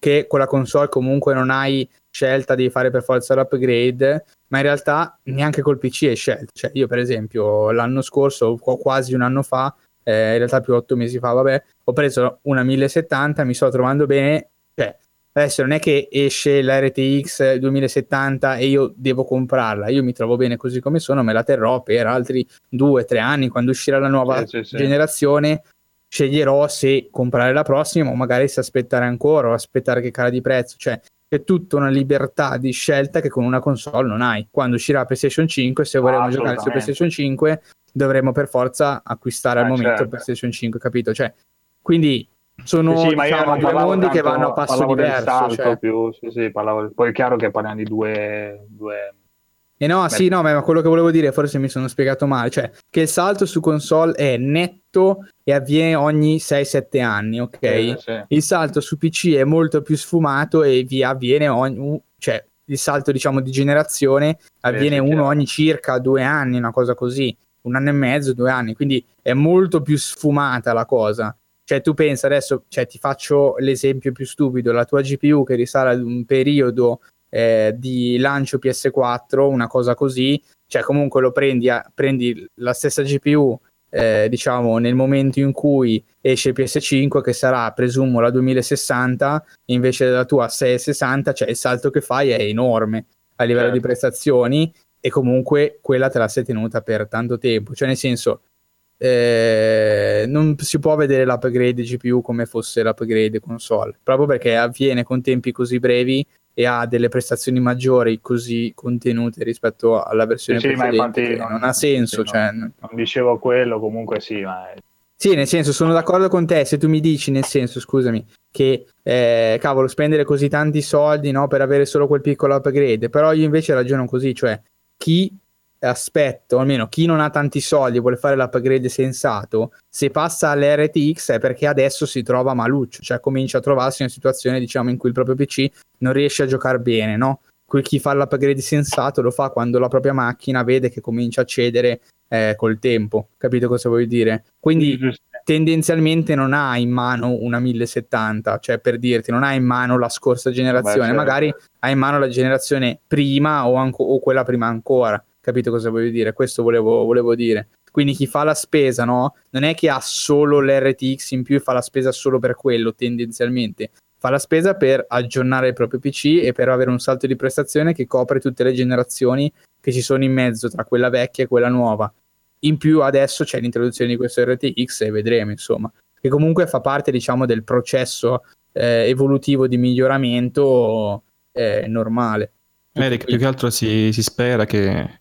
Speaker 1: che con la console comunque non hai scelta di fare per forza l'upgrade, ma in realtà neanche col PC hai scelta. Cioè, io per esempio l'anno scorso, quasi un anno fa, eh, in realtà più otto mesi fa, vabbè, ho preso una 1070, mi sto trovando bene. Cioè, adesso non è che esce la RTX 2070 e io devo comprarla, io mi trovo bene così come sono, me la terrò per altri due, tre anni, quando uscirà la nuova sì, sì, generazione sceglierò se comprare la prossima o magari se aspettare ancora o aspettare che cala di prezzo. Cioè, c'è tutta una libertà di scelta che con una console non hai. Quando uscirà PlayStation 5, se vorremmo ah, giocare su PlayStation 5, dovremo per forza acquistare eh, al momento certo. PlayStation 5, capito? Cioè, quindi sono sì, diciamo, due mondi che vanno a passo diverso. Cioè.
Speaker 2: Più, sì, sì, parlavo, poi è chiaro che parliamo di due, due
Speaker 1: e no, Beh. sì, no, ma quello che volevo dire, forse mi sono spiegato male, cioè che il salto su console è netto e avviene ogni 6-7 anni, ok? Eh, sì. Il salto su PC è molto più sfumato e vi avviene ogni, cioè il salto diciamo di generazione avviene eh, sì, uno ogni circa due anni, una cosa così, un anno e mezzo, due anni, quindi è molto più sfumata la cosa. Cioè tu pensa adesso, cioè, ti faccio l'esempio più stupido, la tua GPU che risale ad un periodo eh, di lancio PS4, una cosa così, cioè comunque lo prendi, a, prendi la stessa GPU eh, diciamo nel momento in cui esce il PS5 che sarà presumo la 2060 invece della tua 660 cioè il salto che fai è enorme a livello certo. di prestazioni e comunque quella te la sei tenuta per tanto tempo cioè nel senso eh, non si può vedere l'upgrade GPU come fosse l'upgrade console proprio perché avviene con tempi così brevi e ha delle prestazioni maggiori così contenute rispetto alla versione sì, precedente non, non, ha senso. Sì, cioè...
Speaker 2: non, non, dicevo quello, comunque sì, ma...
Speaker 1: Sì, nel senso, sono d'accordo con te, se tu mi dici, nel senso, scusami, che, eh, cavolo, spendere così tanti soldi, no, per avere solo quel piccolo upgrade, però io invece ragiono così, cioè, chi aspetto, almeno chi non ha tanti soldi e vuole fare l'upgrade sensato, se passa all'RTX è perché adesso si trova maluccio, cioè comincia a trovarsi in una situazione diciamo in cui il proprio PC non riesce a giocare bene, no? Quel chi fa l'upgrade sensato lo fa quando la propria macchina vede che comincia a cedere eh, col tempo, capito cosa vuoi dire? Quindi tendenzialmente non ha in mano una 1070, cioè per dirti, non ha in mano la scorsa generazione, Beh, certo. magari ha in mano la generazione prima o, anco, o quella prima ancora Capito cosa voglio dire? Questo volevo, volevo dire. Quindi chi fa la spesa, no? Non è che ha solo l'RTX in più e fa la spesa solo per quello, tendenzialmente. Fa la spesa per aggiornare il proprio PC e per avere un salto di prestazione che copre tutte le generazioni che ci sono in mezzo tra quella vecchia e quella nuova. In più adesso c'è l'introduzione di questo RTX e vedremo, insomma, che comunque fa parte, diciamo, del processo eh, evolutivo di miglioramento eh, normale.
Speaker 4: Eric, più che altro si, si spera che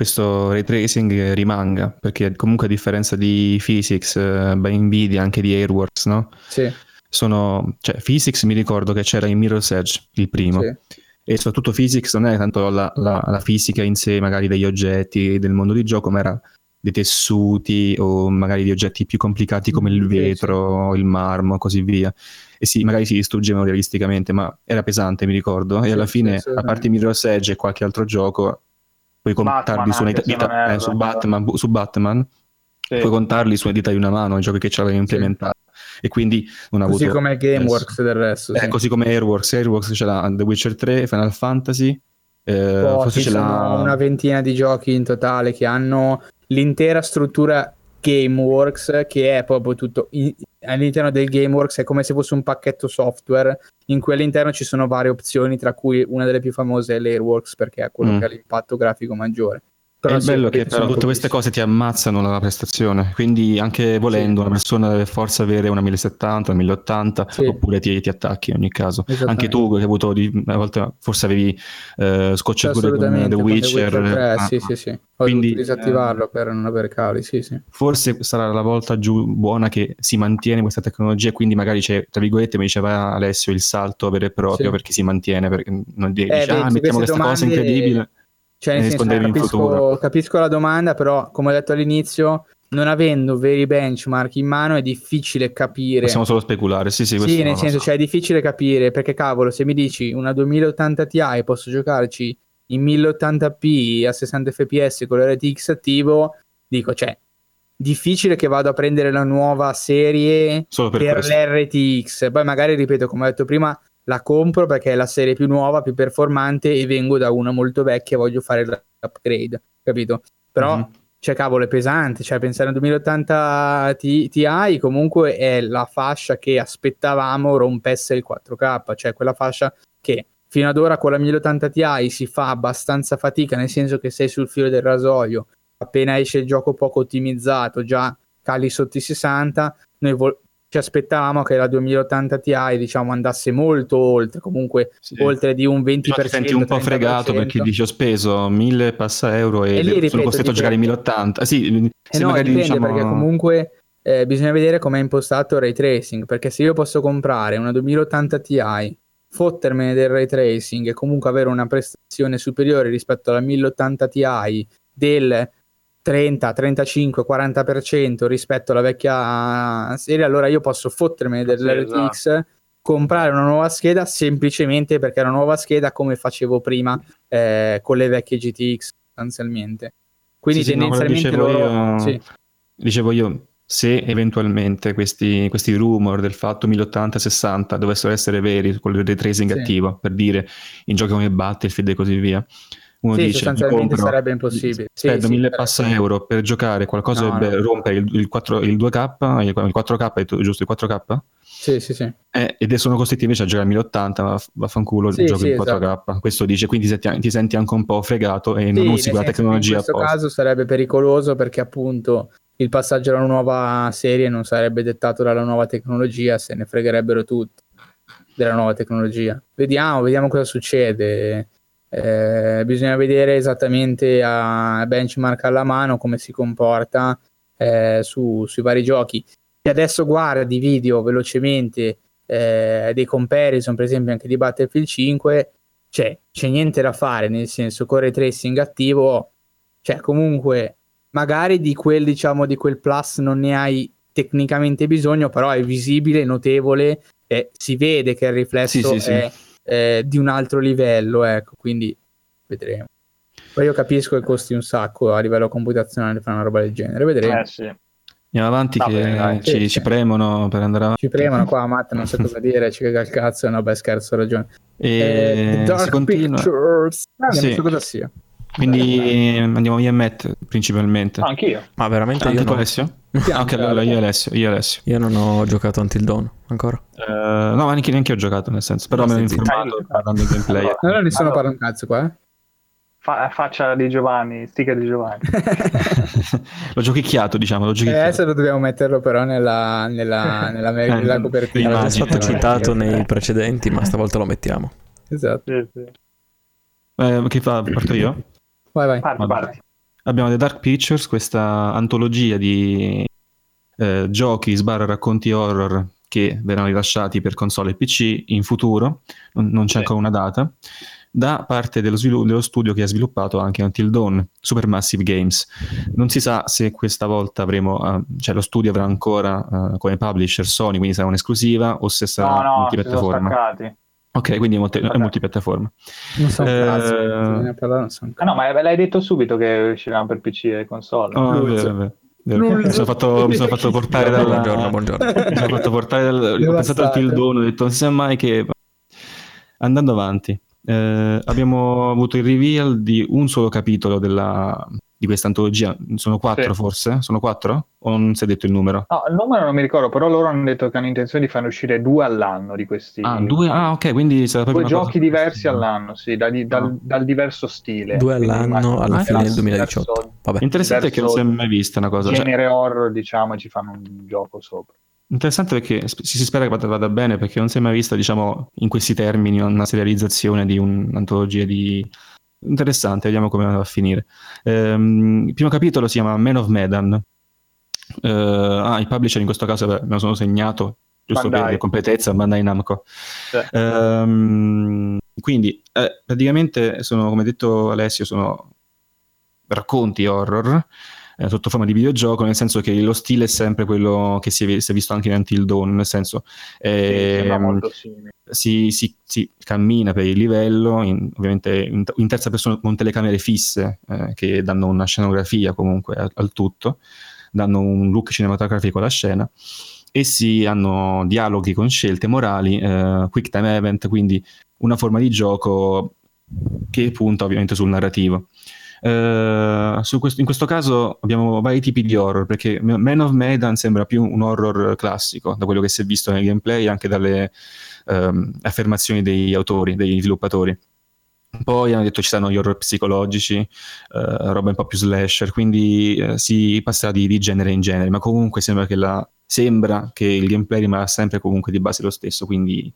Speaker 4: questo ray tracing rimanga, perché comunque a differenza di Physics, eh, Nvidia, anche di Airworks, no?
Speaker 1: Sì.
Speaker 4: Sono, cioè, Physics mi ricordo che c'era in Mirror's Edge, il primo. Sì. E soprattutto Physics non è tanto la, la, la, fisica in sé, magari degli oggetti del mondo di gioco, ma era dei tessuti o magari di oggetti più complicati come il vetro, il marmo, così via. E sì, magari si distruggevano realisticamente, ma era pesante, mi ricordo. E alla fine, a parte Mirror's Edge e qualche altro gioco, puoi contarli su, dita, dita, eh, su, Batman, su Batman. Sì. puoi contarli sulle dita di una mano i giochi che ci avevi implementato. Sì. e quindi non ha
Speaker 1: così
Speaker 4: avuto
Speaker 1: come Gameworks del resto
Speaker 4: eh, così come Airworks Airworks c'è la The Witcher 3 Final Fantasy
Speaker 1: eh, forse c'è la... una ventina di giochi in totale che hanno l'intera struttura Gameworks che è proprio tutto in, all'interno del Gameworks è come se fosse un pacchetto software in cui all'interno ci sono varie opzioni tra cui una delle più famose è l'Airworks perché è quello mm. che ha l'impatto grafico maggiore
Speaker 4: però è bello che però tutte queste cose ti ammazzano la prestazione, quindi anche volendo sì. una persona deve forse avere una 1070, una 1080 sì. oppure ti, ti, attacchi in ogni caso. Anche tu che hai avuto di, una volta forse avevi eh, scocciature con The Witcher.
Speaker 1: Con The Witcher 3, ah, sì, sì, sì. Ho quindi disattivarlo eh, per non avere cavi, sì, sì.
Speaker 4: Forse sarà la volta giù buona che si mantiene questa tecnologia, quindi magari c'è, tra virgolette, mi diceva Alessio, il salto vero e proprio sì. perché si mantiene, perché non dici, eh, ah, mettiamo questa domande... cosa incredibile
Speaker 1: cioè, nel senso, capisco, capisco la domanda, però, come ho detto all'inizio, non avendo veri benchmark in mano è difficile capire.
Speaker 4: Possiamo solo speculare, sì, sì.
Speaker 1: Sì, nel senso, so. cioè è difficile capire perché, cavolo, se mi dici una 2080 Ti posso giocarci in 1080p a 60 fps con l'RTX attivo, dico, cioè, difficile che vado a prendere la nuova serie
Speaker 4: per,
Speaker 1: per l'RTX. Poi magari, ripeto, come ho detto prima, la compro perché è la serie più nuova, più performante e vengo da una molto vecchia e voglio fare l'upgrade, capito? Però, mm-hmm. cioè, cavolo, è pesante, cioè, pensare a 2080 Ti comunque è la fascia che aspettavamo rompesse il 4K, cioè quella fascia che fino ad ora con la 1080 Ti si fa abbastanza fatica, nel senso che sei sul filo del rasoio, appena esce il gioco poco ottimizzato, già cali sotto i 60, noi vol- ci aspettavamo che la 2080 Ti diciamo andasse molto oltre, comunque sì. oltre di un 20%. Però ti
Speaker 4: senti un po' 30%. fregato perché dici ho speso 1000 passa euro e, e lì, ripeto, sono costretto a giocare in 1080. Sì,
Speaker 1: eh no, magari dipende diciamo... perché comunque eh, bisogna vedere come è impostato il ray tracing, perché se io posso comprare una 2080 Ti, fottermene del ray tracing e comunque avere una prestazione superiore rispetto alla 1080 Ti del 30, 35, 40% rispetto alla vecchia serie, allora io posso fottermi dell'RTX, esatto. comprare una nuova scheda semplicemente perché è una nuova scheda come facevo prima eh, con le vecchie GTX sostanzialmente. Quindi sì, tendenzialmente
Speaker 4: sì,
Speaker 1: no,
Speaker 4: dicevo
Speaker 1: loro...
Speaker 4: Io, sì. Dicevo io, se eventualmente questi, questi rumor del fatto 1080-60 dovessero essere veri con il ray tracing attivo, per dire in giochi come Battlefield e così via, uno
Speaker 1: sì,
Speaker 4: dice
Speaker 1: sostanzialmente compro, sarebbe impossibile.
Speaker 4: Spendo sì, 1000 sì, passa euro per giocare qualcosa no, che no. rompe il, il, 4, il 2K, il 4K, è giusto il 4K?
Speaker 1: Sì, sì, sì.
Speaker 4: Eh, ed sono costretti invece a giocare a 1080, ma vaffanculo, sì, giochi sì, in 4K. Esatto. Questo dice, quindi ti, ti, senti anche un po' fregato e non usi quella tecnologia.
Speaker 1: In questo caso sarebbe pericoloso perché appunto il passaggio alla nuova serie non sarebbe dettato dalla nuova tecnologia, se ne fregherebbero tutti della nuova tecnologia. Vediamo, vediamo cosa succede. Eh, bisogna vedere esattamente a benchmark alla mano come si comporta eh, su, sui vari giochi. Se adesso guardi video velocemente eh, dei comparison, per esempio anche di Battlefield 5, cioè, c'è niente da fare, nel senso corre tracing attivo, cioè comunque magari di quel diciamo di quel plus non ne hai tecnicamente bisogno, però è visibile, notevole e si vede che il riflesso sì, sì, è sì eh, di un altro livello, ecco, quindi vedremo. Poi io capisco che costi un sacco a livello computazionale fare una roba del genere, vedremo.
Speaker 2: Eh sì.
Speaker 4: Andiamo avanti no, che beh, ci, sì, ci premono per andare avanti.
Speaker 1: Ci premono qua, Matt, non so cosa dire, ci caga il cazzo, no, beh scherzo, ho ragione.
Speaker 4: E eh, Dark si continua.
Speaker 1: Pictures, ah, sì. non so cosa sia.
Speaker 4: Quindi andiamo via Matt principalmente.
Speaker 2: Ah, anch'io.
Speaker 3: Ma veramente
Speaker 4: Anche
Speaker 3: io
Speaker 4: tu no. Alessio? ah, ok, allora io Alessio, io Alessio.
Speaker 3: Io non ho giocato Until Dawn ancora.
Speaker 4: Uh, no, ma neanche, neanche ho giocato nel senso, però me l'ho informato parlando di gameplay.
Speaker 1: Allora nessuno parla un cazzo qua, eh?
Speaker 2: Fa- faccia di Giovanni, sticker di Giovanni.
Speaker 4: l'ho giochicchiato, diciamo. L'ho giochicchiato.
Speaker 1: Eh, adesso lo dobbiamo metterlo però nella, nella, nella, nella, nella eh, copertina.
Speaker 3: È stato citato nei precedenti, ma stavolta lo mettiamo.
Speaker 1: Esatto. Sì,
Speaker 2: sì.
Speaker 4: Eh, che fa? Parto io?
Speaker 1: Vai, vai.
Speaker 2: Parti, parti.
Speaker 4: Abbiamo The Dark Pictures, questa antologia di eh, giochi, sbarra racconti horror che verranno rilasciati per console e PC in futuro, non, non c'è sì. ancora una data, da parte dello, svilu- dello, studio che ha sviluppato anche Until Dawn, Supermassive Games. Non si sa se questa volta avremo, uh, cioè lo studio avrà ancora uh, come publisher Sony, quindi sarà un'esclusiva, o se sarà
Speaker 2: no, no,
Speaker 4: multipiattaforma. Ok, quindi è, multi- è multipiattaforma.
Speaker 1: Non so eh... parlare, non so
Speaker 2: ah, no, ma l'hai detto subito che usciranno per PC e console.
Speaker 4: Oh, vero, vero. Mi sono, fatto, mi sono fatto portare dal
Speaker 3: buongiorno, buongiorno.
Speaker 4: mi sono fatto portare dal ho pensato al tildono ho detto non si sa mai che andando avanti eh, abbiamo avuto il reveal di un solo capitolo della, di questa antologia. Sono quattro sì. forse? Sono quattro? O non si è detto il numero?
Speaker 2: No, il numero non mi ricordo, però loro hanno detto che hanno intenzione di farne uscire due all'anno di questi.
Speaker 4: Ah, due? Ah, ok, quindi sarà
Speaker 2: proprio Due giochi cosa... diversi all'anno, sì, da, di, dal, ah. dal, diverso stile.
Speaker 3: Due all'anno alla fine del 2018.
Speaker 4: Vabbè. Interessante è che non si è mai vista una cosa.
Speaker 2: Cioè genere cioè... horror, diciamo, ci fanno un gioco sopra.
Speaker 4: Interessante perché si spera che vada bene perché non si è mai vista, diciamo, in questi termini una serializzazione di un'antologia di interessante, vediamo come va a finire. Ehm, il primo capitolo si chiama Man of Medan. Ehm, ah, il publisher in questo caso beh, me lo sono segnato, giusto Bandai. per completezza, Bandai Namco. Sì. Ehm, quindi, eh, praticamente sono, come ha detto Alessio, sono racconti horror eh, sotto forma di videogioco, nel senso che lo stile è sempre quello che si è, si è visto anche in Until Dawn, nel senso eh, si, si, si, cammina per il livello, in, ovviamente in, in, terza persona con telecamere fisse eh, che danno una scenografia comunque al, al tutto, danno un look cinematografico alla scena e si hanno dialoghi con scelte morali, eh, quick time event, quindi una forma di gioco che punta ovviamente sul narrativo. Uh, questo, in questo caso abbiamo vari tipi di horror, perché Man of Medan sembra più un horror classico, da quello che si è visto nel gameplay, anche dalle um, affermazioni degli autori, degli sviluppatori. Poi hanno detto ci saranno gli horror psicologici, uh, roba un po' più slasher, quindi uh, si passerà di, di, genere in genere, ma comunque sembra che, la, sembra che il gameplay rimarrà sempre comunque di base lo stesso, quindi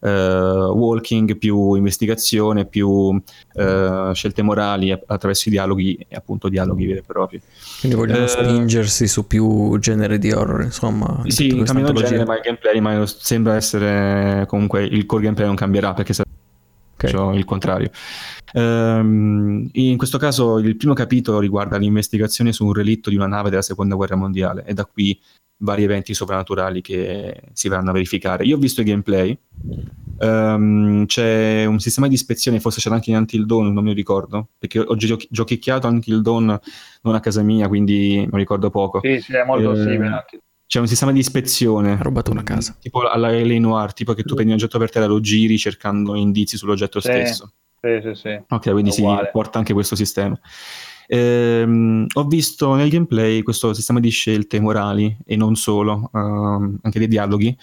Speaker 4: walking, più investigazione, più uh, scelte morali attraverso i dialoghi e appunto dialoghi veri e propri.
Speaker 3: Quindi vogliono uh, spingersi su più genere di horror, insomma.
Speaker 4: Sì, cambiano genere, ma il gameplay ma sembra essere comunque il core gameplay non cambierà perché okay. cioè il contrario. Um, in questo caso il primo capitolo riguarda l'investigazione su un relitto di una nave della seconda guerra mondiale e da qui vari eventi soprannaturali che si vanno a verificare. Io ho visto i gameplay, um, c'è un sistema di ispezione, forse c'era anche in Until Dawn, non mi ricordo, perché ho giochi- giochicchiato Until Dawn non a casa mia, quindi non ricordo poco.
Speaker 2: Sì, sì, è molto eh, simile.
Speaker 4: C'è un sistema di ispezione.
Speaker 3: Ha rubato una casa.
Speaker 4: Tipo alla L.A. Noir, tipo che tu prendi un oggetto per terra, lo giri cercando indizi sull'oggetto
Speaker 2: sì,
Speaker 4: stesso.
Speaker 2: Sì, sì, sì.
Speaker 4: Ok, quindi si porta anche questo sistema. Ehm, ho visto nel gameplay questo sistema di scelte morali e non solo, ehm, anche dei dialoghi,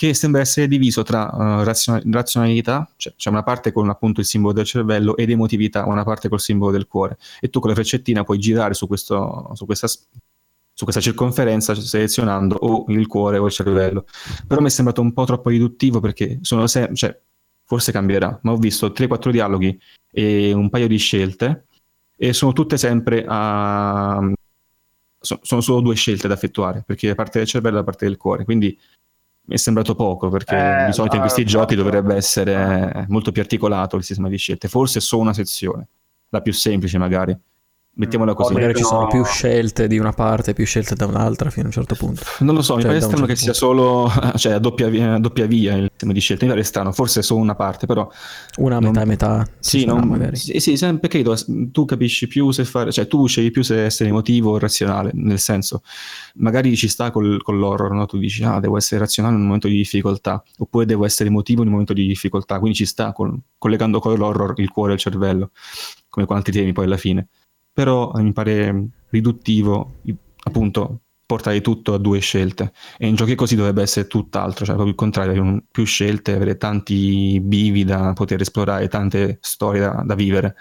Speaker 4: che sembra essere diviso tra uh, razion- razionalità, cioè c'è una parte con appunto il simbolo del cervello, ed emotività, una parte col simbolo del cuore. E tu con la freccettina puoi girare su, questo, su, questa, su questa circonferenza selezionando o il cuore o il cervello. Però mi è sembrato un po' troppo riduttivo perché sono se- cioè, forse cambierà, ma ho visto 3-4 dialoghi e un paio di scelte e sono tutte sempre a... sono solo due scelte da effettuare, perché la parte del cervello e la parte del cuore, quindi mi è sembrato poco, perché eh, di solito in questi giochi dovrebbe essere molto più articolato il sistema di scelte, forse solo una sezione, la più semplice magari, Mettiamola così.
Speaker 3: Magari ci sono più scelte di una parte, più scelte da un'altra fino a un certo punto.
Speaker 4: Non lo so, cioè, mi pare strano certo che punto. sia solo cioè, a doppia via, a doppia via il sistema di scelte. Mi pare strano, forse solo una parte, però.
Speaker 3: Una non... metà e metà.
Speaker 4: Sì, non... magari. sì, sì, perché tu capisci più se fare, cioè tu scegli più se essere emotivo o razionale, nel senso, magari ci sta col, con l'horror, no? Tu dici, ah, devo essere razionale in un momento di difficoltà, oppure devo essere emotivo in un momento di difficoltà, quindi ci sta con, collegando con l'horror il cuore e il cervello, come con altri temi poi alla fine però mi pare riduttivo appunto portare tutto a due scelte e in giochi così dovrebbe essere tutt'altro, cioè proprio il contrario, avere più scelte, avere tanti bivi da poter esplorare, tante storie da, da vivere.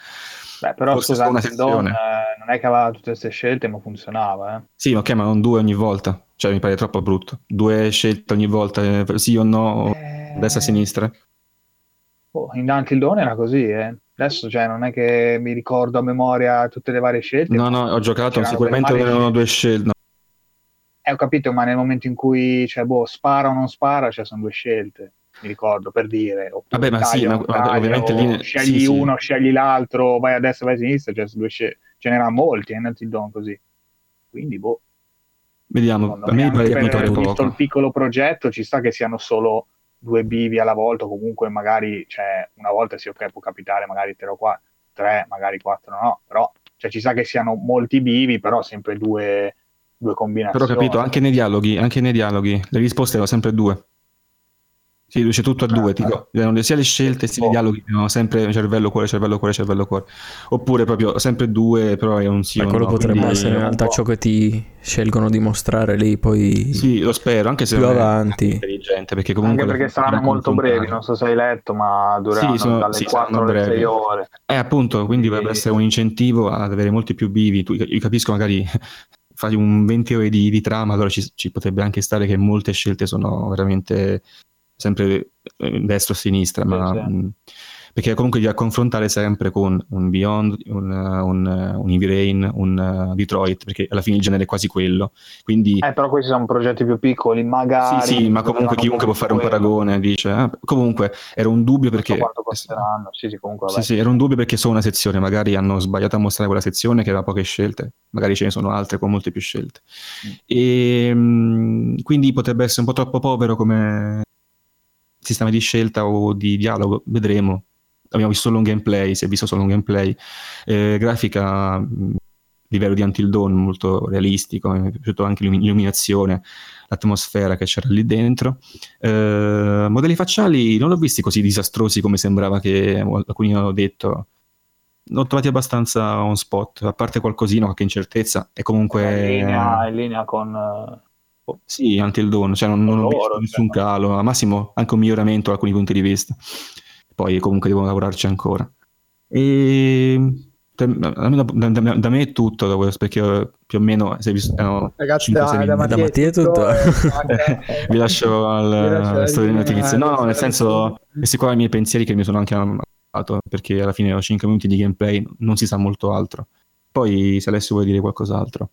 Speaker 2: Beh, però Forse scusate, Don, eh, non è che aveva tutte queste scelte, ma funzionava. Eh.
Speaker 4: Sì, ok, ma non due ogni volta. Cioè, mi pare troppo brutto. Due scelte ogni volta, eh, sì o no, eh... destra e sinistra.
Speaker 2: Oh, in Until Dawn era così, eh. Adesso cioè, non è che mi ricordo a memoria tutte le varie scelte.
Speaker 4: No, no, ho giocato, sicuramente avevano due scelte. No.
Speaker 2: Eh, ho capito, ma nel momento in cui, cioè, boh, spara o non spara, cioè, sono due scelte, mi ricordo, per dire.
Speaker 4: Vabbè, ma sì, ma, taglio, ovviamente lì...
Speaker 2: Scegli
Speaker 4: sì,
Speaker 2: uno,
Speaker 4: sì.
Speaker 2: scegli l'altro, vai a destra, vai a sinistra, cioè, due scelte. Ce n'erano molti, eh, Naughty Dog così. Quindi, boh.
Speaker 4: Vediamo, a me
Speaker 2: pare per, visto il piccolo progetto, ci sta che siano solo due bivi alla volta, comunque magari cioè, una volta sì, ok, può capitare magari tre o quattro, tre, magari quattro no, però cioè, ci sa che siano molti bivi, però sempre due, due combinazioni.
Speaker 4: Però capito, anche nei dialoghi, anche nei dialoghi, le risposte erano sempre due. Si riduce tutto a due, tipo, eh. sia le scelte sia i dialoghi, no? sempre cervello, cuore, cervello, cuore, cervello, cuore. Oppure proprio sempre due, però è un sì. Ma
Speaker 3: quello no, potrebbe essere in realtà ciò che ti scelgono di mostrare lì, poi.
Speaker 4: Sì, lo spero, anche se
Speaker 3: più avanti.
Speaker 4: intelligente, perché comunque.
Speaker 2: Anche perché saranno molto brevi, non so se hai letto, ma dureranno sì, sono, dalle sì, 4 alle 6 ore.
Speaker 4: Eh, appunto, quindi e... potrebbe essere un incentivo ad avere molti più vivi. Tu, io capisco magari fai un 20 ore di, di trama, allora ci, ci, potrebbe anche stare che molte scelte sono veramente sempre eh, destra o sinistra, ma mh, perché comunque devi confrontare sempre con un Beyond, un, un, un Heavy Rain, un uh, Detroit, perché alla fine il genere è quasi quello. Quindi...
Speaker 2: Eh, però questi sono progetti più piccoli, magari...
Speaker 4: Sì, sì, ma comunque chiunque può fare un paragone, dice... Eh, comunque, era un dubbio perché...
Speaker 2: Sì, sì, comunque...
Speaker 4: Sì, sì, era un dubbio perché sono una sezione, magari hanno sbagliato a mostrare quella sezione che aveva poche scelte, magari ce ne sono altre con molte più scelte. Mm. E mh, quindi potrebbe essere un po' troppo povero come sistema di scelta o di dialogo, vedremo. Abbiamo visto solo un gameplay, si è visto solo un gameplay. Eh, grafica livello di Until Dawn molto realistico, mi è piaciuto anche l'illuminazione, l'atmosfera che c'era lì dentro. Eh, modelli facciali non l'ho visti così disastrosi come sembrava che alcuni hanno detto. L'ho trovati abbastanza on spot, a parte qualcosina, qualche incertezza, e comunque...
Speaker 2: In linea, in linea con,
Speaker 4: sì, anche il dono, cioè non, non ho visto nessun cioè. calo, al massimo anche un miglioramento da alcuni punti di vista. Poi comunque devo lavorarci ancora. E da, da, da, me è tutto da questo, perché più o meno se visto,
Speaker 1: eh, ragazzi da, da,
Speaker 3: da Mattia è tutto,
Speaker 4: vi lascio al storia di notizie. no nel senso questi qua i miei pensieri che mi sono anche amato perché alla fine ho 5 minuti di gameplay non si sa molto altro. Poi se Alessio vuoi dire qualcos'altro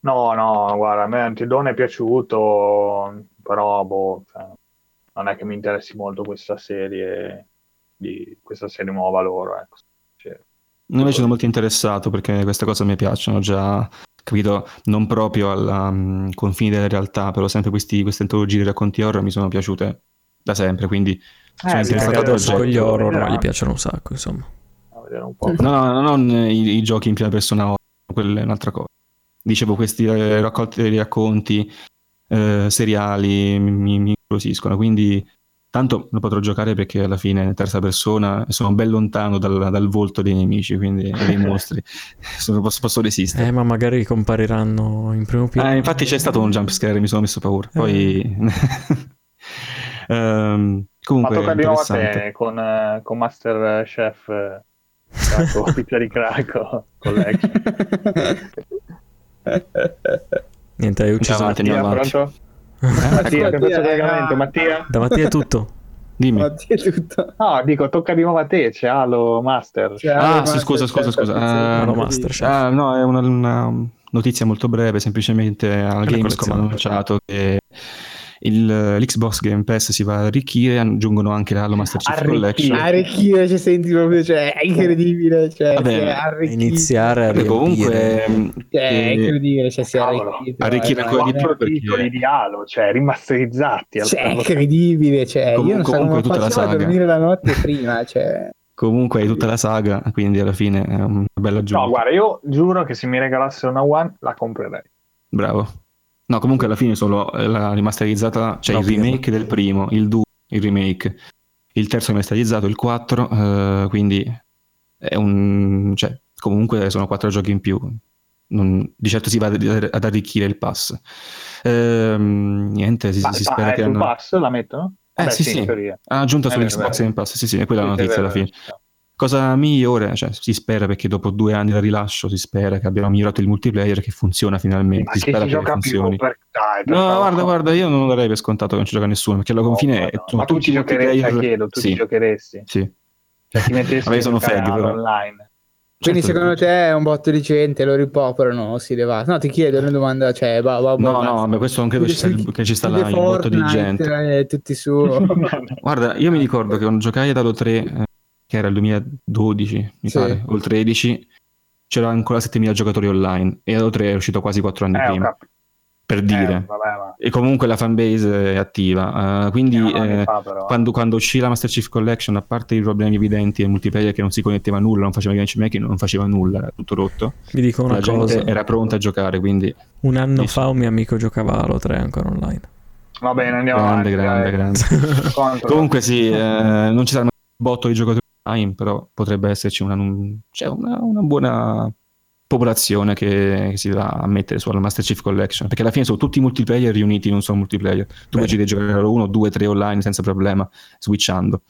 Speaker 2: No, no, guarda, a me Antidone è piaciuto, però boh, cioè, non è che mi interessi molto questa serie. di questa serie nuova loro. Ecco.
Speaker 4: Cioè, Invece sono molto interessato perché queste cose mi piacciono, già capito, non proprio al um, confine della realtà, però sempre questi, queste antologie di racconti horror mi sono piaciute da sempre, quindi sono
Speaker 3: eh, interessato adesso con gli horror, ma gli piacciono un sacco, insomma.
Speaker 4: No, no, no, non i, i, giochi in prima persona horror, quella è un'altra cosa. Dicevo, questi eh, raccolti di racconti eh, seriali mi, mi incuriosiscono, quindi Tanto lo potrò giocare perché alla fine in terza persona sono ben lontano dal, dal volto dei nemici, quindi dei mostri. sono, posso, posso, resistere.
Speaker 3: Eh, ma magari compariranno in primo piano.
Speaker 4: Eh, infatti c'è stato un jumpscare, mi sono messo paura. Poi... um, comunque, ma tocca di nuovo a te
Speaker 2: con, uh, con Master Chef uh, pizza di Craco colleghi.
Speaker 3: Niente, hai ucciso
Speaker 2: Mattia, pronto? Mattia, che faccio collegamento, Mattia?
Speaker 3: Da Mattia è tutto.
Speaker 4: Dimmi. Mattia è
Speaker 2: tutto. No, dico, tocca di nuovo a te, c'è Halo Master.
Speaker 4: C'è ah, Halo sì, Master, scusa, scusa, scusa. Uh, Halo Master. Uh, no, è una, una, notizia molto breve, semplicemente al Gamescom hanno annunciato che il, l'Xbox Game Pass si va a arricchire, aggiungono anche la Halo Master Chief Collection.
Speaker 1: Arricchire, cioè, senti proprio, cioè, è incredibile. Cioè,
Speaker 3: Vabbè, iniziare a riempire.
Speaker 4: Comunque,
Speaker 1: cioè, è incredibile, cioè, si è arricchito.
Speaker 2: Arricchire ancora di più perché... di Halo, cioè, rimasterizzati.
Speaker 1: Cioè, è incredibile, cioè, Com- io non so come faccio a dormire la notte prima, cioè...
Speaker 4: Comunque hai tutta la saga, quindi alla fine è una bella aggiunta.
Speaker 2: No, guarda, io giuro che se mi regalassero una One la comprerei.
Speaker 4: Bravo. No, comunque alla fine solo eh, la rimasterizzata, cioè no, il remake del primo, il 2, il remake, il terzo rimasterizzato, il 4, eh, quindi è un... cioè comunque sono quattro giochi in più. Non, di certo si va ad arricchire il pass. Ehm, niente, si,
Speaker 2: pa-
Speaker 4: si spera
Speaker 2: pa-
Speaker 4: che
Speaker 2: hanno... pass la mettono?
Speaker 4: Eh Vabbè, sì, sì, ha aggiunto sull'Xbox Game Pass, sì sì, quella è la notizia alla fine. Cosa migliore, cioè si spera perché dopo due anni dal rilascio si spera che abbiamo migliorato il multiplayer che funziona finalmente. Ma si spera che, che funzioni. Per... Dai, per no, guarda, guarda, io non lo darei per scontato che non ci gioca nessuno perché alla confine no,
Speaker 2: no. Ma tu ci giocheresti, chiedo, tu sì. ci giocheresti?
Speaker 4: Sì.
Speaker 2: Cioè ti mettessi
Speaker 4: Vabbè, sono fag, però.
Speaker 1: online. Quindi certo, secondo te è un botto di gente, lo ripopolarano o si leva? No, ti chiedo una domanda, cioè, bah, bah,
Speaker 4: No, no, ma questo non credo ci sta, che ci sta là un botto di gente.
Speaker 1: Tutti su.
Speaker 4: Guarda, io mi ricordo che quando giocai ad Halo 3 che era il 2012, mi sì. pare, o il 13, c'era ancora 7000 giocatori online e Halo 3 è uscito quasi 4 anni eh, prima. Per dire, eh, vabbè, e comunque la fanbase è attiva. Uh, quindi, eh, fa, quando, quando, uscì la Master Chief Collection, a parte i problemi evidenti del multiplayer che non si connetteva nulla, non faceva matchmaking, non faceva nulla, era tutto rotto.
Speaker 3: Vi dico una
Speaker 4: la
Speaker 3: cosa:
Speaker 4: era pronta a giocare. Quindi,
Speaker 3: un anno Dici. fa un mio amico giocava Halo 3 ancora online.
Speaker 2: Va bene, andiamo
Speaker 4: grande,
Speaker 2: avanti.
Speaker 4: Grande, grande. comunque, sì, eh, non ci saranno botto di giocatori time, però potrebbe esserci una, cioè una, una buona popolazione che, che, si va a mettere sulla Master Chief Collection perché alla fine sono tutti multiplayer riuniti in un solo multiplayer. Tu puoi giocare uno, due, tre online senza problema switchando.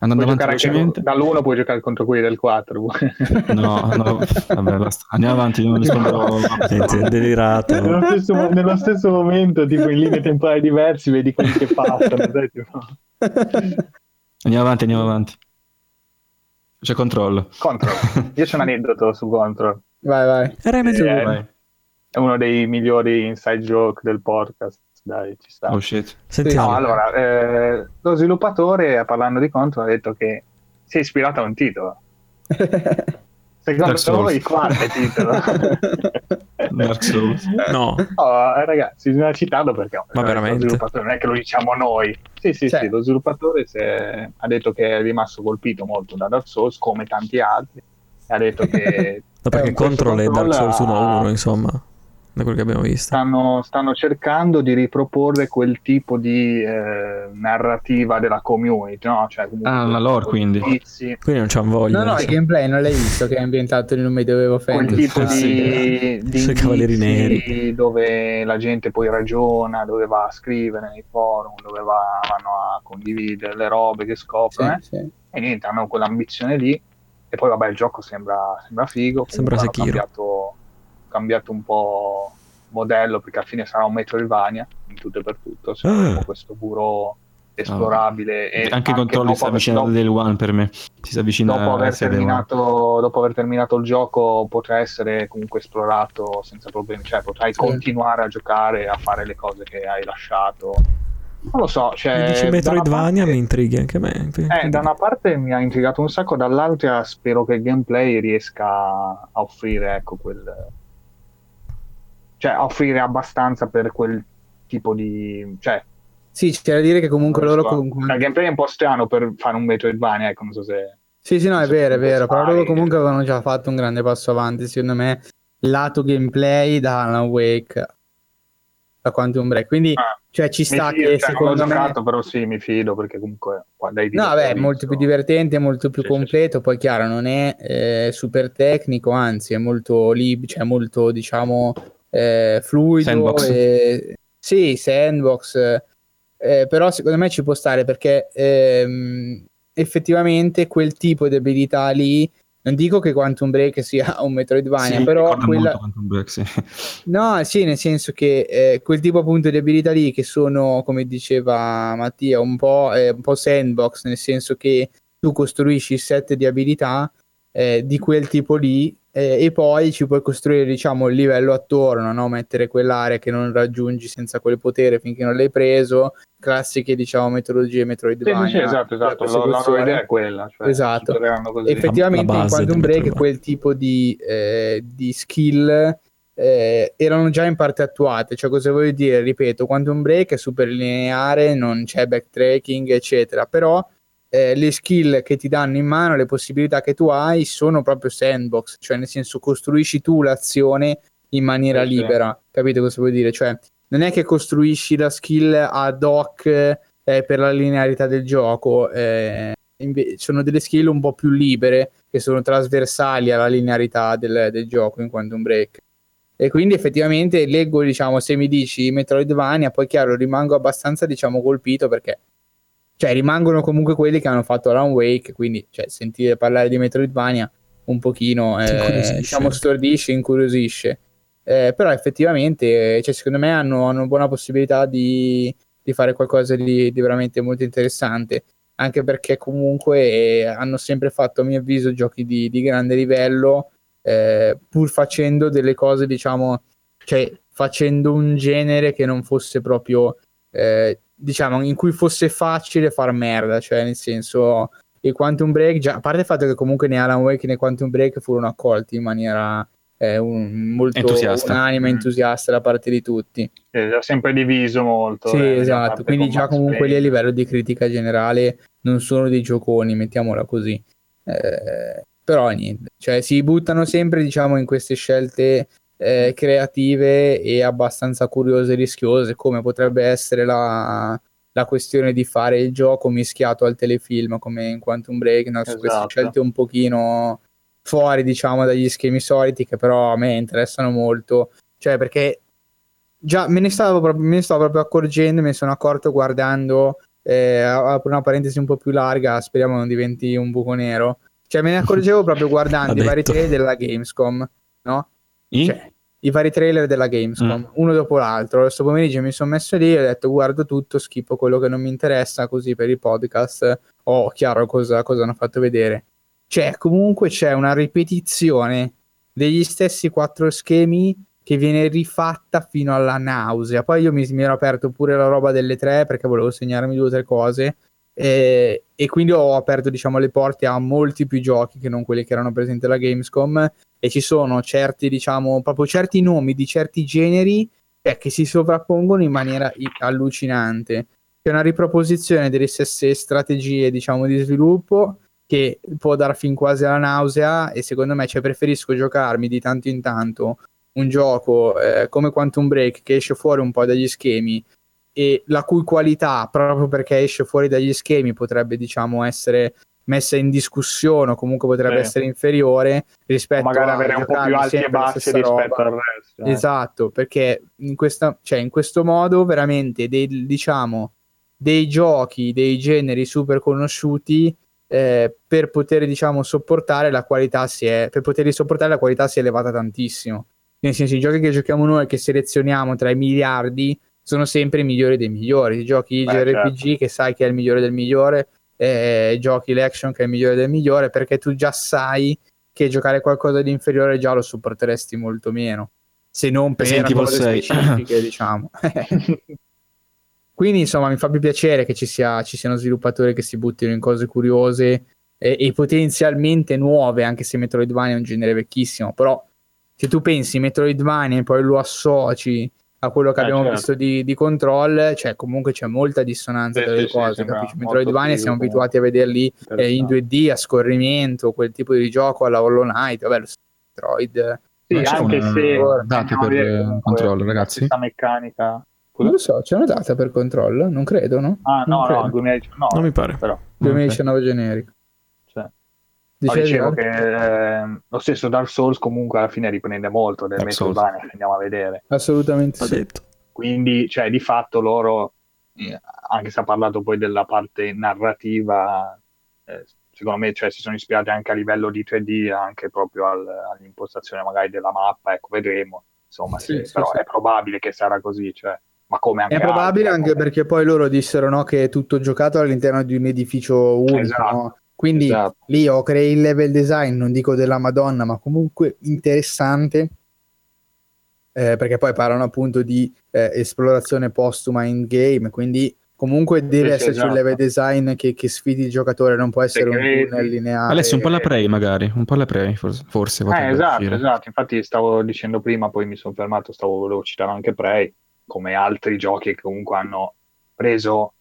Speaker 2: Andando puoi avanti velocemente. dall'1 puoi giocare contro quelli del 4
Speaker 4: no, no vabbè basta. Andiamo avanti non risponderò
Speaker 3: delirato.
Speaker 2: Nello stesso, nello stesso, momento tipo in linee temporali diversi vedi quelli che passano
Speaker 4: andiamo avanti andiamo avanti c'è Control.
Speaker 2: Control. Io c'ho un aneddoto su Control.
Speaker 1: Vai, vai.
Speaker 3: Era mezzo è, vai.
Speaker 2: è uno dei migliori inside joke del podcast. Dai, ci sta.
Speaker 4: Oh shit.
Speaker 2: Sentiamo. No, allora, eh, lo sviluppatore, parlando di Control, ha detto che si è ispirato a un titolo. Secondo voi quale titolo?
Speaker 4: Dark Souls.
Speaker 3: No.
Speaker 2: Oh, ragazzi, bisogna citarlo perché
Speaker 3: Ma veramente?
Speaker 2: non è che lo diciamo noi. Sì, sì, cioè. sì, lo sviluppatore è... ha detto che è rimasto colpito molto da Dark Souls, come tanti altri. Ha detto che...
Speaker 3: no, perché Control è Dark Souls 1 a 1, insomma da quel che abbiamo visto.
Speaker 2: Stanno, stanno cercando di riproporre quel tipo di eh, narrativa della community, no? Cioè,
Speaker 4: ah, la lore quindi.
Speaker 3: Inizi. Quindi non c'è un voglia.
Speaker 1: No, no, il gameplay non l'hai visto che è ambientato in un medioevo fantasy.
Speaker 2: Quel tipo di, di
Speaker 3: cavalieri neri
Speaker 2: dove la gente poi ragiona, dove va a scrivere nei forum, dove va, vanno a condividere le robe che scoprono. Sì, eh? sì. E niente, hanno quell'ambizione lì. E poi vabbè il gioco sembra, sembra figo.
Speaker 3: Sembra Sekiro.
Speaker 2: Cambiato, cambiato un po' modello perché alla fine sarà un Metroidvania in tutto e per tutto sarà questo muro esplorabile oh. e
Speaker 4: anche, anche controlli si avvicina del One per me si avvicina
Speaker 2: dopo aver, terminato, dopo aver terminato il gioco potrà essere comunque esplorato senza problemi cioè potrai sì. continuare a giocare a fare le cose che hai lasciato Non lo so, cioè,
Speaker 3: mi dice Metroidvania parte... mi intrighi anche me.
Speaker 2: Eh, da una parte mi ha intrigato un sacco, dall'altra spero che il gameplay riesca a offrire ecco quel cioè offrire abbastanza per quel tipo di cioè
Speaker 1: sì, c'è da dire che comunque loro
Speaker 2: so.
Speaker 1: comunque...
Speaker 2: il gameplay è un po' strano per fare un Metroidvania, ecco, non so se
Speaker 1: Sì, sì, no, è vero, è vero, però loro comunque avevano già fatto un grande passo avanti, secondo me, lato gameplay da Alan Wake da Quantum Break. Quindi ah, cioè, ci sta fido, che cioè, secondo me...
Speaker 2: giocato, però sì, mi fido perché comunque
Speaker 1: hai No, vabbè, è molto più divertente, molto più sì, completo, sì, poi chiaro, non è eh, super tecnico, anzi è molto lib, cioè molto, diciamo, eh, fluido.
Speaker 3: Sandbox.
Speaker 1: E... Sì, sandbox. Eh, però secondo me ci può stare perché ehm, effettivamente quel tipo di abilità lì non dico che Quantum Break sia un Metroidvania, sì, però quella... Break, sì. No, sì, nel senso che eh, quel tipo appunto di abilità lì che sono, come diceva Mattia, un po', eh, un po' sandbox, nel senso che tu costruisci il set di abilità eh, di quel tipo lì eh, e poi ci puoi costruire diciamo il livello attorno, no? mettere quell'area che non raggiungi senza quel potere finché non l'hai preso, classiche diciamo metodologie Metroidvania.
Speaker 2: Sì, sì, esatto, esatto, la, la loro idea è quella. Cioè,
Speaker 1: esatto, effettivamente in Quantum Break quel tipo di, eh, di skill eh, erano già in parte attuate, cioè cosa voglio dire? Ripeto, Quantum Break è super lineare, non c'è backtracking eccetera, però eh, le skill che ti danno in mano, le possibilità che tu hai sono proprio sandbox, cioè nel senso costruisci tu l'azione in maniera sì, libera, sì. capite cosa vuol dire? Cioè non è che costruisci la skill ad hoc eh, per la linearità del gioco, eh, inve- sono delle skill un po' più libere che sono trasversali alla linearità del, del gioco in Quantum Break. E quindi effettivamente leggo, diciamo, se mi dici Metroidvania, poi chiaro, rimango abbastanza, diciamo, colpito perché cioè rimangono comunque quelli che hanno fatto Alan Wake, quindi cioè, sentire parlare di Metroidvania un pochino eh, diciamo stordisce, incuriosisce. Eh, però effettivamente, cioè, secondo me hanno, hanno buona possibilità di, di fare qualcosa di, di, veramente molto interessante, anche perché comunque eh, hanno sempre fatto, a mio avviso, giochi di, di grande livello, eh, pur facendo delle cose, diciamo, cioè facendo un genere che non fosse proprio eh, diciamo, in cui fosse facile far merda, cioè nel senso il Quantum Break, già, a parte il fatto che comunque né Alan Wake né Quantum Break furono accolti in maniera eh, un, molto
Speaker 3: entusiasta.
Speaker 1: unanime, mm. entusiasta da parte di tutti.
Speaker 2: È sempre diviso molto.
Speaker 1: Sì, eh, esatto, quindi già comunque lì a livello di critica generale non sono dei gioconi, mettiamola così. Eh, però niente, cioè si buttano sempre diciamo in queste scelte eh, creative e abbastanza curiose e rischiose, come potrebbe essere la, la, questione di fare il gioco mischiato al telefilm, come in Quantum Break, no? su esatto. queste scelte un pochino fuori, diciamo, dagli schemi soliti, che però a me interessano molto, cioè perché già me ne stavo proprio, me ne stavo proprio accorgendo, me ne sono accorto guardando, eh, apro una parentesi un po' più larga, speriamo non diventi un buco nero, cioè me ne accorgevo proprio guardando i vari trailer della Gamescom, no?
Speaker 3: I? Cioè,
Speaker 1: i vari trailer della Gamescom, mm. uno dopo l'altro. Questo pomeriggio mi sono messo lì e ho detto guardo tutto, schippo quello che non mi interessa, così per il podcast ho chiaro cosa, cosa hanno fatto vedere. Cioè, comunque c'è una ripetizione degli stessi quattro schemi che viene rifatta fino alla nausea. Poi io mi, mi ero aperto pure la roba delle tre perché volevo segnarmi due o tre cose. E, e, quindi ho aperto diciamo le porte a molti più giochi che non quelli che erano presenti alla Gamescom e ci sono certi, diciamo, proprio certi nomi di certi generi eh, che si sovrappongono in maniera allucinante. C'è una riproposizione delle stesse strategie, diciamo, di sviluppo che può dar fin quasi alla nausea e secondo me cioè, preferisco giocarmi di tanto in tanto un gioco eh, come Quantum Break che esce fuori un po' dagli schemi e la cui qualità proprio perché esce fuori dagli schemi potrebbe diciamo essere messa in discussione o comunque potrebbe sì. essere inferiore rispetto
Speaker 2: magari a avere un po' più alti e bassi rispetto roba. al resto.
Speaker 1: Eh. Esatto, perché in, questa, cioè in questo modo veramente dei, diciamo, dei giochi, dei generi super conosciuti eh, per poter diciamo sopportare la qualità si è per poterli sopportare la qualità si è elevata tantissimo. Nel senso i giochi che giochiamo noi che selezioniamo tra i miliardi sono sempre i migliori dei migliori. I giochi Beh, JRPG certo. che sai che è il migliore del migliore eh, giochi l'action che è il migliore del migliore perché tu già sai che giocare qualcosa di inferiore già lo sopporteresti molto meno se non per
Speaker 3: Resident
Speaker 1: cose specifiche diciamo quindi insomma mi fa più piacere che ci, sia, ci siano sviluppatori che si buttino in cose curiose e, e, potenzialmente nuove, anche se Metroidvania è un genere vecchissimo, però se tu pensi Metroidvania e poi lo associ a quello che eh, abbiamo certo. visto di, di, Control, cioè comunque c'è molta dissonanza tra le cose, capisci? Metroidvania siamo abituati a vederli eh, in 2D, a scorrimento, quel tipo di gioco alla Hollow Knight, vabbè, lo Metroid...
Speaker 2: Sì, anche se...
Speaker 4: Date per Control, ragazzi.
Speaker 2: Questa meccanica
Speaker 1: non lo so, c'è una data per controllo? Non credo, no?
Speaker 2: Ah, no, no, 2019.
Speaker 3: Non mi pare.
Speaker 2: Però.
Speaker 1: 2019 okay. generico.
Speaker 2: Cioè. dicevo che eh, lo stesso Dark Souls comunque alla fine riprende molto del Metroidvania che andiamo a vedere.
Speaker 1: Assolutamente sì.
Speaker 2: Quindi, cioè, di fatto loro, eh, anche se ha parlato poi della parte narrativa, eh, secondo me cioè, si sono ispirati anche a livello di 3D, anche proprio al, all'impostazione magari della mappa, ecco, vedremo. Insomma, sì, sì, sì, però è probabile che sarà così, cioè ma come anche
Speaker 1: È probabile
Speaker 2: altri,
Speaker 1: anche perché poi loro dissero no, che è tutto giocato all'interno di un edificio unico. Esatto. No? Quindi esatto. lì ho crei il level design, non dico della Madonna, ma comunque interessante. Eh, perché poi parlano appunto di eh, esplorazione postuma in game, quindi comunque deve esserci esatto. un level design che, che, sfidi il giocatore, non può essere un tunnel lineare.
Speaker 4: Alessio, un po' la prey magari, un po' la prey forse. forse
Speaker 2: eh, esatto, esatto, infatti stavo dicendo prima, poi mi sono fermato, stavo, volevo citare anche Prey, come altri giochi che comunque hanno preso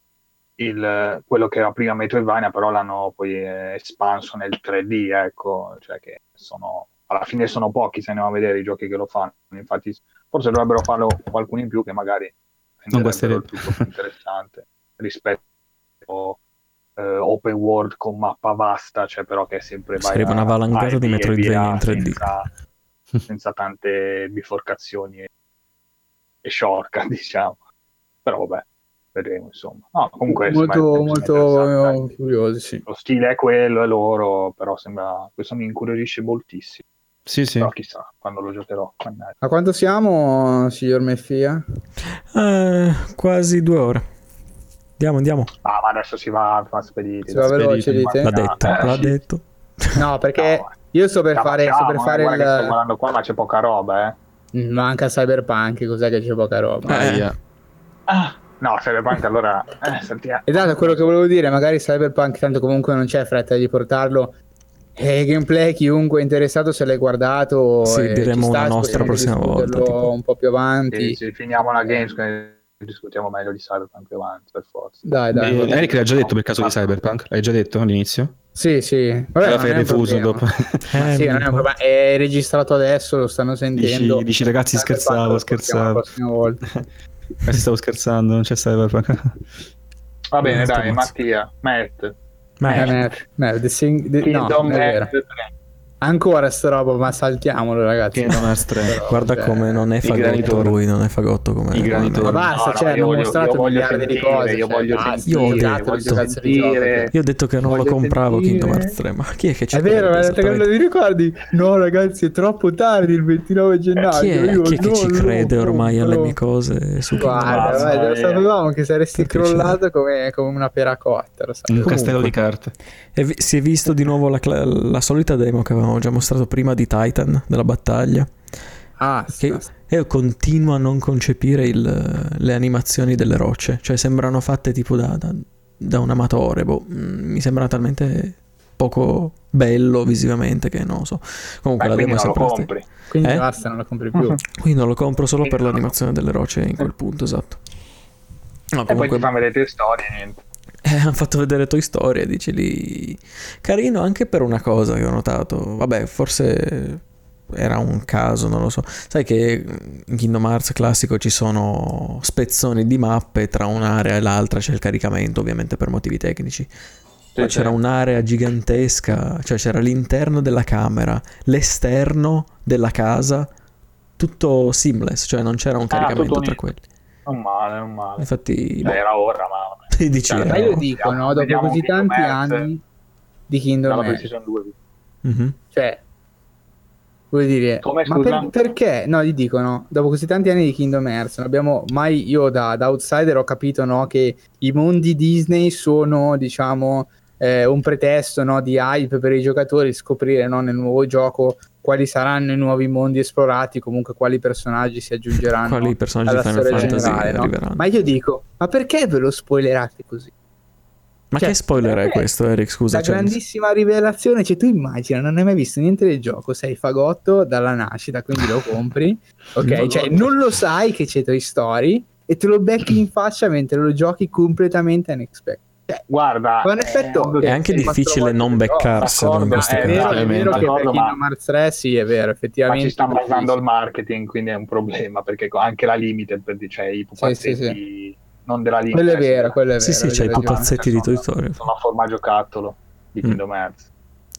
Speaker 2: il, quello che era prima Metroidvania, però l'hanno poi eh, espanso nel 3D, ecco, cioè che sono, alla fine sono pochi se andiamo a vedere i giochi che lo fanno, infatti forse dovrebbero farlo qualcuno in più che magari renderebbero tutto più interessante rispetto eh, open world con mappa vasta, cioè però che è sempre
Speaker 3: sarebbe una valangata di Metroidvania in 3D
Speaker 2: senza, senza tante biforcazioni e sciorca, diciamo. Però vabbè, vedremo insomma. No, comunque
Speaker 1: molto, molto curiosi, sì.
Speaker 2: Lo stile è quello, è loro, però sembra, questo mi incuriosisce moltissimo.
Speaker 4: Sì, sì.
Speaker 2: Però chissà quando lo giocherò.
Speaker 1: A quanto siamo, signor Meffia?
Speaker 3: Eh, quasi due ore. Andiamo, andiamo.
Speaker 2: Ah, ma adesso si va a spedire.
Speaker 1: Si va veloce,
Speaker 3: dite? L'ha detto, eh, l'ha sì. detto.
Speaker 1: No, perché no, io sto per fare, sto per fare
Speaker 2: il... Sto guardando qua, ma c'è poca roba, eh.
Speaker 1: Manca Cyberpunk, cos'è che c'è poca roba?
Speaker 2: Eh. Ah, no, Cyberpunk allora... Eh, sentiamo.
Speaker 1: Esatto, quello che volevo dire, magari Cyberpunk tanto comunque non c'è fretta di portarlo. E gameplay, chiunque è interessato se l'hai guardato...
Speaker 3: Sì, diremo sta, una nostra prossima volta.
Speaker 1: Tipo. Un po' più avanti.
Speaker 2: Sì, sì, finiamo la Games discutiamo meglio di Cyberpunk più avanti, per forza.
Speaker 1: Dai, dai.
Speaker 4: Eh, Eric l'ha già detto per caso di Cyberpunk? L'hai già detto all'inizio?
Speaker 1: Sì, sì.
Speaker 4: Vabbè, fai refuso dopo.
Speaker 1: Eh, sì, non è un problema. È registrato adesso, lo stanno sentendo.
Speaker 4: Dici, dici ragazzi, scherzavo, scherzavo. La prossima volta. eh, stavo scherzando, non c'è Cyberpunk.
Speaker 2: Va bene, dai, Mattia, Matt.
Speaker 1: Matt. Matt. Matt. The Sing... The... No, è vero. Ancora sta roba, ma saltiamolo, ragazzi.
Speaker 3: Che non è Però, Guarda cioè, come non è fagotto lui, non è fagotto come
Speaker 1: I granitori. Ma basta, no, cioè, hanno mostrato miliardi di cose.
Speaker 2: Io voglio
Speaker 3: cioè, io, ho detto, io ho detto che non lo compravo sentire. Kingdom Hearts 3, ma chi è che ci
Speaker 1: È vero, ma che non ricordi? No, ragazzi, è troppo tardi il 29 gennaio.
Speaker 3: Chi è, chi è che ci crede ormai alle mie cose su
Speaker 1: Guarda, guarda, lo sapevamo che saresti crollato come, una peracotta.
Speaker 4: Un castello di carte.
Speaker 3: Si è visto di nuovo la, la solita demo che avevamo già mostrato prima di Titan, della battaglia.
Speaker 1: Ah,
Speaker 3: che io continuo a non concepire il, le animazioni delle rocce, cioè sembrano fatte tipo da, da, da un amatore, boh, mm, mi sembra talmente poco bello visivamente che non so. Comunque
Speaker 2: Beh,
Speaker 3: la demo
Speaker 2: è sempre compri.
Speaker 1: Quindi eh? basta, non la compri più.
Speaker 3: Quindi non lo compro solo per l'animazione delle rocce in quel punto, esatto.
Speaker 2: No, comunque... E poi ti fanno vedere le storie, niente.
Speaker 3: Eh, hanno fatto vedere Toy Story, dici lì. Carino anche per una cosa che ho notato. Vabbè, forse era un caso, non lo so. Sai che in Kingdom Hearts classico ci sono spezzoni di mappe tra un'area e l'altra, c'è il caricamento, ovviamente per motivi tecnici. Poi sì, c'era sì. un'area gigantesca, cioè c'era l'interno della camera, l'esterno della casa, tutto seamless, cioè non c'era un ah, caricamento tra quelli.
Speaker 2: Non male, non male.
Speaker 3: Infatti,
Speaker 2: cioè, era ora, ma
Speaker 3: dici, cioè,
Speaker 1: ma io dico, no, dopo così tanti anni di Kingdom
Speaker 2: Hearts.
Speaker 3: Mm-hmm.
Speaker 1: Cioè, vuol dire, Come, ma per, perché? No, gli dicono, dopo così tanti anni di Kingdom Hearts, non abbiamo mai, io da, da outsider ho capito, no, che i mondi Disney sono, diciamo, eh, un pretesto no, di hype per i giocatori, scoprire no, nel nuovo gioco quali saranno i nuovi mondi esplorati, comunque quali personaggi si aggiungeranno
Speaker 3: quali personaggi alla storia generale.
Speaker 1: No? Ma io dico, ma perché ve lo spoilerate così?
Speaker 3: Ma cioè, che spoiler è questo, Eric? Scusa.
Speaker 1: La cioè... grandissima rivelazione, cioè tu immagina, non hai mai visto niente del gioco, sei fagotto dalla nascita, quindi lo compri, ok? cioè non lo sai che c'è Toy Story e te lo becchi in faccia mentre lo giochi completamente unexpected.
Speaker 2: Cioè, Guarda,
Speaker 3: è, effetto, è anche difficile non beccarselo in queste
Speaker 1: cose. È vero, è vero che per Kingdom Hearts 3 sì, è vero, effettivamente. Ma ci
Speaker 2: sta basando il marketing, quindi è un problema, perché anche la limited, cioè i pupazzetti... Sì, sì, sì non della linea.
Speaker 1: Quello è vero, quello è vero.
Speaker 3: Sì, sì, c'è i pupazzetti di Toy Story.
Speaker 2: Sono a forma giocattolo di mm. Kingdom Hearts.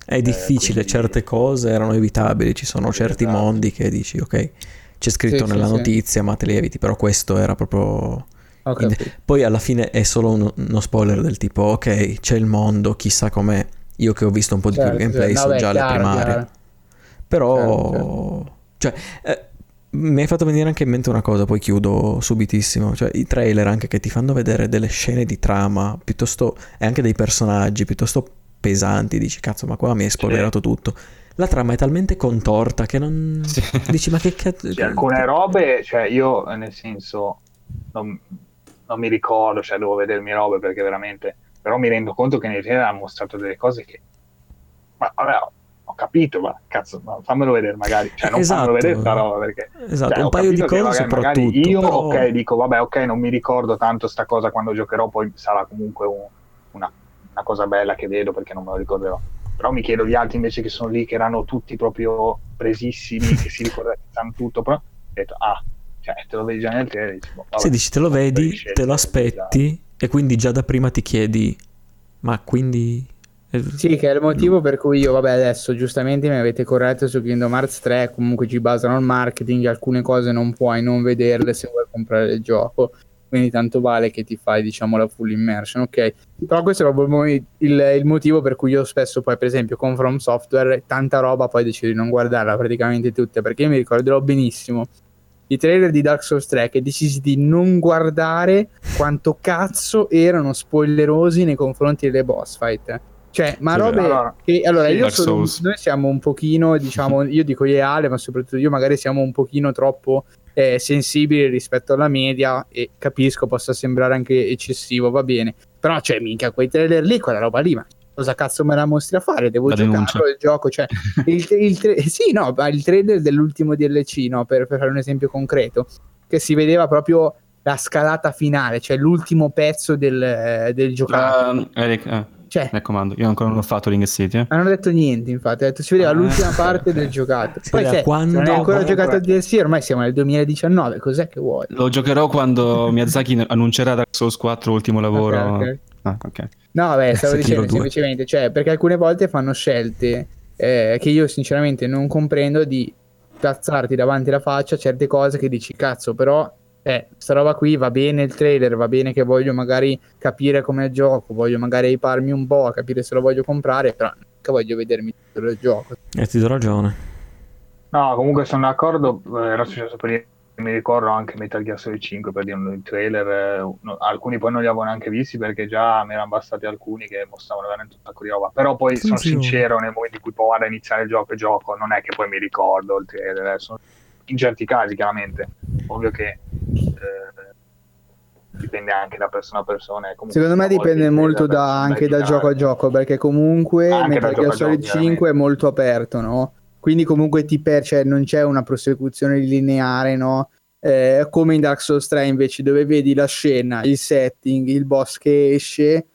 Speaker 3: È eh, difficile, quindi... certe cose erano evitabili, ci sono certi esatto. mondi che dici, ok, c'è scritto sì, nella sì, notizia, sì. ma te li eviti, però questo era proprio... Okay. Poi alla fine è solo uno, uno, spoiler del tipo, ok, c'è il mondo, chissà com'è. Io che ho visto un po' di certo, più gameplay, so già chiaro, le primarie. Chiaro. Però... Certo, certo. Cioè, eh, mi hai fatto venire anche in mente una cosa, poi chiudo subitissimo, cioè i trailer anche che ti fanno vedere delle scene di trama piuttosto e anche dei personaggi piuttosto pesanti, dici cazzo ma qua mi hai spoilerato sì. tutto. La trama è talmente contorta che non... Sì. Dici ma che cazzo...
Speaker 2: Sì, alcune robe, cioè io nel senso non, non, mi ricordo, cioè devo vedermi robe perché veramente... Però mi rendo conto che nei trailer hanno mostrato delle cose che... Ma vabbè, ho capito, ma cazzo, ma fammelo vedere magari, cioè non esatto. fammelo vedere sta roba perché
Speaker 3: esatto, cioè, un paio di cose soprattutto.
Speaker 2: Io
Speaker 3: però...
Speaker 2: ok, dico vabbè, ok, non mi ricordo tanto sta cosa quando giocherò, poi sarà comunque un, una, una, cosa bella che vedo perché non me lo ricorderò. Però mi chiedo gli altri invece che sono lì che erano tutti proprio presissimi, che si ricordano tutto, però ho detto "Ah, cioè, te lo vedi già nel trailer, dici,
Speaker 3: boh, vabbè, sì, dici, te lo vedi, te lo aspetti e quindi già da prima ti chiedi ma quindi
Speaker 1: sì, che è il motivo per cui io, vabbè, adesso giustamente mi avete corretto su Kingdom Hearts 3, comunque ci basano il marketing, alcune cose non puoi non vederle se vuoi comprare il gioco, quindi tanto vale che ti fai, diciamo, la full immersion, ok? Però questo è proprio il, il, il motivo per cui io spesso poi, per esempio, con From Software, tanta roba poi decido di non guardarla praticamente tutta, perché io mi ricorderò benissimo i trailer di Dark Souls 3 che decisi di non guardare quanto cazzo erano spoilerosi nei confronti delle boss fight cioè, ma sì, robe allora, che allora sì, io sono, noi siamo un pochino, diciamo, io dico ideale, ma soprattutto io magari siamo un pochino troppo eh, sensibili rispetto alla media e capisco possa sembrare anche eccessivo, va bene. Però cioè, minchia, quei trailer lì, quella roba lì, ma cosa cazzo me la mostri a fare? Devo giocarlo il gioco, cioè il, il tra- sì, no, il trailer dell'ultimo DLC, no, per, per fare un esempio concreto, che si vedeva proprio la scalata finale, cioè l'ultimo pezzo del, eh, del giocato. Uh,
Speaker 4: Eric, uh cioè, mi raccomando, io ancora non ho fatto Ring City. Eh.
Speaker 1: Non hanno detto niente, infatti. Detto, si vedeva ah. l'ultima parte del giocato.
Speaker 3: Poi se quando... non
Speaker 1: hai ancora giocato a DLC, ormai siamo nel 2019. Cos'è che vuoi?
Speaker 4: Lo giocherò quando Miyazaki annuncerà Dark Souls 4 ultimo lavoro. Okay, okay. Ah, okay.
Speaker 1: No, vabbè, stavo dicendo semplicemente, cioè, perché alcune volte fanno scelte eh, che io sinceramente non comprendo di piazzarti davanti alla faccia certe cose che dici, cazzo, però eh, sta roba qui va bene il trailer, va bene che voglio magari capire come il gioco, voglio magari aiparmi un po' a capire se lo voglio comprare, però che voglio vedermi tutto il gioco.
Speaker 3: E eh, ti do ragione.
Speaker 2: No, comunque sono d'accordo, eh, era successo per mi ricordo anche Metal Gear Solid 5 per dire il trailer, eh, no, alcuni poi non li avevo neanche visti perché già mi erano bastati alcuni che mostravano veramente un sacco di roba, però poi sì, sono sì. sincero nel momento in cui poi vado a iniziare il gioco e gioco, non è che poi mi ricordo il trailer, sono in certi casi chiaramente, ovvio che eh, dipende anche da persona a persona.
Speaker 1: Secondo me dipende molto da, anche da gioco a gioco, perché comunque anche Metal Gear Solid 5 è molto aperto, no? Quindi comunque ti per, cioè, non c'è una prosecuzione lineare, no? Eh, come in Dark Souls 3 invece dove vedi la scena, il setting, il boss che esce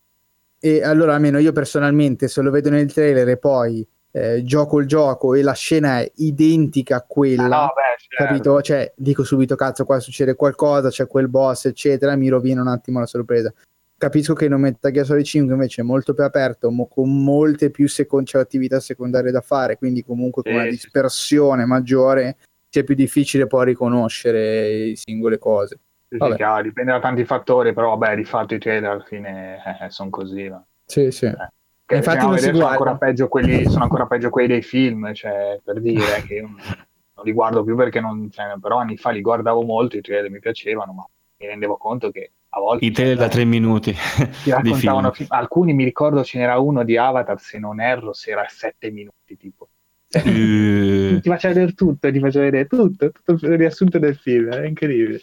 Speaker 1: e allora almeno io personalmente se lo vedo nel trailer e poi eh, gioco il gioco e la scena è identica a quella, ah, no, beh, certo. capito? Cioè, dico subito, cazzo, qua succede qualcosa, c'è quel boss, eccetera, mi rovina un attimo la sorpresa. Capisco che non Metal Gear Solid 5 invece è molto più aperto, mo- con molte più secon- cioè, attività secondarie da fare, quindi comunque con una dispersione sì. maggiore sia più difficile poi riconoscere le singole cose.
Speaker 2: Sì, sì, chiaro, dipende da tanti fattori, però vabbè, di fatto i trailer alla fine eh, sono così. Ma...
Speaker 1: Sì, sì.
Speaker 2: Eh. Che infatti non si sono ancora, peggio quelli, sono ancora peggio quelli dei film, cioè, per dire che io non li guardo più perché non, cioè, però anni fa li guardavo molto, i trailer mi piacevano, ma mi rendevo conto che a volte
Speaker 4: i tele da tre minuti
Speaker 2: ti raccontavano film. alcuni mi ricordo ce n'era uno di Avatar se non erro se era sette minuti tipo uh. ti faceva vedere tutto ti faceva vedere tutto tutto il riassunto del film è incredibile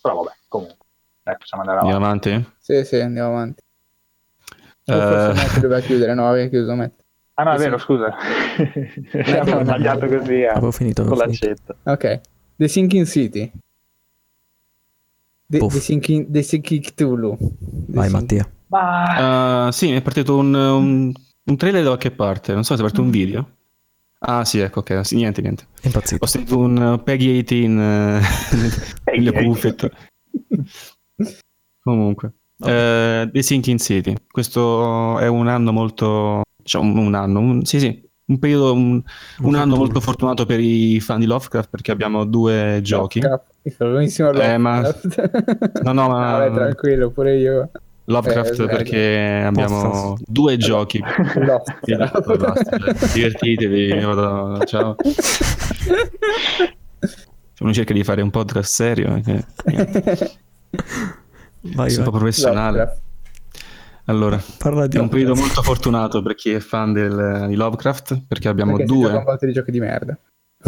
Speaker 2: però vabbè comunque dai possiamo andare
Speaker 4: avanti andiamo avanti?
Speaker 1: sì sì andiamo avanti uh. forse doveva chiudere no avevi chiuso Matt
Speaker 2: Ah no, è vero, scusa. Abbiamo tagliato così. Eh,
Speaker 3: avevo finito.
Speaker 2: Con l'accetto.
Speaker 1: Ok. The Sinking City. The, the, Sinking, the Sinking Cthulhu.
Speaker 3: Vai Mattia.
Speaker 4: Uh, sì, mi è partito un, un, un, trailer da qualche parte, non so se è partito un video. Ah sì, ecco, ok, sì, niente, niente.
Speaker 3: Impazzito.
Speaker 4: Ho sentito un uh, Peggy 18 uh, nelle cuffie. Comunque. Okay. Uh, The Sinking City. Questo è un anno molto... Diciamo un anno, un, sì sì, un periodo, un, un anno molto fortunato per i fan di Lovecraft perché abbiamo due giochi.
Speaker 1: Buonissimo
Speaker 4: eh, ma... No, no, ma...
Speaker 1: Vabbè, tranquillo, pure io.
Speaker 4: Lovecraft eh, perché abbiamo Posso... due giochi. Lovecraft. Divertitevi, vado... ciao. Uno cerca di fare un podcast serio. Perché... Vai, Sono un po' professionale. Lovecraft. Allora, Parla di è un periodo molto fortunato per chi è fan del, di Lovecraft, perché abbiamo perché due...
Speaker 1: un di giochi di merda.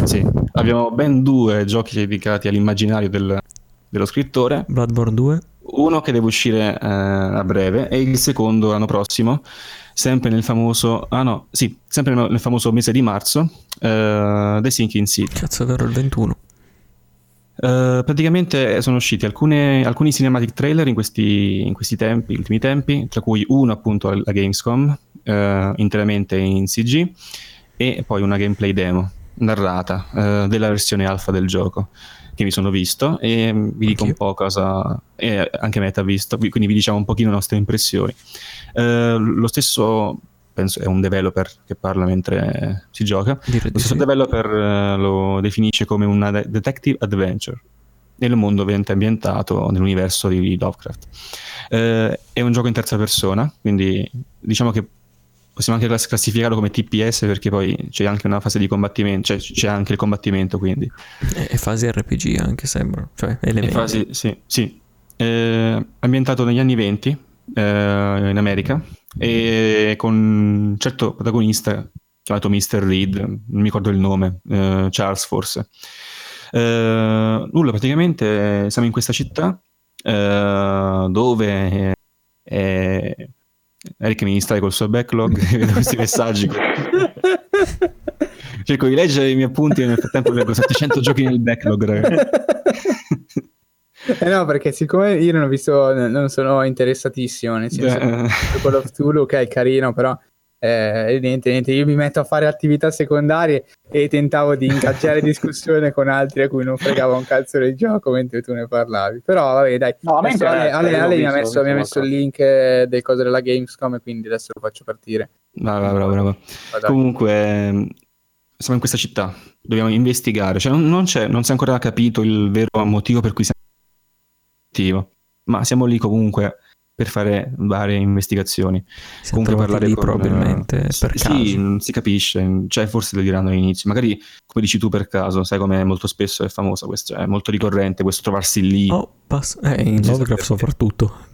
Speaker 4: Sì, abbiamo ben due giochi dedicati all'immaginario del, dello scrittore.
Speaker 3: Bloodborne 2.
Speaker 4: Uno che deve uscire eh, a breve e il secondo l'anno prossimo, sempre nel famoso... Ah no, sì, sempre nel famoso mese di marzo, eh, The Sinking City.
Speaker 3: Cazzo, è vero, il 21.
Speaker 4: Uh, praticamente sono usciti alcune, alcuni cinematic trailer in questi, in questi tempi, ultimi tempi, tra cui uno appunto alla Gamescom, uh, interamente in CG, e poi una gameplay demo narrata uh, della versione alfa del gioco che mi sono visto e vi dico un po' cosa e anche Meta ha visto, quindi vi diciamo un pochino le nostre impressioni. lo stesso penso è un developer che parla mentre si gioca. Dire lo stesso sì. developer uh, lo definisce come una de- detective adventure nel mondo ovviamente ambientato nell'universo di Lovecraft. Uh, è un gioco in terza persona, quindi diciamo che possiamo anche classificarlo come TPS perché poi c'è anche una fase di combattimento, cioè c'è anche il combattimento quindi.
Speaker 3: È fasi RPG anche sembra, cioè elementi. Fasi,
Speaker 4: sì, sì. Eh, ambientato negli anni 20 eh, in America e con un certo protagonista chiamato Mr. Reed, non mi ricordo il nome, eh, Charles forse. Eh, nulla, praticamente siamo in questa città eh, dove eh, Eric mi distrai col suo backlog e vedo questi messaggi. Cerco di leggere i miei appunti e nel frattempo vedo 700 giochi nel backlog, ragazzi.
Speaker 1: Eh no, perché siccome io non ho visto, non sono interessatissimo, nel senso che Call of Tulu, ok, è carino, però eh, niente, niente, io mi metto a fare attività secondarie e tentavo di ingaggiare discussione con altri a cui non fregava un cazzo del gioco mentre tu ne parlavi. Però vabbè, dai, no, Ale, Ale, Ale mi ha messo, mi ha messo il link delle cose della Gamescom e quindi adesso lo faccio partire.
Speaker 4: Bravo, bravo, bravo. Comunque, siamo in questa città, dobbiamo investigare, cioè non, non, c'è, non si è ancora capito il vero motivo per cui siamo obiettivo, ma siamo lì comunque per fare varie investigazioni.
Speaker 3: Si comunque parlare lì con, probabilmente uh, per
Speaker 4: sì,
Speaker 3: caso.
Speaker 4: non si capisce, cioè forse lo diranno all'inizio, magari come dici tu per caso, sai come molto spesso è famosa questo, è molto ricorrente questo trovarsi lì.
Speaker 3: Oh, pass- eh, in Lovecraft soprattutto.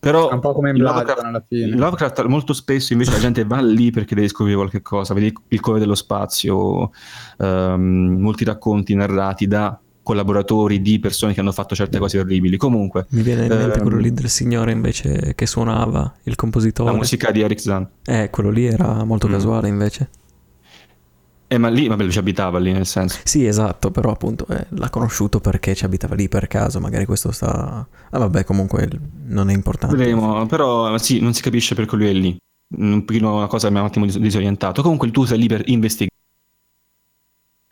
Speaker 4: Però
Speaker 1: è un po' come in Lovecraft, alla fine.
Speaker 4: In Lovecraft molto spesso invece la gente va lì perché deve scoprire qualche cosa, vedi il cuore dello spazio, um, molti racconti narrati da collaboratori di persone che hanno fatto certe cose orribili. Comunque,
Speaker 3: mi viene in mente ehm, quello lì del signore invece che suonava il compositore.
Speaker 4: La musica di Eric Zahn.
Speaker 3: Eh, quello lì era molto mm. casuale invece.
Speaker 4: Eh, ma lì, vabbè, ci abitava lì nel senso.
Speaker 3: Sì, esatto, però appunto eh, l'ha conosciuto perché ci abitava lì per caso, magari questo sta... Ah vabbè, comunque non è importante.
Speaker 4: Vedremo, però sì, non si capisce perché lui è lì. Un pochino una cosa mi ha un attimo disorientato. Comunque tu sei lì per investigare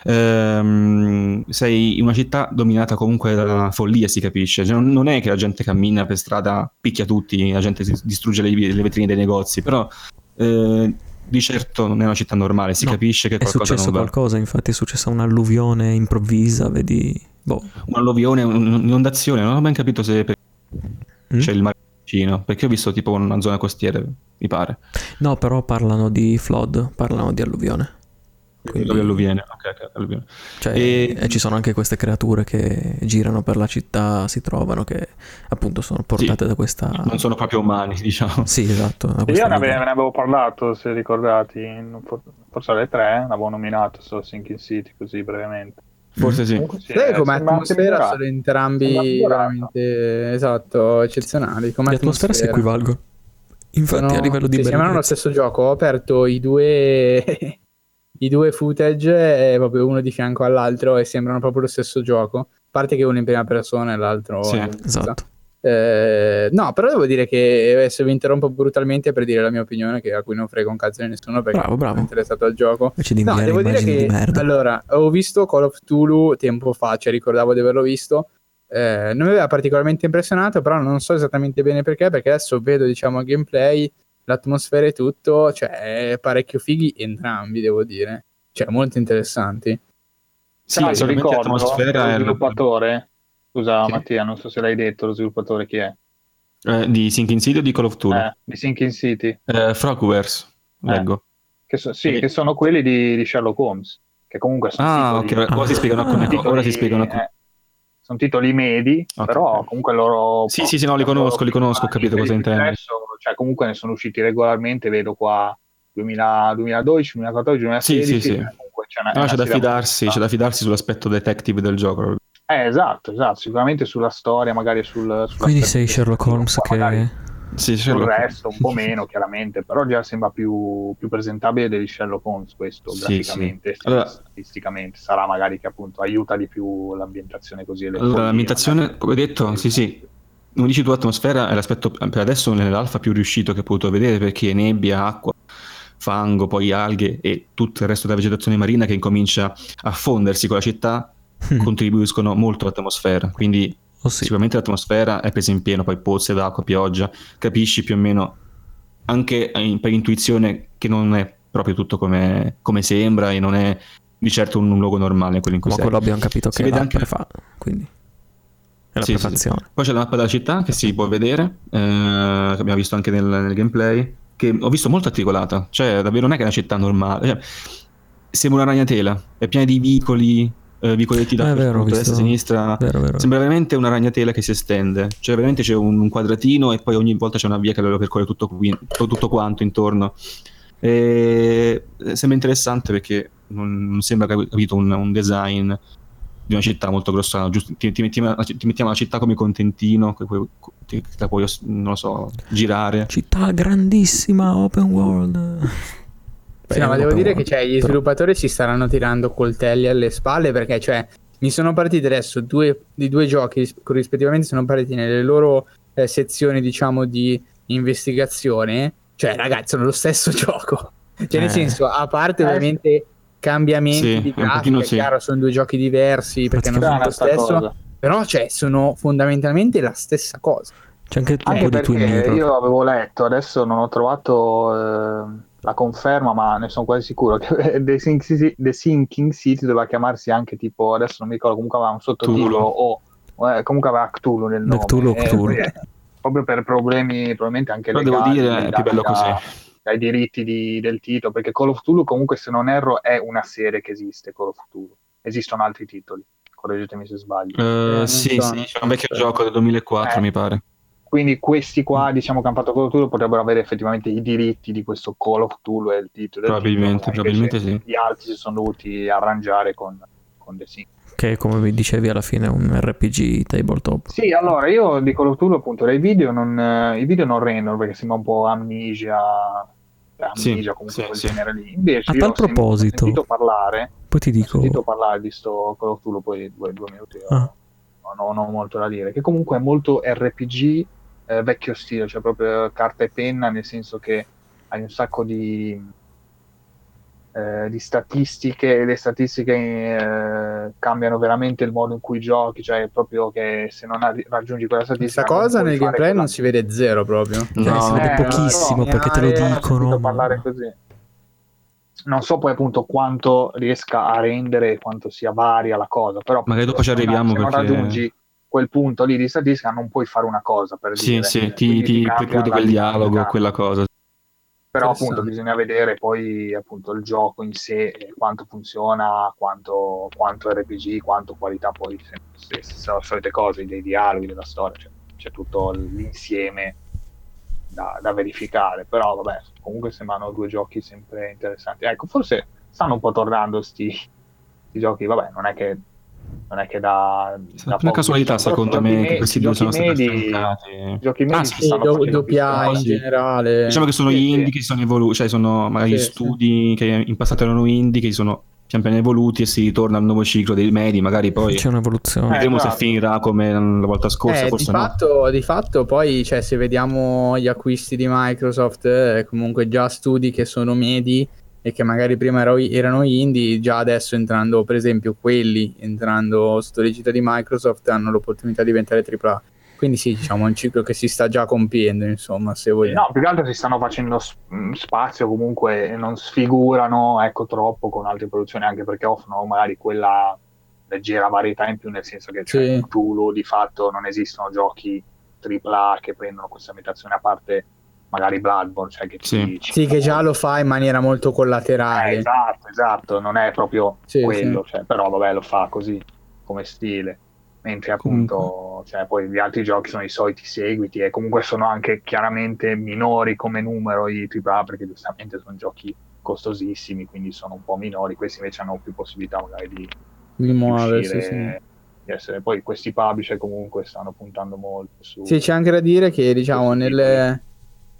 Speaker 4: ehm, sei in una città dominata comunque dalla follia, si capisce. Cioè, non è che la gente cammina per strada, picchia tutti, la gente distrugge le, le vetrine dei negozi, però eh, di certo non è una città normale, si no, capisce che
Speaker 3: è successo qualcosa, infatti è successa un'alluvione improvvisa, vedi? Boh.
Speaker 4: Un'alluvione, un'inondazione, non ho ben capito se mm? c'è il mare vicino, perché ho visto tipo una zona costiera, mi pare.
Speaker 3: No, però parlano di flood, parlano di alluvione. Quindi...
Speaker 4: Alluvione. Okay, alluvione.
Speaker 3: Cioè, e... e... ci sono anche queste creature che girano per la città, si trovano, che appunto sono portate sì, da questa...
Speaker 4: Non sono proprio umani, diciamo.
Speaker 3: Sì, esatto.
Speaker 2: Io ne, ave- ne avevo parlato, se ricordati, forse alle tre, l'avevo nominato solo Sinking City, così brevemente.
Speaker 4: Forse sì.
Speaker 1: sì eh, come atmosfera sono entrambi veramente esatto, eccezionali. Come
Speaker 3: Le atmosfere si equivalgono. Infatti, sono, a livello di.
Speaker 1: Sì, sembrano lo stesso gioco. Ho aperto i due. I due footage, proprio uno di fianco all'altro, e sembrano proprio lo stesso gioco. A parte che uno in prima persona e l'altro.
Speaker 3: Sì, esatto.
Speaker 1: Eh, no, però devo dire che adesso vi interrompo brutalmente per dire la mia opinione, che a cui non frega un cazzo di nessuno perché
Speaker 3: bravo, bravo.
Speaker 1: sono interessato al gioco.
Speaker 3: no, devo dire che
Speaker 1: allora ho visto Call of Tulu tempo fa, cioè ricordavo di averlo visto. Eh, non mi aveva particolarmente impressionato, però non so esattamente bene perché, perché adesso vedo, diciamo, gameplay, l'atmosfera e tutto, cioè parecchio fighi entrambi, devo dire. Cioè, molto interessanti.
Speaker 2: Sì, Tra l'altro ricordo lo sviluppatore, scusa sì. Mattia, non so se l'hai detto, lo sviluppatore chi è?
Speaker 4: Eh, di Sinking City o di Call of Duty?
Speaker 2: Eh, di Sinking City.
Speaker 4: Eh, Frogwares, leggo.
Speaker 2: Che so, sì, e... che sono quelli di, di, Sherlock Holmes, che comunque sono
Speaker 4: Ah, ok, ora ah. si spiegano alcune cose, ora si spiegano alcune
Speaker 2: eh, sono titoli medi, okay. però comunque loro...
Speaker 4: Sì, sì, sì, no, li conosco, li conosco, ho capito cosa intendi.
Speaker 2: Cioè, comunque ne sono usciti regolarmente, vedo qua 2000, 2012, 2014, 2016. Sì, sì, sì.
Speaker 4: C'è, una, no, c'è da fidarsi, c'è da fidarsi sull'aspetto detective del gioco.
Speaker 2: Eh, esatto, esatto, sicuramente sulla storia, magari sul...
Speaker 3: Quindi sei Sherlock Holmes che... Magari
Speaker 4: sì,
Speaker 2: sul resto un po' meno chiaramente, però già sembra più, più presentabile di Sherlock Holmes questo sì, graficamente, sì. Allora, statisticamente, sarà magari che appunto aiuta di più l'ambientazione così.
Speaker 4: Allora, l'ambientazione, come detto, sì sì, come dici tu, atmosfera è l'aspetto per adesso nell'alfa più riuscito che ho potuto vedere perché nebbia, acqua, fango, poi alghe e tutto il resto della vegetazione marina che incomincia a fondersi con la città contribuiscono molto all'atmosfera. Quindi Oh sì. Sicuramente l'atmosfera è presa in pieno, poi pozze d'acqua, pioggia, capisci più o meno anche per intuizione che non è proprio tutto come, come sembra e non è di certo un, un luogo normale quello in cui
Speaker 3: Ma
Speaker 4: sei.
Speaker 3: quello abbiamo capito si che vede anche fa, quindi è la sì, sì, sì.
Speaker 4: Poi c'è la mappa della città che si può vedere, eh, che abbiamo visto anche nel, nel, gameplay, che ho visto molto articolata, cioè davvero non è che è una città normale, cioè, sembra una ragnatela, è piena di vicoli, eh, vicoletti da
Speaker 3: eh,
Speaker 4: destra e sinistra.
Speaker 3: Vero, vero.
Speaker 4: Sembra veramente una ragnatela che si estende. Cioè, veramente c'è un, un quadratino e poi ogni volta c'è una via che lo percorre tutto, qui, tutto quanto intorno. E eh, sembra interessante perché non, non sembra capito un, un, design di una città molto grossa. Giusto, ti, ti, mettiamo, ti, mettiamo, la città come contentino, che puoi, ti, la puoi, non lo so, girare.
Speaker 3: Città grandissima, open world.
Speaker 1: Sì, no, ma devo dire che cioè, gli sviluppatori si staranno tirando coltelli alle spalle perché cioè, mi sono partiti adesso due, di due giochi corrispettivamente sono partiti nelle loro eh, sezioni diciamo di investigazione cioè ragazzi sono lo stesso gioco cioè eh. nel senso a parte eh. ovviamente cambiamenti sì, di grafica sì. chiaro sono due giochi diversi perché non sono lo stesso cosa. però cioè sono fondamentalmente la stessa cosa
Speaker 3: c'è anche il
Speaker 2: tempo di Twin io avevo letto adesso non ho trovato eh la conferma, ma ne sono quasi sicuro che The Sinking, City, The Sinking City doveva chiamarsi anche tipo, adesso non mi ricordo, comunque aveva un sottotitolo o eh, comunque aveva Cthulhu nel nome.
Speaker 3: Cthulhu, eh, Cthulhu.
Speaker 2: Eh, proprio per problemi probabilmente anche
Speaker 4: Però devo dire, è più bello così.
Speaker 2: Dai diritti di, del titolo, perché Call of Cthulhu comunque se non erro è una serie che esiste, Call of Cthulhu. Esistono altri titoli, correggetemi se sbaglio.
Speaker 4: Uh, eh, sì, so. sì, c'è un vecchio gioco del 2004 eh. mi pare
Speaker 2: quindi questi qua, diciamo che hanno fatto Call of Cthulhu, potrebbero avere effettivamente i diritti di questo Call of Cthulhu e il titolo.
Speaker 4: Probabilmente, titolo, probabilmente sì.
Speaker 2: Gli altri si sono dovuti arrangiare con, con The Sims.
Speaker 3: Che come vi dicevi alla fine è un RPG tabletop.
Speaker 2: Sì, allora io di Call of Cthulhu appunto dai video non, eh, i video non rendono perché sembra un po' amnesia amnesia sì, comunque sì, quel sì. genere lì. Invece
Speaker 3: a tal proposito,
Speaker 2: ho sentito parlare,
Speaker 3: poi ti dico...
Speaker 2: ho sentito parlare di sto Call of Cthulhu poi due, due minuti, ah. non, ho molto da dire, che comunque è molto RPG eh, vecchio stile, cioè proprio carta e penna, nel senso che hai un sacco di, eh, di statistiche e le statistiche eh, cambiano veramente il modo in cui giochi, cioè proprio che se non raggiungi quella statistica...
Speaker 1: Questa cosa nel gameplay non si vede zero proprio.
Speaker 3: No, cioè, si vede eh, pochissimo no, perché te lo dicono.
Speaker 2: parlare così. Non so poi appunto quanto riesca a rendere quanto sia varia la cosa, però
Speaker 4: magari dopo ci arriviamo
Speaker 2: se
Speaker 4: perché...
Speaker 2: non raggiungi quel punto lì di statistica non puoi fare una cosa per
Speaker 4: sì,
Speaker 2: dire.
Speaker 4: sì, ti, ti preclude quel dialogo, quella cosa.
Speaker 2: però appunto bisogna vedere poi appunto il gioco in sé, quanto funziona, quanto, quanto RPG, quanto qualità poi, se, se, se sono le solite cose, dei dialoghi, della storia, cioè, c'è tutto l'insieme da, da, verificare, però vabbè, comunque sembrano due giochi sempre interessanti. Ecco, forse stanno un po' tornando sti, sti giochi, vabbè, non è che non è che da,
Speaker 4: da una casualità secondo me me, che questi due sono stati
Speaker 2: affiancati giochi medi ah,
Speaker 1: sì, do, doppia in generale.
Speaker 4: Diciamo che sono sì, gli indie sì. che sono evoluti cioè sono magari sì, studi che in passato erano indie che sono pian piano evoluti e si ritorna al nuovo ciclo dei medi magari poi
Speaker 3: c'è un'evoluzione.
Speaker 4: vedremo eh, se finirà come la volta scorsa
Speaker 1: eh,
Speaker 4: forse
Speaker 1: di,
Speaker 4: no.
Speaker 1: fatto, di fatto poi cioè, se vediamo gli acquisti di Microsoft eh, comunque già studi che sono medi e che magari prima ero, erano indie, già adesso entrando, per esempio, quelli entrando sotto l'egida di Microsoft hanno l'opportunità di diventare AAA. Quindi sì, diciamo, è un ciclo che si sta già compiendo, insomma, se vogliamo.
Speaker 2: No, più che altro si stanno facendo mm, spazio comunque non sfigurano, ecco, troppo con altre produzioni, anche perché offrono magari quella leggera varietà in più, nel senso che cioè, sì. Tulu di fatto non esistono giochi AAA che prendono questa ambientazione a parte magari Bloodborne, cioè che
Speaker 1: sì. Ci, sì, che già lo fa in maniera molto collaterale.
Speaker 2: Eh, esatto, esatto, non è proprio sì, quello, sì. Cioè, però vabbè lo fa così come stile. Mentre appunto, cioè, poi gli altri giochi sono i soliti seguiti e comunque sono anche chiaramente minori come numero i AAA perché giustamente sono giochi costosissimi, quindi sono un po' minori, questi invece hanno più possibilità magari di,
Speaker 1: di muoversi. Sì,
Speaker 2: di essere. Poi questi publisher comunque stanno puntando molto su...
Speaker 1: Sì, c'è anche da dire che diciamo nelle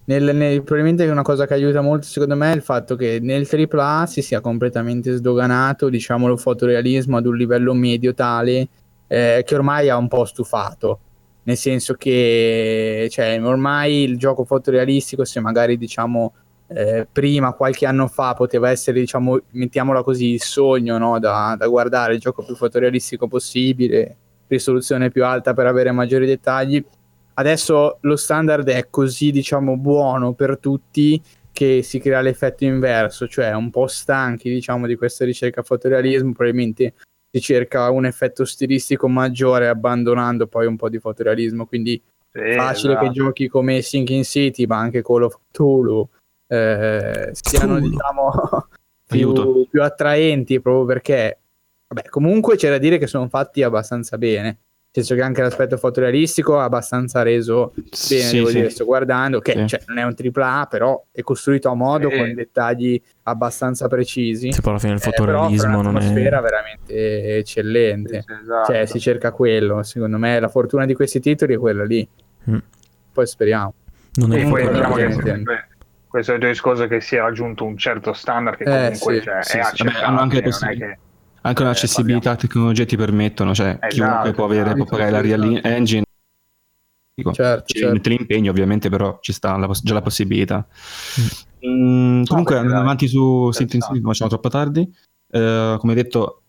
Speaker 1: nel, nel, probabilmente una cosa che aiuta molto secondo me è il fatto che nel AAA si sia completamente sdoganato diciamo lo fotorealismo ad un livello medio tale eh, che ormai ha un po' stufato nel senso che cioè, ormai il gioco fotorealistico se magari diciamo eh, prima qualche anno fa poteva essere diciamo mettiamola così il sogno no? da, da guardare il gioco più fotorealistico possibile risoluzione più alta per avere maggiori dettagli Adesso lo standard è così, diciamo, buono per tutti che si crea l'effetto inverso, cioè un po' stanchi, diciamo, di questa ricerca fotorealismo, probabilmente si cerca un effetto stilistico maggiore abbandonando poi un po' di fotorealismo, quindi sì, facile esatto. che giochi come Sinking City, ma anche Call of Cthulhu eh, siano, Cthulhu. diciamo, più, più attraenti proprio perché, vabbè, comunque c'è da dire che sono fatti abbastanza bene senso che anche l'aspetto fotorealistico ha abbastanza reso bene, sì, devo sì. dire, sto guardando, che sì. cioè, non è un AAA, però è costruito a modo con dettagli abbastanza precisi.
Speaker 3: Sì, poi alla fine il fotorealismo
Speaker 1: eh, non è... un'atmosfera veramente eccellente, esatto. cioè si cerca quello, secondo me la fortuna di questi titoli è quella lì. Mm. Poi speriamo.
Speaker 2: Non è e poi diciamo che sempre, questo è il discorso che si è raggiunto un certo standard che eh, comunque cioè, è accettabile,
Speaker 4: non è che anche un'accessibilità eh, tecnologie ti permettono, cioè esatto, chiunque può avere, esatto, può pagare la Real Engine. Dico, certo, ci certo. l'impegno ovviamente, però ci sta la, già la possibilità. Mm, comunque andando avanti su Sint City, non facciamo troppo tardi. Uh, come detto,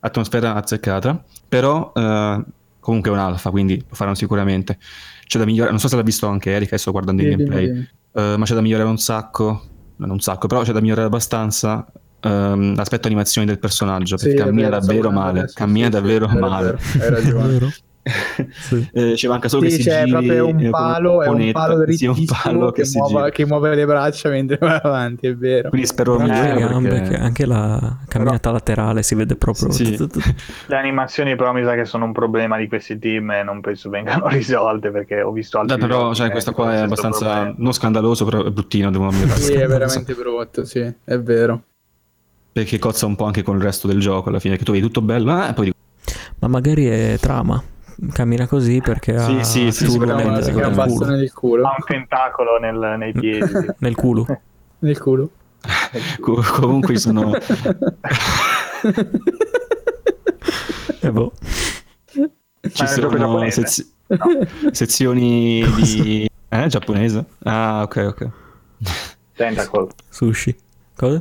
Speaker 4: atmosfera azzeccata, però uh, comunque è un alfa, quindi lo faranno sicuramente. C'è da migliorare, non so se l'ha visto anche Erika, sto guardando il gameplay, uh, ma c'è da migliorare un sacco, non un sacco, però c'è da migliorare abbastanza um, l'aspetto animazione del personaggio sì, perché cammina davvero male, sì, cammina sì, davvero male.
Speaker 1: Hai ragione.
Speaker 4: sì. eh, ci manca solo
Speaker 1: sì,
Speaker 4: che si
Speaker 1: c'è giri proprio un palo, è un palo drittissimo un palo che, che, muova, che, muove le braccia mentre va avanti, è vero.
Speaker 4: Quindi spero
Speaker 3: eh, gambe, perché... anche la camminata Però... laterale si vede proprio. Sì.
Speaker 2: le animazioni però mi sa che sono un problema di questi team e non penso vengano risolte perché ho visto altri
Speaker 4: Beh, però cioè, questa qua è abbastanza problema. non scandaloso, però è bruttino, devo ammettere.
Speaker 1: Sì, è veramente brutto, sì, è vero
Speaker 4: perché cozza un po' anche con il resto del gioco alla fine che tu vedi tutto bello ah, poi
Speaker 3: ma magari è trama. Cammina così perché
Speaker 1: sì,
Speaker 3: ha
Speaker 1: sì, sì, sicuramente, sicuramente. Nel culo.
Speaker 2: ha un tentacolo nel, nei piedi.
Speaker 3: Nel culo.
Speaker 1: Nel culo.
Speaker 4: Comunque sono
Speaker 3: e boh.
Speaker 4: ci sono sez... no. sezioni di eh giapponese? Ah ok ok.
Speaker 2: Tentacle
Speaker 3: sushi. Cosa?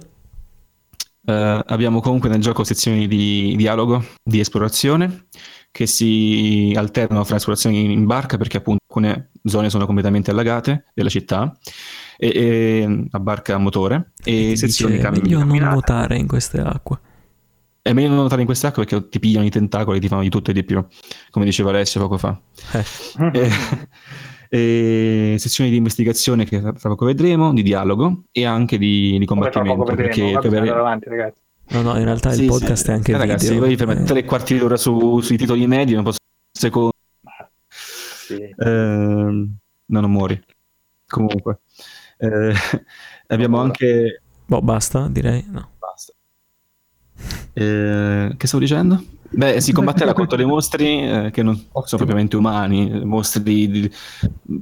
Speaker 4: Uh, abbiamo comunque nel gioco sezioni di dialogo, di esplorazione, che si alternano fra esplorazioni in barca, perché appunto alcune zone sono completamente allagate della città, e, e a barca a motore, e, e sezioni
Speaker 3: dice, meglio non nuotare in queste acque.
Speaker 4: è meglio non notare in queste acque perché ti pigliano i tentacoli, ti fanno di tutto e di più, come diceva Alessio poco fa. Eh. E, e, sezioni di investigazione che tra poco vedremo, di dialogo e anche di, di combattimento. Perché,
Speaker 2: per... avanti, ragazzi.
Speaker 3: No, no, in realtà sì, il podcast sì. è anche eh,
Speaker 4: ragazzi,
Speaker 3: video.
Speaker 4: Ragazzi, voi per tre quarti d'ora su, sui titoli medi, non posso secondo. Sì. Eh, no, non muori. Comunque. Eh, abbiamo anche...
Speaker 3: Boh, basta, direi. No.
Speaker 4: Eh, che stavo dicendo? Beh, si combatteva contro dei mostri eh, che non Ottimo. sono propriamente umani, mostri di, di,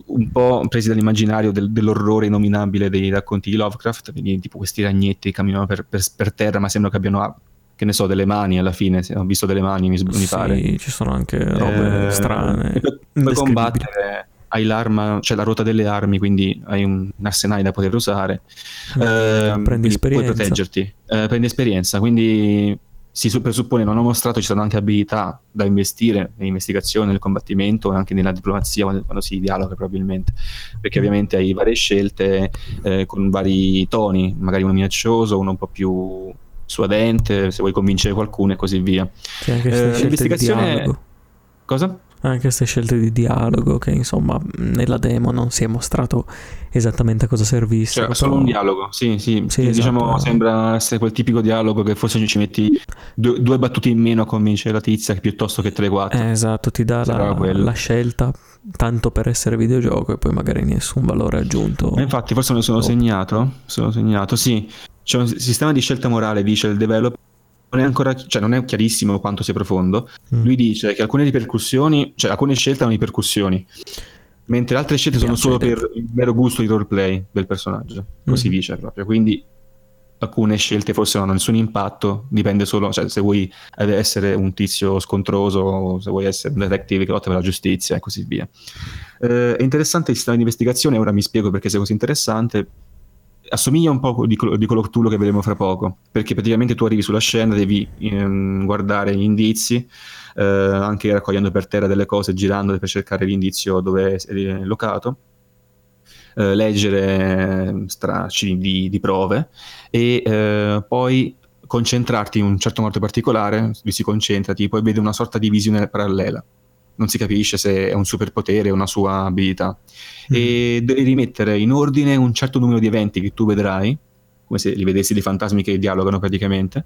Speaker 4: un po' presi dall'immaginario del, dell'orrore innominabile dei racconti di Lovecraft, quindi tipo questi ragnetti che camminano per, per, per terra, ma sembra che abbiano, che ne so, delle mani alla fine. Ho visto delle mani, mi, mi
Speaker 3: sì,
Speaker 4: pare.
Speaker 3: ci sono anche robe eh, strane.
Speaker 4: Per combattere hai l'arma, cioè la ruota delle armi, quindi hai un, un arsenale da poter usare.
Speaker 3: Eh, prendi esperienza.
Speaker 4: Puoi proteggerti, eh, prendi esperienza, quindi si presuppone, non ho mostrato, ci sono anche abilità da investire nell'investigazione, nel combattimento e anche nella diplomazia quando, quando si dialoga probabilmente, perché mm. ovviamente hai varie scelte eh, con vari toni, magari uno minaccioso, uno un po' più suadente, se vuoi convincere qualcuno e così via.
Speaker 3: Eh, l'investigazione...
Speaker 4: Cosa?
Speaker 3: Anche queste scelte di dialogo che insomma nella demo non si è mostrato esattamente a cosa servisse.
Speaker 4: Cioè, solo un dialogo, sì, sì, sì diciamo esatto. sembra essere quel tipico dialogo che forse ci metti due, due battute in meno a convincere la tizia piuttosto che 3-4.
Speaker 3: Eh, esatto, ti dà la, la, scelta tanto per essere videogioco e poi magari nessun valore aggiunto.
Speaker 4: Ma infatti forse me lo sono oh. segnato, sono segnato, sì. C'è un sistema di scelta morale, dice il developer non è ancora cioè non è chiarissimo quanto sia profondo. Mm. Lui dice che alcune ripercussioni, cioè alcune scelte hanno ripercussioni, mentre altre scelte sono solo per il mero gusto di roleplay del personaggio. Così mm. dice proprio. Quindi alcune scelte forse non hanno nessun impatto, dipende solo, cioè se vuoi essere un tizio scontroso, se vuoi essere un detective che lotta per la giustizia e così via. Eh, è interessante il sistema di investigazione, ora mi spiego perché sia così interessante assomiglia un po' di, di of Cthulhu che vedremo fra poco, perché praticamente tu arrivi sulla scena, devi ehm, guardare gli indizi, eh, anche raccogliendo per terra delle cose, girando per cercare l'indizio dove è locato, eh, leggere ehm, stracci di, di prove e eh, poi concentrarti in un certo modo particolare, lui si concentra, tipo, e vede una sorta di visione parallela non si capisce se è un superpotere o una sua abilità. Mm. E devi rimettere in ordine un certo numero di eventi che tu vedrai, come se li vedessi dei fantasmi che dialogano praticamente.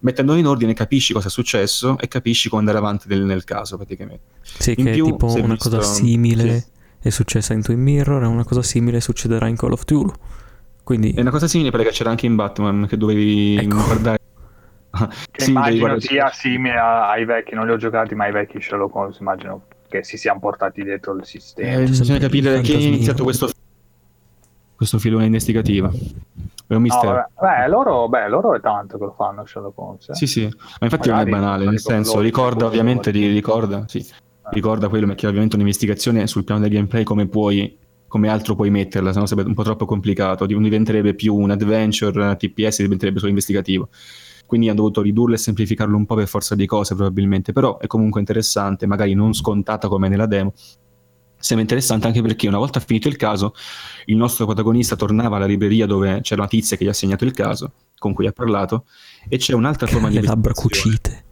Speaker 4: Mettendoli in ordine capisci cosa è successo e capisci come andare avanti nel, nel caso praticamente.
Speaker 3: Sì, in che più, tipo una visto... cosa simile sì. è successa in Twin Mirror e una cosa simile succederà in Call of Duty. Quindi...
Speaker 4: È una cosa simile perché c'era anche in Batman che dovevi ecco. guardare
Speaker 2: che sì, immagino sia simile ai vecchi, non li ho giocati, ma ai vecchi Sherlock Holmes immagino che si siano portati dietro il sistema.
Speaker 4: Eh, bisogna capire chi ha iniziato questo, questo filone investigativo. È un mistero. No,
Speaker 2: beh, loro, beh, loro è tanto che lo fanno Sherlock Holmes. Eh.
Speaker 4: Sì, sì, ma infatti Magari non è banale, nel senso, ricorda ovviamente, di, ricorda, sì, eh. ricorda quello, perché ovviamente un'investigazione sul piano del gameplay come puoi come altro puoi metterla, se no sarebbe un po' troppo complicato, diventerebbe più un adventure, TPS diventerebbe solo investigativo quindi hanno dovuto ridurlo e semplificarlo un po' per forza di cose probabilmente, però è comunque interessante, magari non scontata come nella demo. Sembra interessante anche perché una volta finito il caso, il nostro protagonista tornava alla libreria dove c'era una tizia che gli ha segnato il caso, con cui ha parlato, e c'è un'altra forma di...
Speaker 3: Le labbra cucite.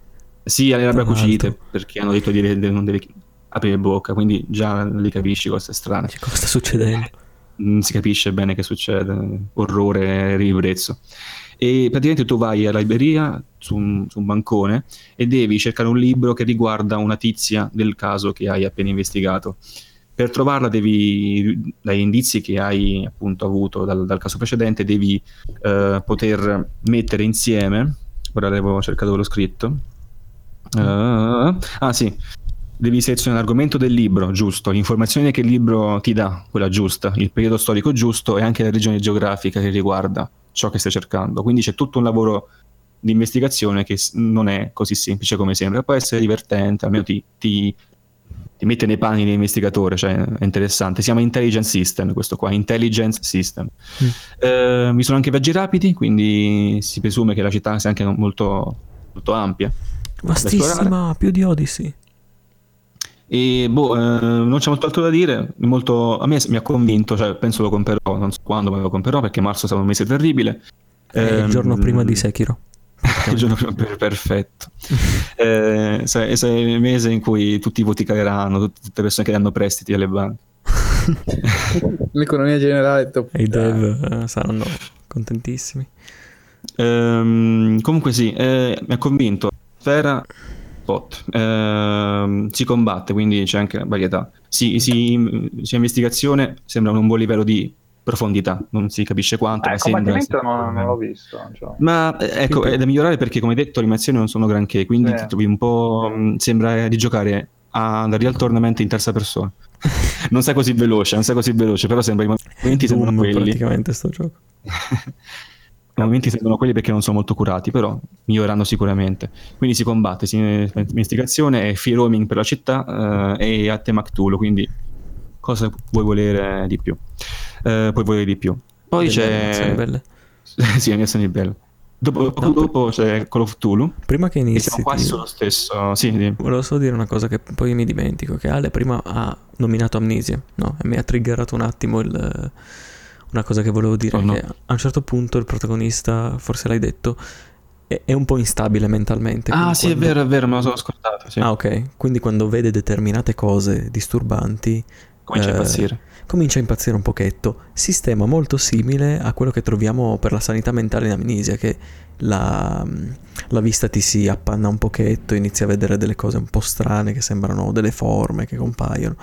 Speaker 4: Sì, le labbra cucite, perché hanno detto di non devi aprire bocca, quindi già lì capisci cosa è strano.
Speaker 3: Che cosa sta succedendo?
Speaker 4: Non si capisce bene che succede, orrore, ribrezzo e praticamente tu vai alla libreria su un, su un, bancone e devi cercare un libro che riguarda una tizia del caso che hai appena investigato. Per trovarla devi, dai indizi che hai appunto avuto dal, dal caso precedente, devi eh, poter mettere insieme, ora avevo cercato l'ho scritto, uh, ah sì, devi selezionare l'argomento del libro giusto, l'informazione che il libro ti dà, quella giusta, il periodo storico giusto e anche la regione geografica che riguarda ciò che stai cercando. Quindi c'è tutto un lavoro di investigazione che non è così semplice come sembra. Può essere divertente, almeno ti, ti, ti mette nei panni dell'investigatore, cioè è interessante. Si chiama Intelligence System questo qua, Intelligence System. Mm. Eh, mi sono anche viaggi rapidi, quindi si presume che la città sia anche molto, molto ampia.
Speaker 3: Vastissima, più di Odyssey.
Speaker 4: E boh, eh, non c'è molto altro da dire. Molto, a me mi ha convinto, cioè, penso lo comprerò, non so quando, ma lo comprerò perché marzo sarà un mese terribile.
Speaker 3: È eh, il giorno ehm, prima di Sekiro.
Speaker 4: Il giorno prima, per, perfetto. eh, sai, sai, il mese in cui tutti i voti caleranno, tutte le persone che danno prestiti alle banche.
Speaker 1: L'economia generale è top.
Speaker 3: E i dev eh, saranno contentissimi.
Speaker 4: Ehm, comunque sì, eh, mi ha convinto. Sfera spot. Eh, si combatte, quindi c'è anche varietà. Si, si, c'è investigazione, sembra un buon livello di profondità, non si capisce quanto.
Speaker 2: Eh,
Speaker 4: ma sembra...
Speaker 2: non, non l'ho visto. Cioè.
Speaker 4: Ma eh, ecco, è da migliorare perché come detto le animazioni non sono granché, quindi ti trovi un po'... Mh, sembra di giocare a Real Tournament in terza persona. non sei così veloce, non sei così veloce, però sembra i momenti
Speaker 3: Doom,
Speaker 4: sembrano quelli.
Speaker 3: praticamente sto gioco.
Speaker 4: I momenti sembrano quelli perché non sono molto curati, però miglioreranno sicuramente. Quindi si combatte, si investigazione e free roaming per la città eh, e a tema Cthulhu, quindi cosa vuoi volere di più? Eh, puoi volere di più. Poi
Speaker 3: Delle
Speaker 4: c'è...
Speaker 3: belle.
Speaker 4: sì, animazioni belle. Dopo, no, dopo c'è Call of Cthulhu.
Speaker 3: Prima che inizi,
Speaker 4: siamo quasi sullo stesso. Sì, sì.
Speaker 3: Volevo solo dire una cosa che poi mi dimentico: che Ale prima ha nominato Amnesia, no? E mi ha triggerato un attimo il, una cosa che volevo dire:
Speaker 4: Oh, no.
Speaker 3: che a un certo punto il protagonista, forse l'hai detto, è, è un po' instabile mentalmente.
Speaker 4: Ah, sì,
Speaker 3: quando-
Speaker 4: è vero, è vero, me lo sono scordato. Sì.
Speaker 3: Ah, ok. Quindi quando vede determinate cose disturbanti,
Speaker 4: Comincia a
Speaker 3: eh,
Speaker 4: impazzire.
Speaker 3: comincia a impazzire un pochetto. Sistema molto simile a quello che troviamo per la sanità mentale in amnesia, che la, la vista ti si appanna un pochetto, inizi a vedere delle cose un po' strane che sembrano delle forme che compaiono.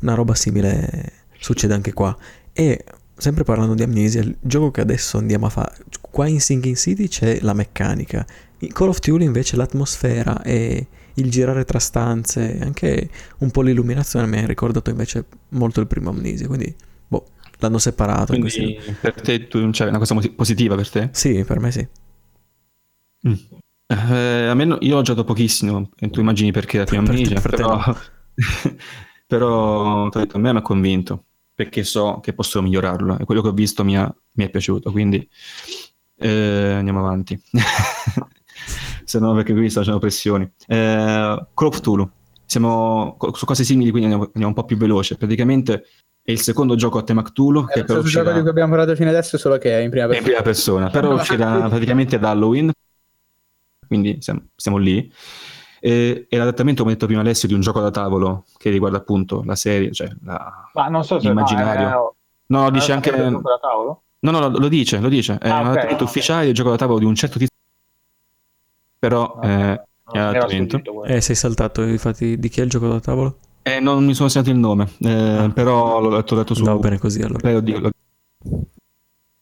Speaker 3: Una roba simile succede anche qua. E sempre parlando di amnesia, il gioco che adesso andiamo a fare, qua in Sinking City c'è la meccanica. In Call of Duty invece l'atmosfera e il girare tra stanze, anche un po' l'illuminazione mi ha ricordato invece molto il primo Amnesia, quindi boh, l'hanno separato. in
Speaker 4: Quindi per te tu, cioè, è una cosa positiva per te?
Speaker 3: Sì, per me sì.
Speaker 4: Eh, a me no- io ho giocato pochissimo, e tu immagini perché la prima Amnesia,
Speaker 3: per te
Speaker 4: però, però detto, a me mi ha convinto, perché so che posso migliorarlo e quello che ho visto mi, ha- mi è piaciuto, quindi eh, andiamo avanti. Se no, perché qui sto facendo pressioni. Eh, Call of Cthulhu, siamo su cose simili, quindi andiamo, andiamo un po' più veloce. Praticamente è il secondo gioco a tema Cthulhu,
Speaker 1: È
Speaker 4: che però
Speaker 1: stesso gioco
Speaker 4: uscirà
Speaker 1: di cui abbiamo parlato fino adesso, solo che è in prima
Speaker 4: è in
Speaker 1: persona.
Speaker 4: prima persona, però uscirà praticamente ad Halloween, quindi siamo, siamo lì. E, è l'adattamento, come ha detto prima Alessio, di un gioco da tavolo che riguarda appunto la serie, cioè la-
Speaker 2: Ma non so se
Speaker 4: Immaginario.
Speaker 2: No,
Speaker 4: No,
Speaker 2: è,
Speaker 4: dice
Speaker 2: è
Speaker 4: anche...
Speaker 2: un gioco da tavolo?
Speaker 4: No, no, lo, lo dice, lo dice. È
Speaker 2: Ah,
Speaker 4: un
Speaker 2: ok,
Speaker 4: adattamento
Speaker 2: ok.
Speaker 4: ufficiale del gioco da tavolo di un certo tipo. Però
Speaker 2: No,
Speaker 4: eh, adattamento.
Speaker 3: Eh, sei saltato, infatti, di chi è il gioco da tavolo?
Speaker 4: eh, non mi sono segnato il nome, eh, però l'ho letto, letto su...
Speaker 3: Va bene così allora.
Speaker 4: Beh, lo dico, lo-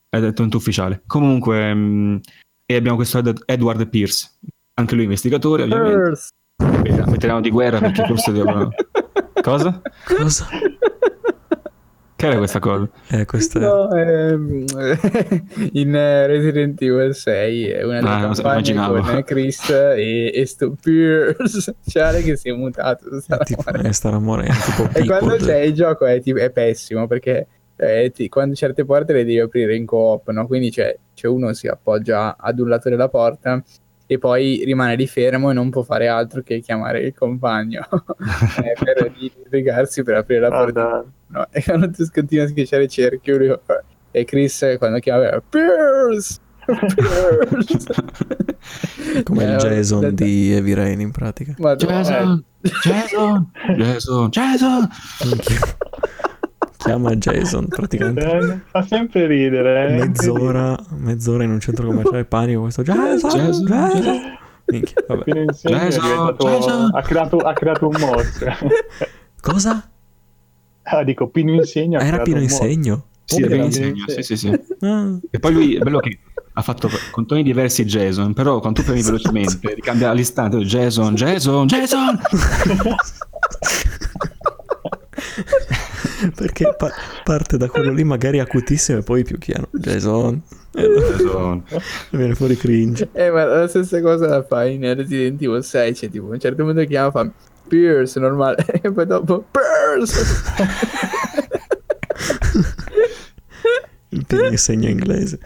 Speaker 4: È adattamento ufficiale. Comunque, mh, e abbiamo questo Ed- Edward Pierce, anche lui investigatore, ovviamente. Veterano di guerra perché forse devono... Cosa?
Speaker 3: Cosa?
Speaker 4: Che era questa cosa?
Speaker 3: Eh, questa.
Speaker 1: No, ehm, in eh, Resident Evil 6 è una delle
Speaker 4: Ah,
Speaker 1: campagne con Chris e, e sto Pierce Ciale che si è mutato sta
Speaker 3: è tipo,
Speaker 1: morendo.
Speaker 3: eh, starà morendo, tipo
Speaker 1: e quando c'è il gioco è, tipo- è pessimo perché eh, ti- quando certe porte le devi aprire in coop no? quindi c'è, c'è uno si appoggia ad un lato della porta e poi rimane lì fermo e non può fare altro che chiamare il compagno eh, per piegarsi per aprire la porta
Speaker 2: Guarda,
Speaker 1: No, e quando tu continui a schiacciare cerchio lui fa- e Chris eh, quando chiama Pierce Pierce
Speaker 3: Come
Speaker 1: Eh,
Speaker 3: il Jason
Speaker 1: aspetta.
Speaker 3: di Heavy Rain in pratica.
Speaker 1: Madonna,
Speaker 4: Jason! Jason! Jason! Jason!
Speaker 3: Chiama Jason praticamente.
Speaker 2: fa sempre ridere. eh.
Speaker 3: Mezz'ora, mezz'ora in un centro commerciale panico questo Jason,
Speaker 4: Jason,
Speaker 3: Jason. Minchia, vabbè.
Speaker 4: Jason,
Speaker 2: diventato-
Speaker 4: Jason.
Speaker 2: ha, creato, ha creato un mostro.
Speaker 3: Cosa?
Speaker 2: ah, dico, Pino Insegno
Speaker 3: Era Pino Insegno?
Speaker 4: Sì, ben
Speaker 2: mio
Speaker 4: insegno, sì, sì, sì.
Speaker 3: Ah,
Speaker 4: E poi lui è bello che ha fatto con toni diversi Jason, però quando tu premi velocemente ricambia all'istante Jason, Jason, Jason!
Speaker 3: perché pa- parte da quello lì magari acutissimo e poi più piano. Jason.
Speaker 4: Jason.
Speaker 3: viene fuori cringe.
Speaker 1: Eh, ma la stessa cosa la fa in Resident Evil 6, c'è tipo a un certo punto chiama fa Pierce normale e poi dopo Pierce
Speaker 3: Il Pino Insegno inglese.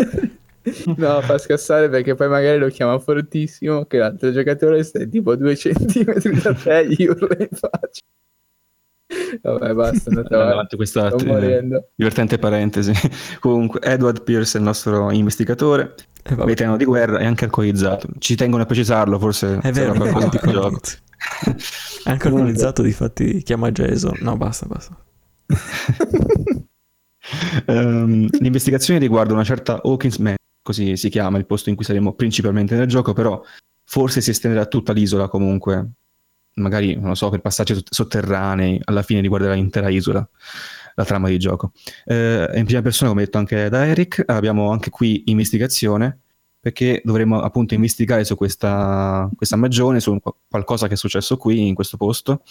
Speaker 1: no fa scassare perché poi magari lo chiama fortissimo che l'altro giocatore sta tipo a due centimetri da te e gli urla in faccia Vabbè, basta. Andate
Speaker 4: avanti questa eh, divertente parentesi. Comunque, Edward Pierce è il nostro investigatore, eh, veterano di guerra e anche alcolizzato. Ci tengono a precisarlo, forse
Speaker 3: è vero, qualcosa di gioco. anche alcolizzato, difatti chiama Jason. No, basta, basta.
Speaker 4: um, l'investigazione riguarda una certa Hawkins Man, così si chiama il posto in cui saremo principalmente nel gioco, però forse si estenderà tutta l'isola comunque, magari, non lo so, per passaggi sotterranei, alla fine riguarderà l'intera isola la trama di gioco. Eh, in prima persona, come detto anche da Eric, abbiamo anche qui investigazione, perché dovremo appunto investigare su questa, questa magione, su qualcosa che è successo qui, in questo posto,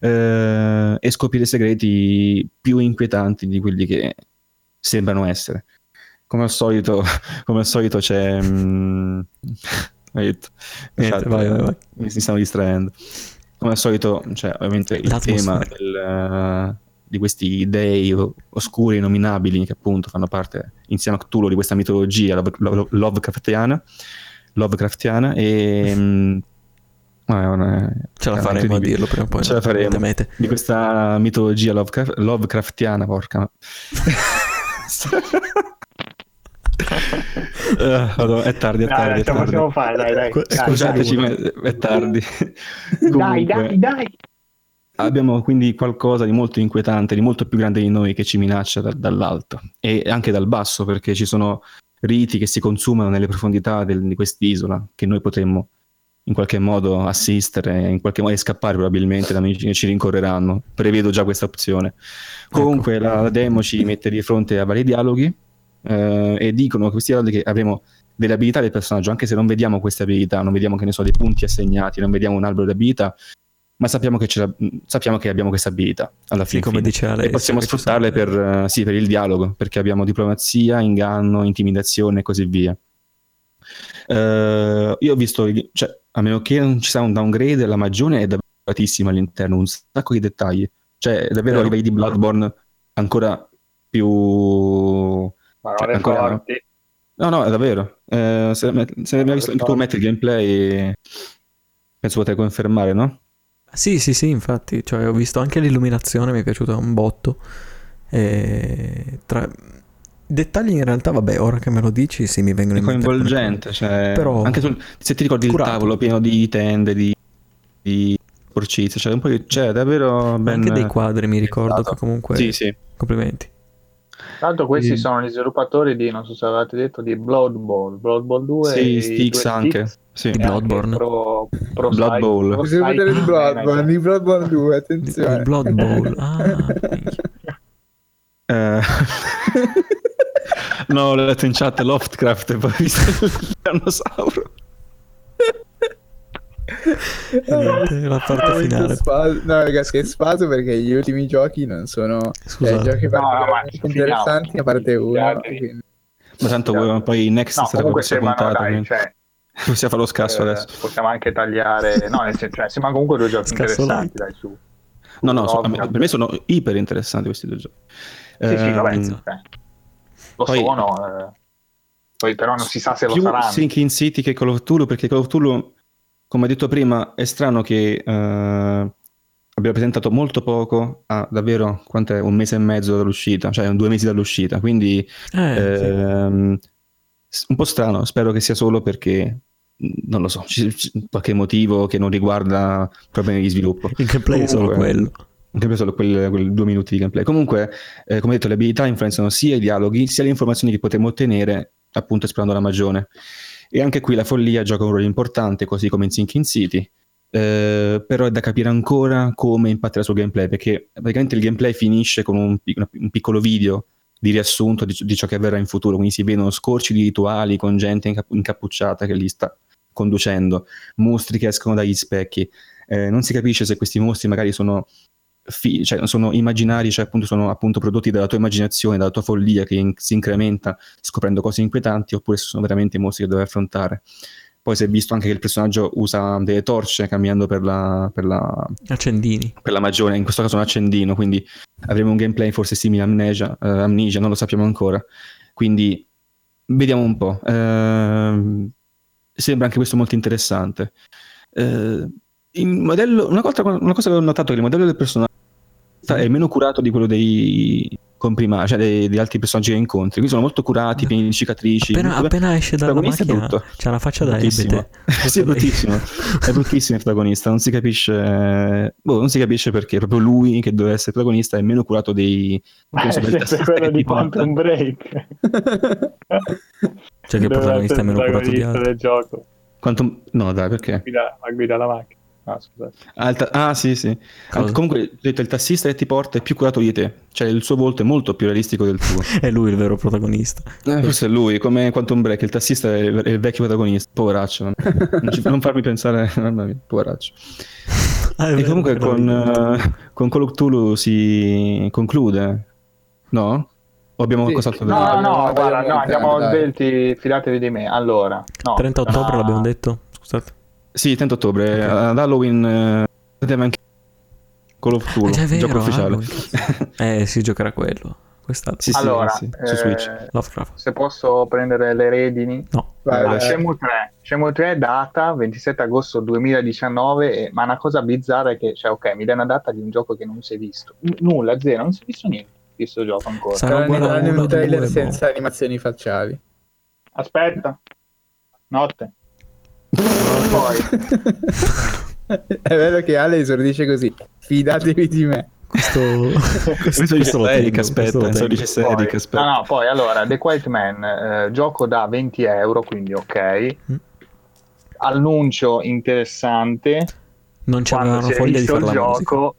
Speaker 4: eh, e scoprire segreti più inquietanti di quelli che sembrano essere. Come al solito, come al solito c'è... Mm, Niente, vai, vai, vai. Mi, mi stanno distraendo. Come al solito, cioè, ovviamente il tema del, uh, di questi dei oscuri nominabili che appunto fanno parte insieme a Cthulhu di questa mitologia love, love, Lovecraftiana, Lovecraftiana e... Um,
Speaker 3: Ah, ce la faremo a dirlo prima o poi.
Speaker 4: Ce la faremo. Di questa mitologia Lovecraft, Lovecraftiana, porca. uh, è tardi, è tardi. Dai, è tardi. possiamo fare, dai, dai. Scusateci, ma è tardi.
Speaker 2: dai, dai, dai.
Speaker 4: Abbiamo quindi qualcosa di molto inquietante, di molto più grande di noi che ci minaccia da, dall'alto e anche dal basso, perché ci sono riti che si consumano nelle profondità del, di quest'isola che noi potremmo in qualche modo assistere, in qualche modo scappare probabilmente da amici che ci rincorreranno. Prevedo già questa opzione. Comunque ecco. la demo ci mette di fronte a vari dialoghi eh, e dicono questi dialoghi che avremo delle abilità del personaggio, anche se non vediamo queste abilità, non vediamo che ne so dei punti assegnati, non vediamo un albero di abilità, ma sappiamo che, sappiamo che abbiamo questa abilità alla fine.
Speaker 3: Sì, come dice Alex,
Speaker 4: e possiamo sfruttarle per, uh, sì, per, il dialogo, perché abbiamo diplomazia, inganno, intimidazione e così via. Uh, io ho visto, cioè, a meno che non ci sia un downgrade, la magione è davvero all'interno, un sacco di dettagli. Cioè, davvero a livelli di Bloodborne ancora più
Speaker 2: ma cioè, ancora... forti.
Speaker 4: No, no, è davvero. Eh, se, se hai visto tuo metti il gameplay, penso potrai confermare, no?
Speaker 3: Sì, sì, sì, infatti, cioè, ho visto anche l'illuminazione, mi è piaciuta un botto. E tra dettagli in realtà, vabbè, ora che me lo dici, sì, mi vengono in
Speaker 4: mente. È coinvolgente, cioè, Però... anche sul, se ti ricordi curato. il tavolo pieno di tende, di, di porcizie, cioè un po' di, cioè, davvero ben...
Speaker 3: Anche dei quadri, mi ricordo che comunque...
Speaker 4: Sì, sì.
Speaker 3: Complimenti.
Speaker 2: L'altro questi e... sono gli sviluppatori di, non so se avete detto, di Blood Bowl, Blood Bowl 2
Speaker 4: sì, Sticks anche, sì.
Speaker 3: di Bloodborne.
Speaker 4: Pro, pro Blood Bowl.
Speaker 1: Possiamo vedere di Bloodborne, di Bloodborne 2, attenzione.
Speaker 3: Di Blood Bowl, ah.
Speaker 4: eh. no, ho letto in chat Loftcraft e poi ho visto il dinosauro.
Speaker 3: La parte no, finale.
Speaker 1: Spaso. No, ragazzi, è spaso perché gli ultimi giochi non sono cioè, giochi no, no, interessanti, a parte uno. Quindi...
Speaker 4: Ma tanto no. poi Next
Speaker 2: no, sarà questa puntata. Dai,
Speaker 4: cioè, possiamo fare lo scasso eh, adesso.
Speaker 2: Possiamo anche tagliare. No, nel senso, cioè, sembra comunque due giochi Scasso interessanti, dai, su.
Speaker 4: No, no, so, per me sono iper interessanti questi due giochi.
Speaker 2: Sì, eh, sì, vabbè, eh, lo poi, sono. Eh. Poi però non si sa se lo saranno.
Speaker 4: Più Sinking City che Call of Cthulhu, perché Call of Cthulhu come detto prima, è strano che eh, abbia presentato molto poco a davvero quant'è, un mese e mezzo dall'uscita, cioè due mesi dall'uscita, quindi eh, ehm, sì. un po' strano, spero che sia solo perché non lo so, c'è, qualche motivo che non riguarda problemi di sviluppo.
Speaker 3: Il gameplay è solo quello.
Speaker 4: Il gameplay è solo quel, quel, due minuti di gameplay. Comunque, eh, come detto, le abilità influenzano sia i dialoghi sia le informazioni che potremo ottenere appunto esplorando la magione. E anche qui la follia gioca un ruolo importante, così come in Sinking City. Eh, però è da capire ancora come impatterà sul gameplay, perché praticamente il gameplay finisce con un, un piccolo video di riassunto di, di, ciò che avverrà in futuro, quindi si vedono scorci di rituali con gente incapp- incappucciata che li sta conducendo, mostri che escono dagli specchi. Eh, non si capisce se questi mostri magari sono fi- cioè sono immaginari, cioè appunto sono appunto prodotti dalla tua immaginazione, dalla tua follia che in- si incrementa scoprendo cose inquietanti, oppure sono veramente mostri che devi affrontare. Poi si è visto anche che il personaggio usa delle torce cambiando per la, per la,
Speaker 3: accendini.
Speaker 4: Per la magione, in questo caso un accendino, quindi avremo un gameplay forse simile a Amnesia, eh, Amnesia non lo sappiamo ancora. Quindi vediamo un po'. Eh, sembra anche questo molto interessante. Eh, modello, una, cosa, una cosa che ho notato è che il modello del personaggio è meno curato di quello dei comprimari, cioè dei, degli altri personaggi che incontri. Qui sono molto curati, pieni di cicatrici.
Speaker 3: Appena, appena esce dalla macchina c'ha la faccia da ebete.
Speaker 4: sì, è bruttissimo. è bruttissimo il protagonista, non si capisce boh, non si capisce perché proprio lui che doveva essere protagonista è meno curato dei
Speaker 2: Ma è quello di Quantum Break.
Speaker 3: cioè che il protagonista è meno curato di altri.
Speaker 2: del gioco.
Speaker 4: Quantum... No, dai, perché?
Speaker 2: Guida, guida la macchina. Ah,
Speaker 4: ah, ta- ah, sì, sì. Cosa? Comunque, il tassista che ti porta è più curato di te. Cioè, il suo volto è molto più realistico del tuo.
Speaker 3: è lui il vero protagonista.
Speaker 4: Eh, forse è lui, come Quantum Break. Il tassista è il, è il vecchio protagonista. Poveraccio. Non, ci, non farmi pensare... Mamma mia, poveraccio. Ah, e comunque con, uh, con Call of Cthulhu si conclude, no? O abbiamo sì, qualcos'altro
Speaker 2: da dire? No, no, no, guarda, no, andiamo svelti, fidatevi di me. Allora, no.
Speaker 3: 30 ottobre no. l'abbiamo detto? Scusate.
Speaker 4: Sì, 30 ottobre. Okay. Ad Halloween uh, anche Call of Cthulhu,
Speaker 3: ah, vero,
Speaker 4: gioco ufficiale.
Speaker 3: eh, si giocherà quello. Quest'anno.
Speaker 2: Sì, allora, sì, sì, su Switch. Eh, se posso prendere le redini.
Speaker 3: No.
Speaker 2: Vai, Shenmue 3. Shenmue 3 data 27 agosto 2019, e, ma una cosa bizzarra è che, cioè, ok, mi dai una data di un gioco che non si è visto. N- nulla, zero, non si è visto niente di questo gioco ancora.
Speaker 1: Sarà un trailer senza animazioni facciali.
Speaker 2: Aspetta. Notte.
Speaker 1: Poi. È vero che Ale esordisce così. Fidatevi di me.
Speaker 3: Questo, questo,
Speaker 4: questo dice Eric, aspetta, questo dice Eric, aspetta.
Speaker 2: No, no, poi allora, The Quiet Man, eh, gioco da 20 euro, quindi ok. Mm. Annuncio interessante.
Speaker 3: Non c'avevano foglia di fare il
Speaker 2: gioco.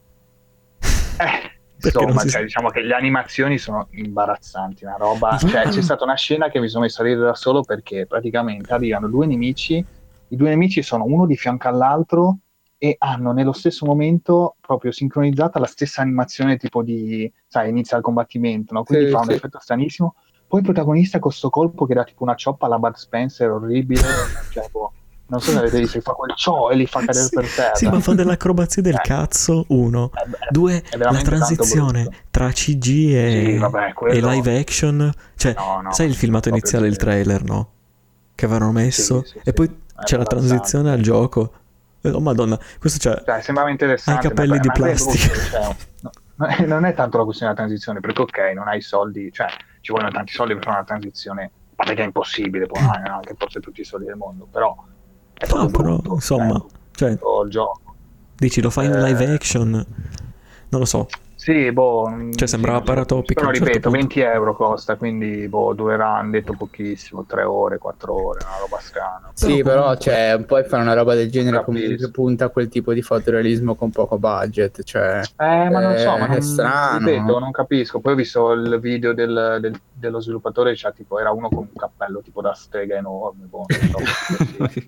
Speaker 2: Eh, insomma, cioè, diciamo che le animazioni sono imbarazzanti, una roba. Cioè, c'è stata una scena che mi sono messo a ridere da solo perché praticamente arrivano due nemici i due nemici sono uno di fianco all'altro e hanno nello stesso momento proprio sincronizzata la stessa animazione tipo di, sai, inizia il combattimento, no? quindi sì, fa un sì. effetto stranissimo. Poi il protagonista con questo colpo che dà tipo una cioppa alla Bud Spencer orribile, cioè, boh, non so se avete visto, fa quel ciò e li fa cadere
Speaker 3: sì,
Speaker 2: per terra.
Speaker 3: Sì, ma fa dell'acrobazia del eh. cazzo, uno. Eh, beh, Due, la transizione tra CG e, sì, vabbè, quello... e, live action. Cioè, no, no, sai il filmato iniziale, il trailer, no? Che avevano messo? Sì, e poi c'è la transizione al gioco. Oh madonna, questo c'è.
Speaker 2: Cioè, sembrava interessante.
Speaker 3: Ha i capelli di plastica.
Speaker 2: Cioè, no, non è tanto la questione della transizione, perché ok, non hai soldi, cioè ci vogliono tanti soldi per fare una transizione, ma perché è impossibile, poi non anche forse tutti i soldi del mondo, però
Speaker 3: è no, però, brutto, insomma, cioè,
Speaker 2: il gioco.
Speaker 3: Dici, lo fai in live eh. action? Non lo so.
Speaker 2: Sì, boh.
Speaker 3: Cioè, sembrava sì, paratopico.
Speaker 2: Però ripeto, certo 20 euro costa, quindi boh, durerà, hanno detto pochissimo, 3 ore, 4 ore, una roba strana.
Speaker 1: Sì, però, però cioè, poi fare una roba del genere comunque punta a quel tipo di fotorealismo con poco budget. Cioè,
Speaker 2: eh, ma non so, ma non, è strano. Ripeto, non capisco. Poi ho visto il video del, del, dello sviluppatore, cioè, tipo, era uno con un cappello tipo da strega enorme. Boh, so,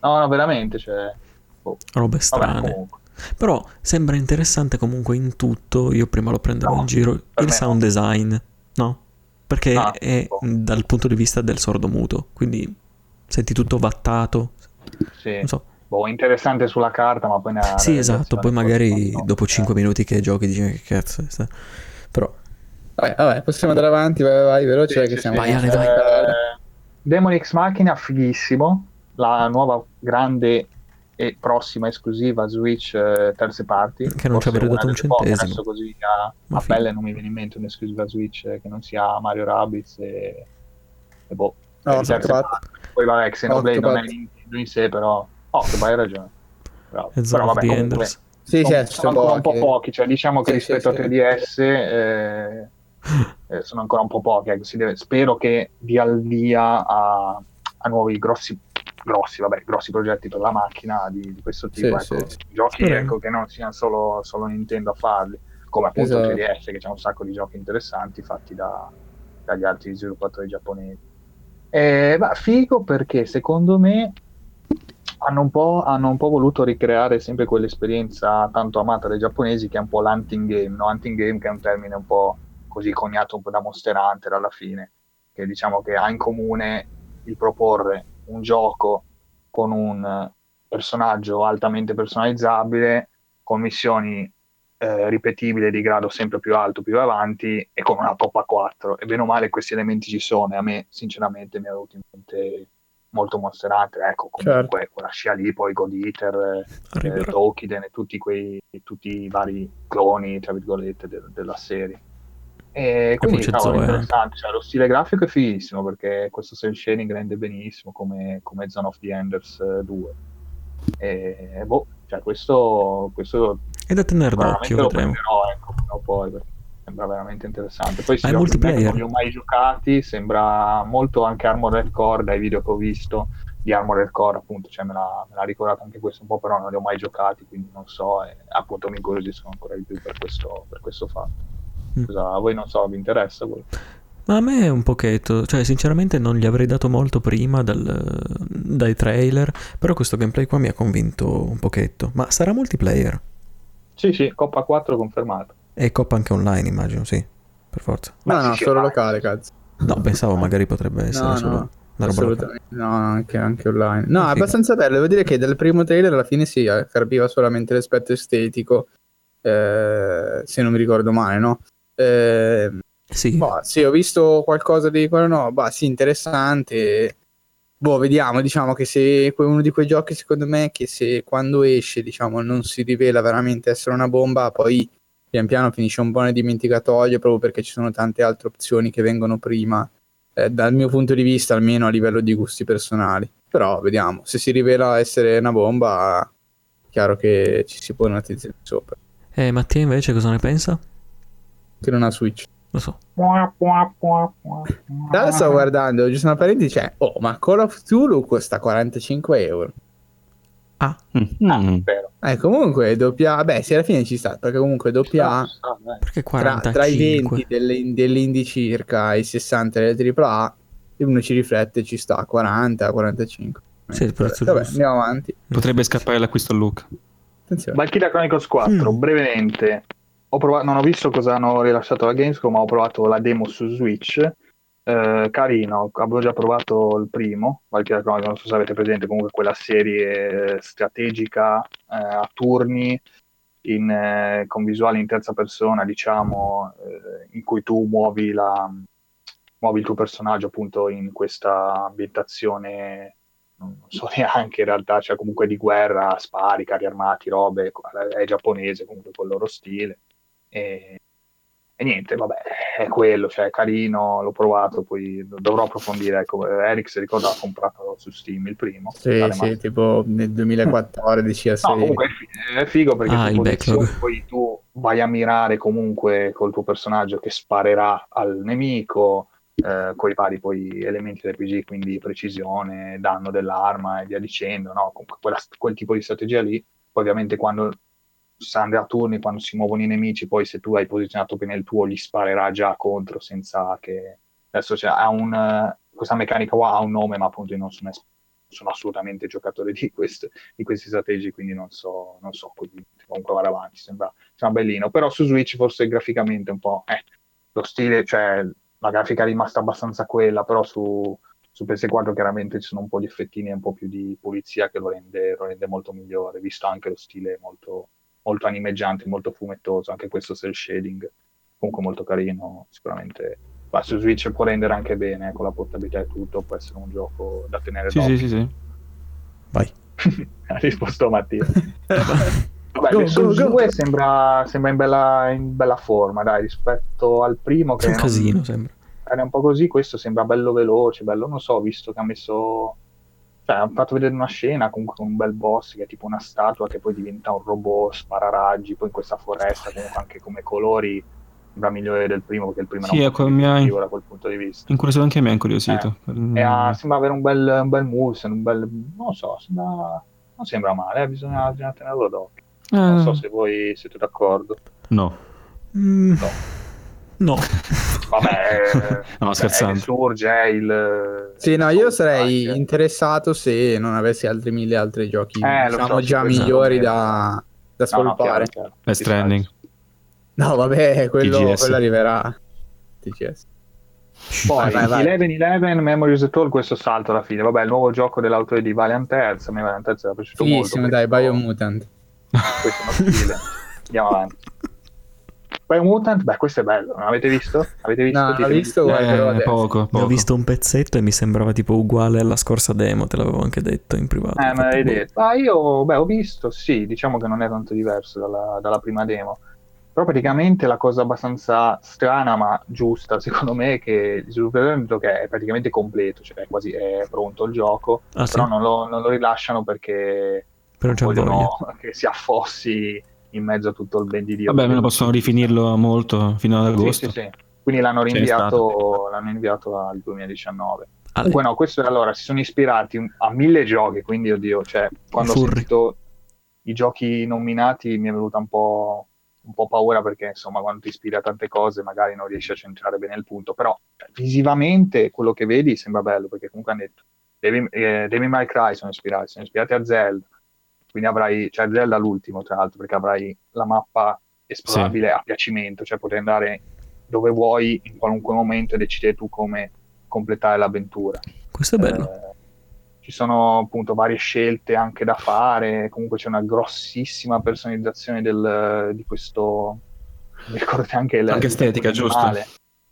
Speaker 2: no, no, veramente, cioè...
Speaker 3: Boh. Robe strane. Vabbè, però sembra interessante comunque in tutto, io prima lo prendevo no, in giro, il sound no. design, no? Perché ah, è dal punto di vista del sordo muto, quindi senti tutto vattato.
Speaker 2: Sì. Non so. Boh, interessante sulla carta, ma poi ne ha...
Speaker 3: Sì, esatto, poi magari no, dopo 5 minuti che giochi dici che cazzo è sta... Però...
Speaker 1: Vabbè, vabbè, possiamo andare avanti, vai, vai, veloce sì, che sì, siamo...
Speaker 3: Vai, Ale, vai.
Speaker 2: Eh, Demon X Machina, fighissimo, la nuova grande e prossima esclusiva Switch eh, terze parti.
Speaker 3: Che non ci avrebbe dato un centesimo.
Speaker 2: Adesso così a, a pelle non mi viene in mente un'esclusiva Switch eh, che non sia Mario Rabbids e, e boh.
Speaker 1: No, terze parti.
Speaker 2: Poi vabbè, Xenoblade non è Nintendo in sé, però... Oh, che hai ragione. Bravo. Però vabbè, comunque,
Speaker 1: sì,
Speaker 2: sono, sì, sono ancora un po' pochi, cioè diciamo che sì, rispetto sì, a 3DS eh, eh, sono ancora un po' pochi. Ecco, deve, spero che dia il via a, a nuovi grossi grossi, vabbè, grossi progetti per la macchina di, di questo tipo. Sì, ecco. sì. Giochi ecco, che non siano solo, solo, Nintendo a farli, come appunto esatto. 3DS, che c'è un sacco di giochi interessanti fatti da, dagli altri sviluppatori giapponesi. Eh, ma figo perché secondo me hanno un, po', hanno un po' voluto ricreare sempre quell'esperienza tanto amata dai giapponesi che è un po' l'hunting game, no? hunting game che è un termine un po' così coniato un po' da Monster Hunter alla fine, che diciamo che ha in comune il proporre un gioco con un personaggio altamente personalizzabile, con missioni eh, ripetibili di grado sempre più alto, più avanti e con una Coppa 4. E bene o male questi elementi ci sono e a me sinceramente mi è venuto in mente molto Monster Hunter, ecco, comunque certo. quella scia lì, poi God Eater, eh, Tokiden e tutti, quei, tutti i vari cloni, tra virgolette, de- della serie. E quindi no, è interessante, cioè, lo stile grafico è fighissimo perché questo cel shading rende benissimo come, come Zone of the Enders 2. Eh, e boh, cioè questo, questo
Speaker 3: è da tenere d'occhio, vedremo.
Speaker 2: Prenderò, ecco, poi perché sembra veramente interessante. Poi
Speaker 3: Ma è multiplayer.
Speaker 2: non li ho mai giocati, sembra molto anche Armored Core dai video che ho visto di Armored Core, appunto, cioè me l'ha, me l'ha ricordato anche questo un po', però non li ho mai giocati, quindi non so, e appunto mi incuriosiscono ancora di più per questo, per questo fatto. Mm. Cosa, a voi non so, vi interessa? Voi?
Speaker 3: Ma a me un pochetto, cioè sinceramente non gli avrei dato molto prima dal, dai trailer, però questo gameplay qua mi ha convinto un pochetto. Ma sarà multiplayer?
Speaker 2: Sì, sì, Coppa 4 confermato.
Speaker 3: E Coppa anche online immagino, sì, per forza.
Speaker 1: No, no, solo locale, cazzo.
Speaker 3: No, pensavo magari potrebbe essere no, solo...
Speaker 1: No. Assolutamente, no, anche, anche, online. No, è abbastanza bello. Devo dire che dal primo trailer alla fine si sì, carpiva solamente l'aspetto estetico. Eh, se non mi ricordo male, no? Eh,
Speaker 3: sì.
Speaker 1: Boh, sì, ho visto qualcosa di quello, no, bah, sì, interessante. Boh, vediamo, diciamo che se uno di quei giochi, secondo me, che se quando esce, diciamo, non si rivela veramente essere una bomba, poi pian piano finisce un po' nel dimenticatoio, proprio perché ci sono tante altre opzioni che vengono prima, eh, dal mio punto di vista, almeno a livello di gusti personali. Però vediamo, se si rivela essere una bomba, chiaro che ci si può una attenzione sopra.
Speaker 3: E eh, Mattia invece cosa ne pensa?
Speaker 1: Che non ha Switch.
Speaker 3: Lo so.
Speaker 1: Adesso sto guardando, ci sono parenti dice, oh, ma Call of Cthulhu costa 45 euro.
Speaker 3: Ah,
Speaker 2: mm. ah
Speaker 1: Eh, comunque doppia beh, sì, alla fine ci sta, perché comunque doppia
Speaker 3: perché 45?
Speaker 1: Tra, tra i 20 delle, dell'indie circa e i 60 delle AAA, uno ci riflette, ci sta, 40, 45.
Speaker 3: Sì, il prezzo
Speaker 1: Vabbè, andiamo avanti.
Speaker 4: Potrebbe scappare l'acquisto a Luca.
Speaker 2: Attenzione. Valkyria Chronicles 4, mm. brevemente, ho provato, non ho visto cosa hanno rilasciato la Gamescom, ma ho provato la demo su Switch. Eh, carino, avevo già provato il primo, Valkyria Chronicles, non so se avete presente, comunque quella serie strategica eh, a turni in, eh, con visuale in terza persona, diciamo, eh, in cui tu muovi, la, muovi il tuo personaggio appunto in questa ambientazione non so neanche in realtà, cioè comunque di guerra, spari, carri armati, robe, è giapponese comunque col loro stile. E, e, niente, vabbè, è quello, cioè è carino, l'ho provato, poi dovrò approfondire. Ecco, Eric si ricorda ha comprato su Steam il primo.
Speaker 1: Sì, sì, tipo nel 2014 a 6.
Speaker 2: No, comunque è figo perché ah, tu, poi tu vai a mirare comunque col tuo personaggio che sparerà al nemico, eh, con i vari poi elementi RPG, quindi precisione, danno dell'arma e via dicendo, no? Comunque quella, quel tipo di strategia lì. Poi ovviamente quando Sande a turni quando si muovono i nemici, poi se tu hai posizionato bene il tuo, gli sparerà già contro senza che... Adesso cioè, ha un, questa meccanica qua ha un nome, ma appunto io non sono, sono assolutamente giocatore di, quest, di, questi strategi, quindi non so, non so comunque vado avanti, sembra, sembra, bellino. Però su Switch forse graficamente un po'... Eh, lo stile, cioè la grafica è rimasta abbastanza quella, però su, su PS4 chiaramente ci sono un po' di effettini e un po' più di pulizia che lo rende, lo rende molto migliore, visto anche lo stile molto molto animeggiante, molto fumettoso, anche questo cel shading, comunque molto carino, sicuramente. Ma su Switch può rendere anche bene, con ecco, la portabilità e tutto, può essere un gioco da tenere
Speaker 4: sì,
Speaker 2: d'occhio.
Speaker 4: Sì, sì, sì.
Speaker 3: Vai.
Speaker 2: ha risposto Mattia. Vabbè, go, su 2 sembra, sembra in, bella, in, bella, forma, dai, rispetto al primo che...
Speaker 3: È un casino, sembra.
Speaker 2: È un po' così, questo sembra bello veloce, bello, non so, visto che ha messo cioè, hanno fatto vedere una scena comunque con un bel boss che è tipo una statua che poi diventa un robot, spara raggi, poi in questa foresta comunque anche come colori sembra migliore del primo perché il primo
Speaker 4: sì,
Speaker 2: era
Speaker 4: un po' più ha...
Speaker 2: da quel punto di vista.
Speaker 4: Incuriosito anche a me, incuriosito.
Speaker 2: Eh. Mm. Ha, sembra avere un bel, un bel moves, un bel... non so, sembra... non sembra male, eh? bisogna, bisogna tenerlo d'occhio. Eh. Non so se voi siete d'accordo.
Speaker 4: No.
Speaker 3: Mm. No. No.
Speaker 2: Vabbè,
Speaker 4: no, scherzando.
Speaker 2: Surge il.
Speaker 1: Sì, no, io sarei anche. interessato se non avessi altri mille altri giochi, eh, diciamo so, già migliori da, da sviluppare.
Speaker 4: No, no, Stranding.
Speaker 1: No, vabbè, quello, quello arriverà. TGS.
Speaker 2: Poi vai, vai, 11-11 Memories at All questo salto alla fine vabbè il nuovo gioco dell'autore di Valiant Hearts a me Valiant Hearts era piaciuto
Speaker 1: Fighissimo,
Speaker 2: molto
Speaker 1: dai Biomutant
Speaker 2: questo è uno stile andiamo avanti Super Mutant, beh, questo è bello, non avete visto? Avete visto?
Speaker 1: No, l'ho visto, guarda,
Speaker 3: eh, poco, poco. Ho visto un pezzetto e mi sembrava tipo uguale alla scorsa demo, te l'avevo anche detto in privato.
Speaker 2: Eh, me boh. detto. Ah, io, beh, ho visto, sì, diciamo che non è tanto diverso dalla, dalla prima demo. Però praticamente la cosa abbastanza strana ma giusta secondo me è che hanno detto che è praticamente completo, cioè quasi è pronto il gioco, ah, però sì? non, lo, non, lo, rilasciano perché
Speaker 3: però vogliono
Speaker 2: che si affossi in mezzo a tutto il ben di Dio.
Speaker 4: Vabbè, almeno possono rifinirlo molto fino ad agosto.
Speaker 2: Sì, sì, sì. Quindi l'hanno rinviato, l'hanno inviato al 2019. Ale. Comunque no, questo allora si sono ispirati a mille giochi, quindi oddio, cioè quando Furri. ho sentito i giochi nominati mi è venuta un po' un po' paura perché insomma quando ti ispiri a tante cose magari non riesci a centrare bene il punto, però cioè, visivamente quello che vedi sembra bello perché comunque hanno detto Devil, eh, Devil May Cry sono ispirati, sono ispirati a Zelda, quindi avrai, cioè Zelda l'ultimo tra l'altro perché avrai la mappa esplorabile sì. a piacimento, cioè potrai andare dove vuoi in qualunque momento e decidere tu come completare l'avventura.
Speaker 3: Questo è bello. Eh,
Speaker 2: ci sono appunto varie scelte anche da fare, comunque c'è una grossissima personalizzazione del, di questo, mi ricordo anche,
Speaker 4: il, anche estetica, giusto?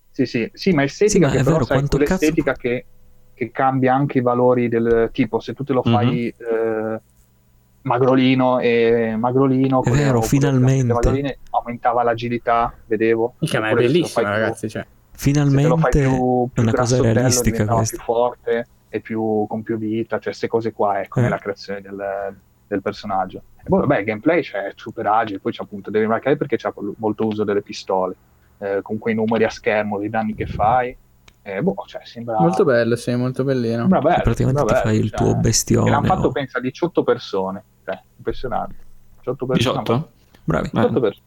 Speaker 2: Sì, sì, sì, ma estetica sì, ma che però sai, cazzo... che, che, cambia anche i valori del tipo, se tu te lo fai mm-hmm. eh, magrolino e magrolino,
Speaker 3: è vero, finalmente
Speaker 2: aumentava l'agilità, vedevo.
Speaker 1: Che è bellissimo, ragazzi, cioè.
Speaker 3: Finalmente più, più una cosa realistica questa.
Speaker 2: più forte e più, con più vita, cioè queste cose qua, ecco, eh. nella creazione del, del personaggio. E poi, vabbè, il gameplay c'è super agile, poi c'è appunto, devi marcare perché c'è molto uso delle pistole, eh, con quei numeri a schermo, i danni che fai. Eh, boh, cioè, sembra...
Speaker 1: Molto bello, sì, molto bellino.
Speaker 2: Sembra bello,
Speaker 3: praticamente
Speaker 2: sembra
Speaker 3: ti fai il cioè, tuo bestione.
Speaker 2: L'hanno fatto, o... pensa, 18 persone, cioè, impressionante.
Speaker 4: 18 persone. 18?
Speaker 3: Bravi.
Speaker 2: 18 persone.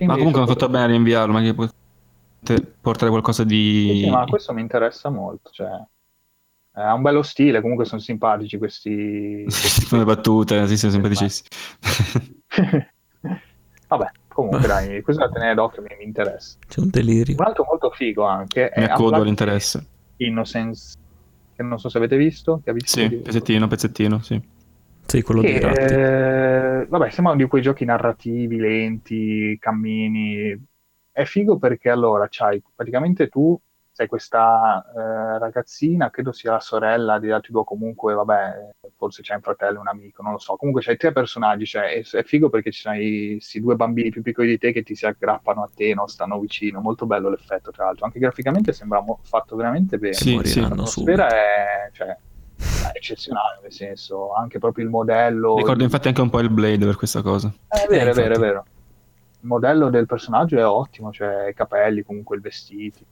Speaker 4: ma comunque hanno fatto bene a rinviarlo, ma che portare qualcosa di...
Speaker 2: Sì, sì, ma questo mi interessa molto, cioè eh, ha un bello stile, comunque sono simpatici questi...
Speaker 4: Sono le battute, sì, sono simpaticissimi.
Speaker 2: Vabbè, comunque dai, questo da tenere d'occhio mi, mi interessa.
Speaker 3: C'è un delirio.
Speaker 2: Un altro molto figo anche
Speaker 4: mi accodo all'interesse.
Speaker 2: Innocence, che non so se avete visto. Che visto
Speaker 4: sì, pezzettino, pezzettino, sì.
Speaker 3: Sì, quello che, di ratti.
Speaker 2: Eh, vabbè, sembra di quei giochi narrativi, lenti, cammini. È figo perché allora c'hai praticamente tu sei questa eh, ragazzina, credo sia la sorella di altri due, comunque, vabbè, forse c'è un fratello, un amico, non lo so. Comunque c'hai tre personaggi, cioè, è, è figo perché ci sono questi due bambini più piccoli di te che ti si aggrappano a te, no? stanno vicino. Molto bello l'effetto, tra l'altro. Anche graficamente sembra mo- fatto veramente bene.
Speaker 3: Sì, sì,
Speaker 2: l'atmosfera è, cioè, è eccezionale, nel senso, anche proprio il modello...
Speaker 4: Ricordo infatti anche un po' il Blade per questa cosa.
Speaker 2: È vero, eh, è vero, è vero. Il modello del personaggio è ottimo, cioè i capelli, comunque i vestiti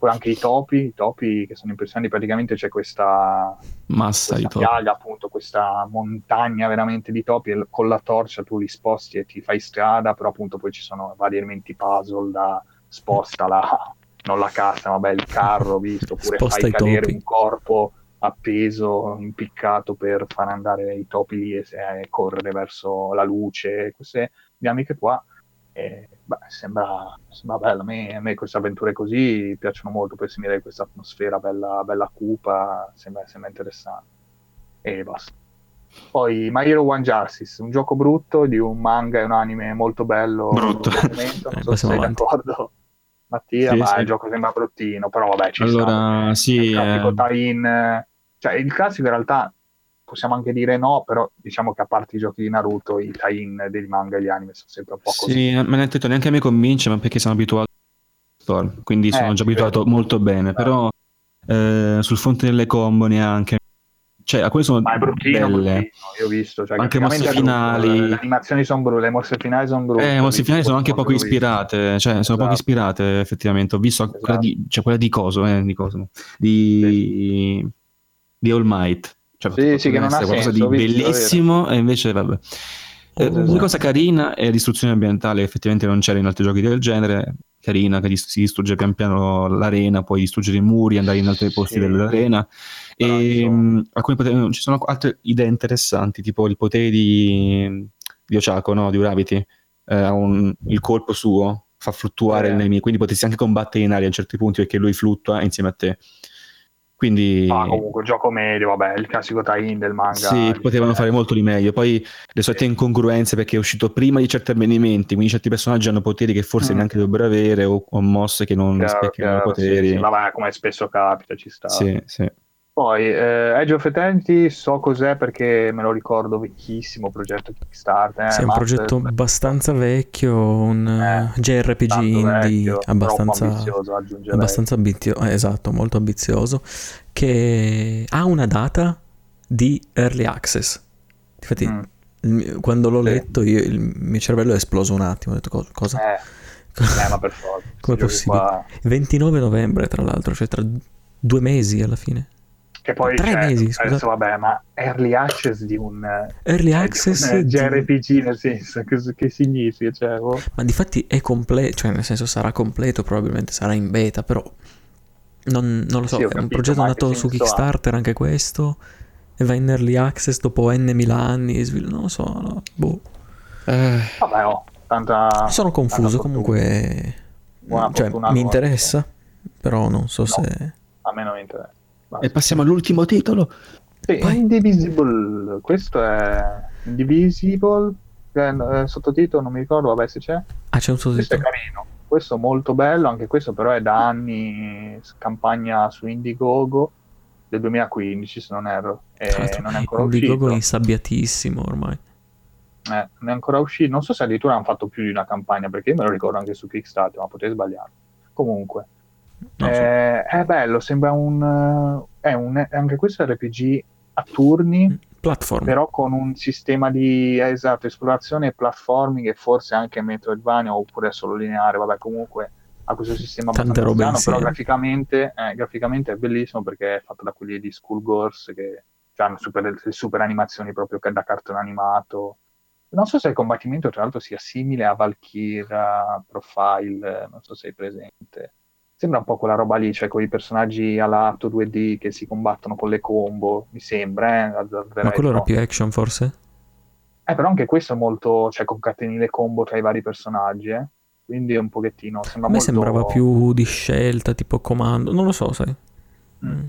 Speaker 2: poi anche i topi, i topi che sono impressionanti, praticamente c'è questa
Speaker 4: massa
Speaker 2: questa
Speaker 4: di
Speaker 2: piaga, appunto, questa montagna veramente di topi e con la torcia tu li sposti e ti fai strada, però appunto poi ci sono vari elementi puzzle da sposta la, non la cassa, vabbè il carro, visto, oppure sposta fai cadere topi. un corpo appeso, impiccato per far andare i topi lì e, e correre verso la luce, queste dinamiche qua e, beh, sembra, sembra bello. A me, a me, queste avventure così piacciono molto per simile questa atmosfera bella, bella cupa, sembra, sembra interessante. E basta. Poi My Hero One Justice, un gioco brutto di un manga e un anime molto bello.
Speaker 4: Brutto.
Speaker 2: Non so se sei avanti. d'accordo. Mattia, sì, ma sì. il gioco sembra bruttino, però vabbè, ci
Speaker 4: allora, sta. Sì,
Speaker 2: eh... tie-in, cioè il classico in realtà possiamo anche dire no, però diciamo che a parte i giochi di Naruto, i tie-in dei manga e gli anime sono sempre un po' così.
Speaker 4: Sì, ma ne detto neanche a me convince, ma perché sono abituato a Storm, quindi eh, sono già abituato vero. molto bene, però eh, sul fronte delle combo neanche. Cioè, a quello sono
Speaker 2: ma è bruttino, belle. Bruttino, io ho visto, cioè,
Speaker 4: anche mosse finali.
Speaker 2: Le animazioni sono brutte, le mosse finali sono brutte.
Speaker 4: Eh, le mosse finali sono anche poco ispirate, cioè sono esatto. poco ispirate effettivamente. Ho visto esatto. quella, di, cioè, quella di Coso, eh, di Coso, di, sì. Di All Might cioè,
Speaker 2: sì, sì, che non ha
Speaker 4: qualcosa
Speaker 2: senso,
Speaker 4: di bellissimo e invece vabbè. Eh, una cosa carina è distruzione ambientale, effettivamente non c'era in altri giochi del genere. Carina, che si distrugge pian piano l'arena, puoi distruggere i muri, andare in altri posti sì. dell'arena. E mh, poteri, ci sono altre idee interessanti, tipo il potere di, di Ochako, no? di Gravity. Eh, un, il colpo suo fa fluttuare eh. il nemico, quindi potresti anche combattere in aria a certi punti perché lui fluttua insieme a te. Quindi...
Speaker 2: Ah, comunque, gioco medio, vabbè, il classico tie-in del manga.
Speaker 4: Sì, potevano fare molto di meglio. Poi le solite incongruenze perché è uscito prima di certi avvenimenti, quindi certi personaggi hanno poteri che forse mm. neanche dovrebbero avere o, o mosse che non rispecchiano i poteri. Sì,
Speaker 2: sì, vabbè, come spesso capita, ci sta.
Speaker 4: Sì, sì.
Speaker 2: Poi eh, Edge of Eternity so cos'è perché me lo ricordo vecchissimo, progetto Kickstarter. Eh,
Speaker 3: sì, è un progetto abbastanza vecchio, un eh, JRPG indie vecchio, abbastanza ambizioso, abbastanza ambizioso, eh, esatto, molto ambizioso, che ha una data di early access. Infatti, mm. quando l'ho sì. letto io, il mio cervello è esploso un attimo, ho detto cosa?
Speaker 2: Eh, eh ma per forza.
Speaker 3: Come è possibile? Qua... 29 novembre, tra l'altro, cioè tra due mesi alla fine.
Speaker 2: Che poi tre cioè, mesi, adesso vabbè, ma early access di un
Speaker 3: early cioè, access
Speaker 2: di un JRPG nel senso che, che significa? Cioè, oh.
Speaker 3: Ma di fatti è completo, cioè nel senso sarà completo, probabilmente sarà in beta, però non, non lo so, sì, è capito, un progetto nato su Kickstarter ha. anche questo e va in early access dopo N mila anni, non lo so, no, boh.
Speaker 2: Eh. Vabbè, oh, tanta,
Speaker 3: Sono confuso comunque. Cioè, mi interessa, però non so no, se...
Speaker 2: A me non mi interessa.
Speaker 4: Basta. E passiamo all'ultimo titolo.
Speaker 2: Sì, Indivisible, questo è Indivisible, eh, sottotitolo non mi ricordo, vabbè se c'è.
Speaker 3: Ah, c'è un sottotitolo.
Speaker 2: Questo è carino, questo è molto bello, anche questo però è da anni campagna su Indiegogo del 2015 se non erro. E non è ancora
Speaker 3: Indiegogo
Speaker 2: uscito.
Speaker 3: è insabbiatissimo ormai.
Speaker 2: Eh, non è ancora uscito, non so se addirittura hanno fatto più di una campagna, perché io me lo ricordo anche su Kickstarter, ma potrei sbagliare. Comunque, eh, è bello, sembra un, è un, anche questo RPG a turni, mm,
Speaker 3: Platform.
Speaker 2: però con un sistema di esatto, esplorazione e platforming e forse anche Metroidvania oppure solo lineare, vabbè comunque ha questo sistema
Speaker 3: Tante robe strano,
Speaker 2: però graficamente, eh, graficamente, è bellissimo perché è fatto da quelli di Schoolgirls che hanno super, super animazioni proprio da cartone animato. Non so se il combattimento tra l'altro sia simile a Valkyria Profile, non so se sei presente Sembra un po' quella roba lì, cioè con i personaggi all'atto 2D che si combattono con le combo, mi sembra.
Speaker 3: Eh, Ma quello era più action forse?
Speaker 2: Eh, però anche questo è molto, cioè concateni le combo tra i vari personaggi, eh. Quindi è un pochettino, sembra
Speaker 3: A me
Speaker 2: molto...
Speaker 3: sembrava più di scelta, tipo comando, non lo so, sai.
Speaker 2: Mm. Mm.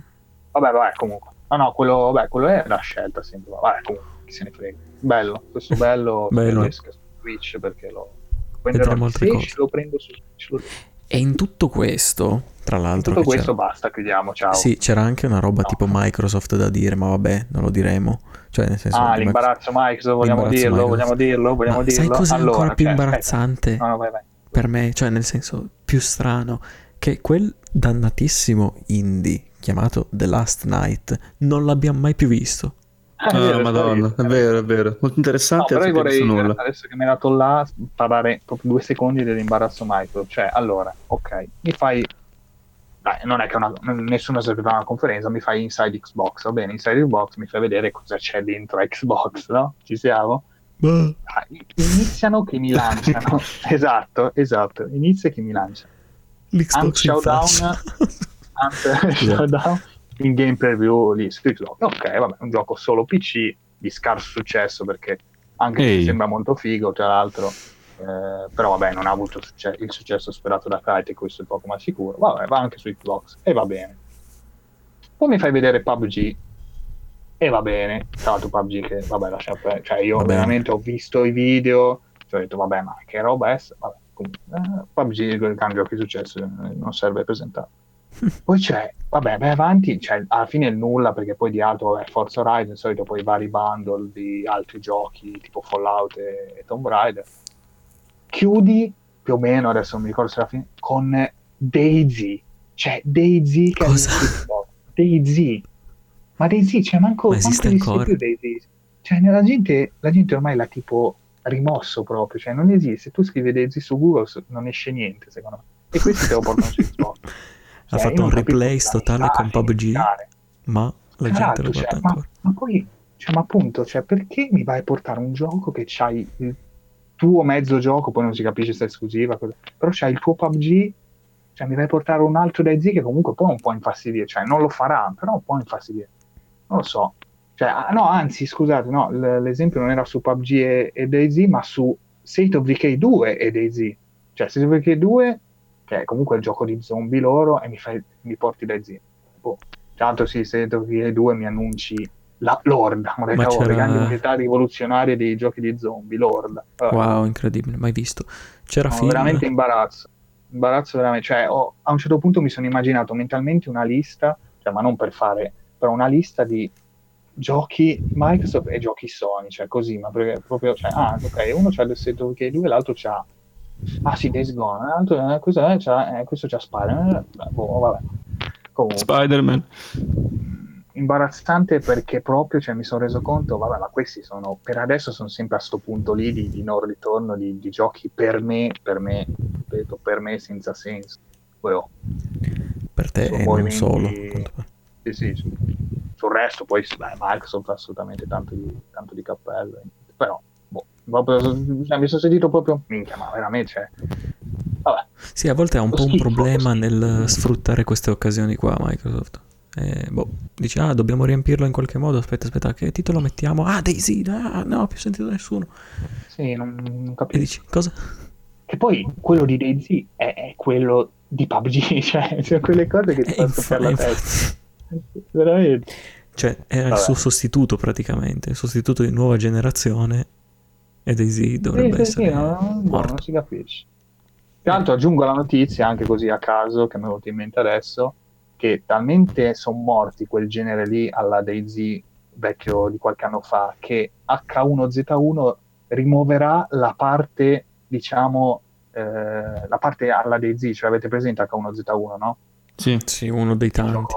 Speaker 2: Vabbè, vabbè, comunque. No, no, quello, vabbè, quello è la scelta sempre. Vabbè, comunque, chi se ne frega. Bello, questo bello.
Speaker 3: bello.
Speaker 2: su Twitch perché lo... Prenderò altre cose. lo prendo su Twitch. Lo...
Speaker 3: E in tutto questo, tra l'altro...
Speaker 2: In tutto questo c'era... basta, chiudiamo, ciao.
Speaker 3: Sì, c'era anche una roba no. tipo Microsoft da dire, ma vabbè, non lo diremo. Cioè, nel senso,
Speaker 2: ah, l'imbarazzo Microsoft, vogliamo l'imbarazzo dirlo, Microsoft. vogliamo dirlo, vogliamo ma dirlo.
Speaker 3: Sai cosa
Speaker 2: allora,
Speaker 3: ancora più cioè, imbarazzante no, no, vai, vai. per me? Cioè, nel senso, più strano, che quel dannatissimo indie chiamato The Last Night non l'abbiamo mai più visto.
Speaker 4: Ah, oh, madonna, è vero, è vero. Molto interessante.
Speaker 2: No, però io vorrei, nulla. adesso che mi hai dato là, parlare proprio due secondi dell'imbarazzo Michael. Cioè, allora, ok, mi fai... Dai, non è che una, nessuno serve una conferenza, mi fai Inside Xbox, va bene? Inside Xbox mi fai vedere cosa c'è dentro Xbox, no? Ci siamo? Dai, iniziano che mi lanciano. esatto, esatto. Inizia che mi lanciano.
Speaker 3: L'Xbox
Speaker 2: Showdown. Ant Showdown in game preview lì su Xbox. Ok, vabbè, un gioco solo PC di scarso successo perché anche Ehi. se sembra molto figo, tra l'altro, eh, però vabbè, non ha avuto succe- il successo sperato da Crytek, questo è poco ma sicuro. Vabbè, va anche su Xbox e va bene. Poi mi fai vedere PUBG e va bene. Tra l'altro PUBG che, vabbè, lascia perdere. Cioè, io veramente ho visto i video, cioè ho detto, vabbè, ma che roba è? Vabbè, comunque, eh, PUBG, il gran gioco di successo, eh, non serve presentare. Poi c'è, vabbè, vai avanti, cioè, alla fine è nulla perché poi di altro è Forza Horizon, di solito poi vari bundle di altri giochi tipo Fallout e, e Tomb Raider. Chiudi più o meno, adesso non mi ricordo se alla fine, con Daisy, cioè Daisy che
Speaker 3: Cosa?
Speaker 2: è Daisy. Ma Daisy, cioè manco,
Speaker 3: Ma esiste
Speaker 2: manco
Speaker 3: ancora?
Speaker 2: più Daisy. Cioè la gente, la gente ormai l'ha tipo rimosso proprio, cioè non esiste. Tu scrivi Daisy su Google, non esce niente secondo me. E questi te lo portano su Xbox
Speaker 3: ha cioè, fatto un replace totale con PUBG, ma la gente lo
Speaker 2: cioè,
Speaker 3: guarda
Speaker 2: ma,
Speaker 3: ancora.
Speaker 2: Ma poi, cioè, ma appunto, cioè, perché mi vai a portare un gioco che c'hai il tuo mezzo gioco, poi non si capisce se è esclusiva, cosa, però c'hai il tuo PUBG, cioè mi vai a portare un altro DayZ che comunque poi un po' infastidire, cioè non lo farà, però un po' infastidire. Non lo so. Cioè, ah, no, anzi, scusate, no, l- l'esempio non era su PUBG e, e DayZ, ma su State of Decay 2 e DayZ. Cioè, State of Decay 2 che è comunque il gioco di zombie loro, e mi, fai, mi porti dai zii. Boh. Tanto sì, se 2 mi annunci la Lord, ho detto, oh, le grandi unità rivoluzionarie dei giochi di zombie, Lord.
Speaker 3: Uh, wow, incredibile, mai visto. C'era
Speaker 2: no,
Speaker 3: film...
Speaker 2: veramente imbarazzo. Imbarazzo veramente, cioè oh, a un certo punto mi sono immaginato mentalmente una lista, cioè, ma non per fare, però una lista di giochi Microsoft e giochi Sony, cioè così, ma perché proprio, cioè, ah, ok, uno c'ha il State of Decay 2 l'altro c'ha Ah sì, Days Gone, l'altro, eh, questo, eh, c'ha, eh, questo c'ha Spider-Man, eh, boh, vabbè.
Speaker 4: Comunque. Spider-Man
Speaker 2: imbarazzante perché proprio cioè, mi sono reso conto, vabbè, ma questi sono per adesso sono sempre a sto punto lì di, di non ritorno di, di, giochi per me, per me, ripeto, per me senza senso. Poi, oh,
Speaker 3: per te e non solo.
Speaker 2: Sì, sì, sì. Sul resto poi beh, Microsoft ha assolutamente tanto di, tanto di cappello, però boh, proprio, cioè, mi sono sentito proprio, minchia, ma veramente, cioè, vabbè.
Speaker 3: Sì, a volte ha un po' un problema nel sfruttare queste occasioni qua Microsoft. Eh, boh, dici, ah, dobbiamo riempirlo in qualche modo. Aspetta, aspetta, che titolo mettiamo? Ah, Daisy, ah, no, ho più sentito nessuno.
Speaker 2: Sì, non, non capisco. E
Speaker 3: dici, cosa?
Speaker 2: Che poi quello di Daisy è, è quello di PUBG, cioè, sono quelle cose che ti fanno infa- la testa. Veramente.
Speaker 3: Cioè, era Vabbè. il suo sostituto praticamente, il sostituto di nuova generazione. E Daisy dovrebbe sì, essere sì, no, morto.
Speaker 2: non si capisce. Tanto aggiungo la notizia, anche così a caso, che mi è venuto in mente adesso, che talmente sono morti quel genere lì alla Daisy vecchio di qualche anno fa che H1Z1 rimuoverà la parte diciamo eh, la parte alla Daisy cioè avete presente H1Z1 no?
Speaker 3: Sì, sì uno dei tanti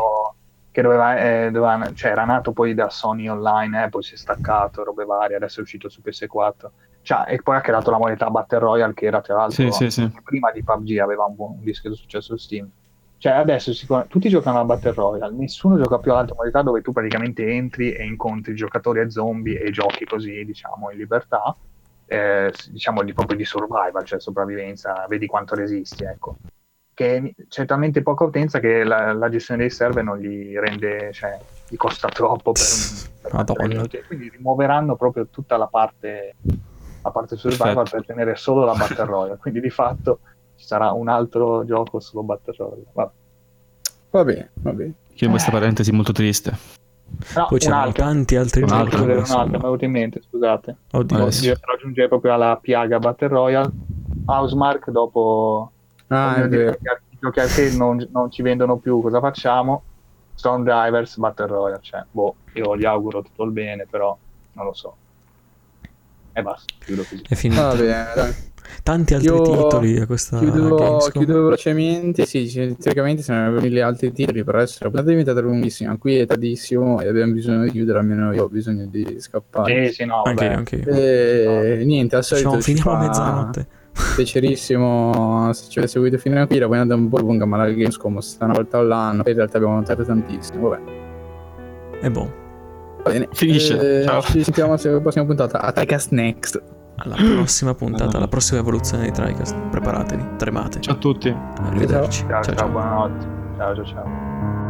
Speaker 2: che doveva, eh, doveva, cioè era nato poi da Sony Online eh, poi si è staccato robe varie adesso è uscito su PS4 cioè, e poi ha creato la moneta Battle Royale che era tra l'altro
Speaker 4: sì, sì,
Speaker 2: prima di PUBG aveva un, buon, un discreto successo su Steam. Cioè, adesso sicur- tutti giocano a Battle Royale, nessuno gioca più all'altra modalità dove tu praticamente entri e incontri giocatori e zombie e giochi così, diciamo, in libertà, eh, diciamo di, proprio di survival, cioè sopravvivenza, vedi quanto resisti, ecco. Che c'è talmente poca utenza che la, la gestione dei server non gli rende, cioè, gli costa troppo per, per quindi rimuoveranno proprio tutta la parte, la parte survival Perfetto. per tenere solo la Battle Royale, quindi di fatto ci sarà un altro gioco solo Battle Royale. Va.
Speaker 1: va bene, va bene.
Speaker 4: In questa parentesi molto triste.
Speaker 3: No, Poi c'erano tanti altri
Speaker 2: un giochi. Altro, un altro, mi è venuto in mente, scusate. Oddio. Io per aggiungere proprio alla piaga Battle Royale, Housemark dopo...
Speaker 1: Ah, è vero.
Speaker 2: Giochi arcade non, non ci vendono più, cosa facciamo? Stone Drivers Battle Royale, cioè, boh, io gli auguro tutto il bene, però non lo so. E basta, chiudo così.
Speaker 3: È finito. Va bene, dai tanti altri Io titoli a questa
Speaker 1: chiudo, chiudo velocemente sì, teoricamente se ne avevano gli altri titoli però adesso la puntata è diventata lunghissima qui è tardissimo e abbiamo bisogno di chiudere almeno io ho bisogno di scappare
Speaker 2: sì, sì, no,
Speaker 3: anche, anche
Speaker 1: e no. niente al solito
Speaker 3: diciamo, finiamo a mezzanotte
Speaker 1: piacerissimo se ci avete seguito fino a qui la puntata è un po' lunga ma la Gamescom sta una volta all'anno in realtà abbiamo notato tantissimo vabbè
Speaker 3: è buono
Speaker 1: Va bene. Finisce. Eh, ci sentiamo alla prossima puntata. A Ticast Next
Speaker 3: alla prossima puntata, alla prossima evoluzione di TriCast. Preparatevi, tremate.
Speaker 4: Ciao a tutti.
Speaker 3: Arrivederci.
Speaker 2: Ciao, ciao, ciao, ciao. buonanotte. Ciao, ciao, ciao.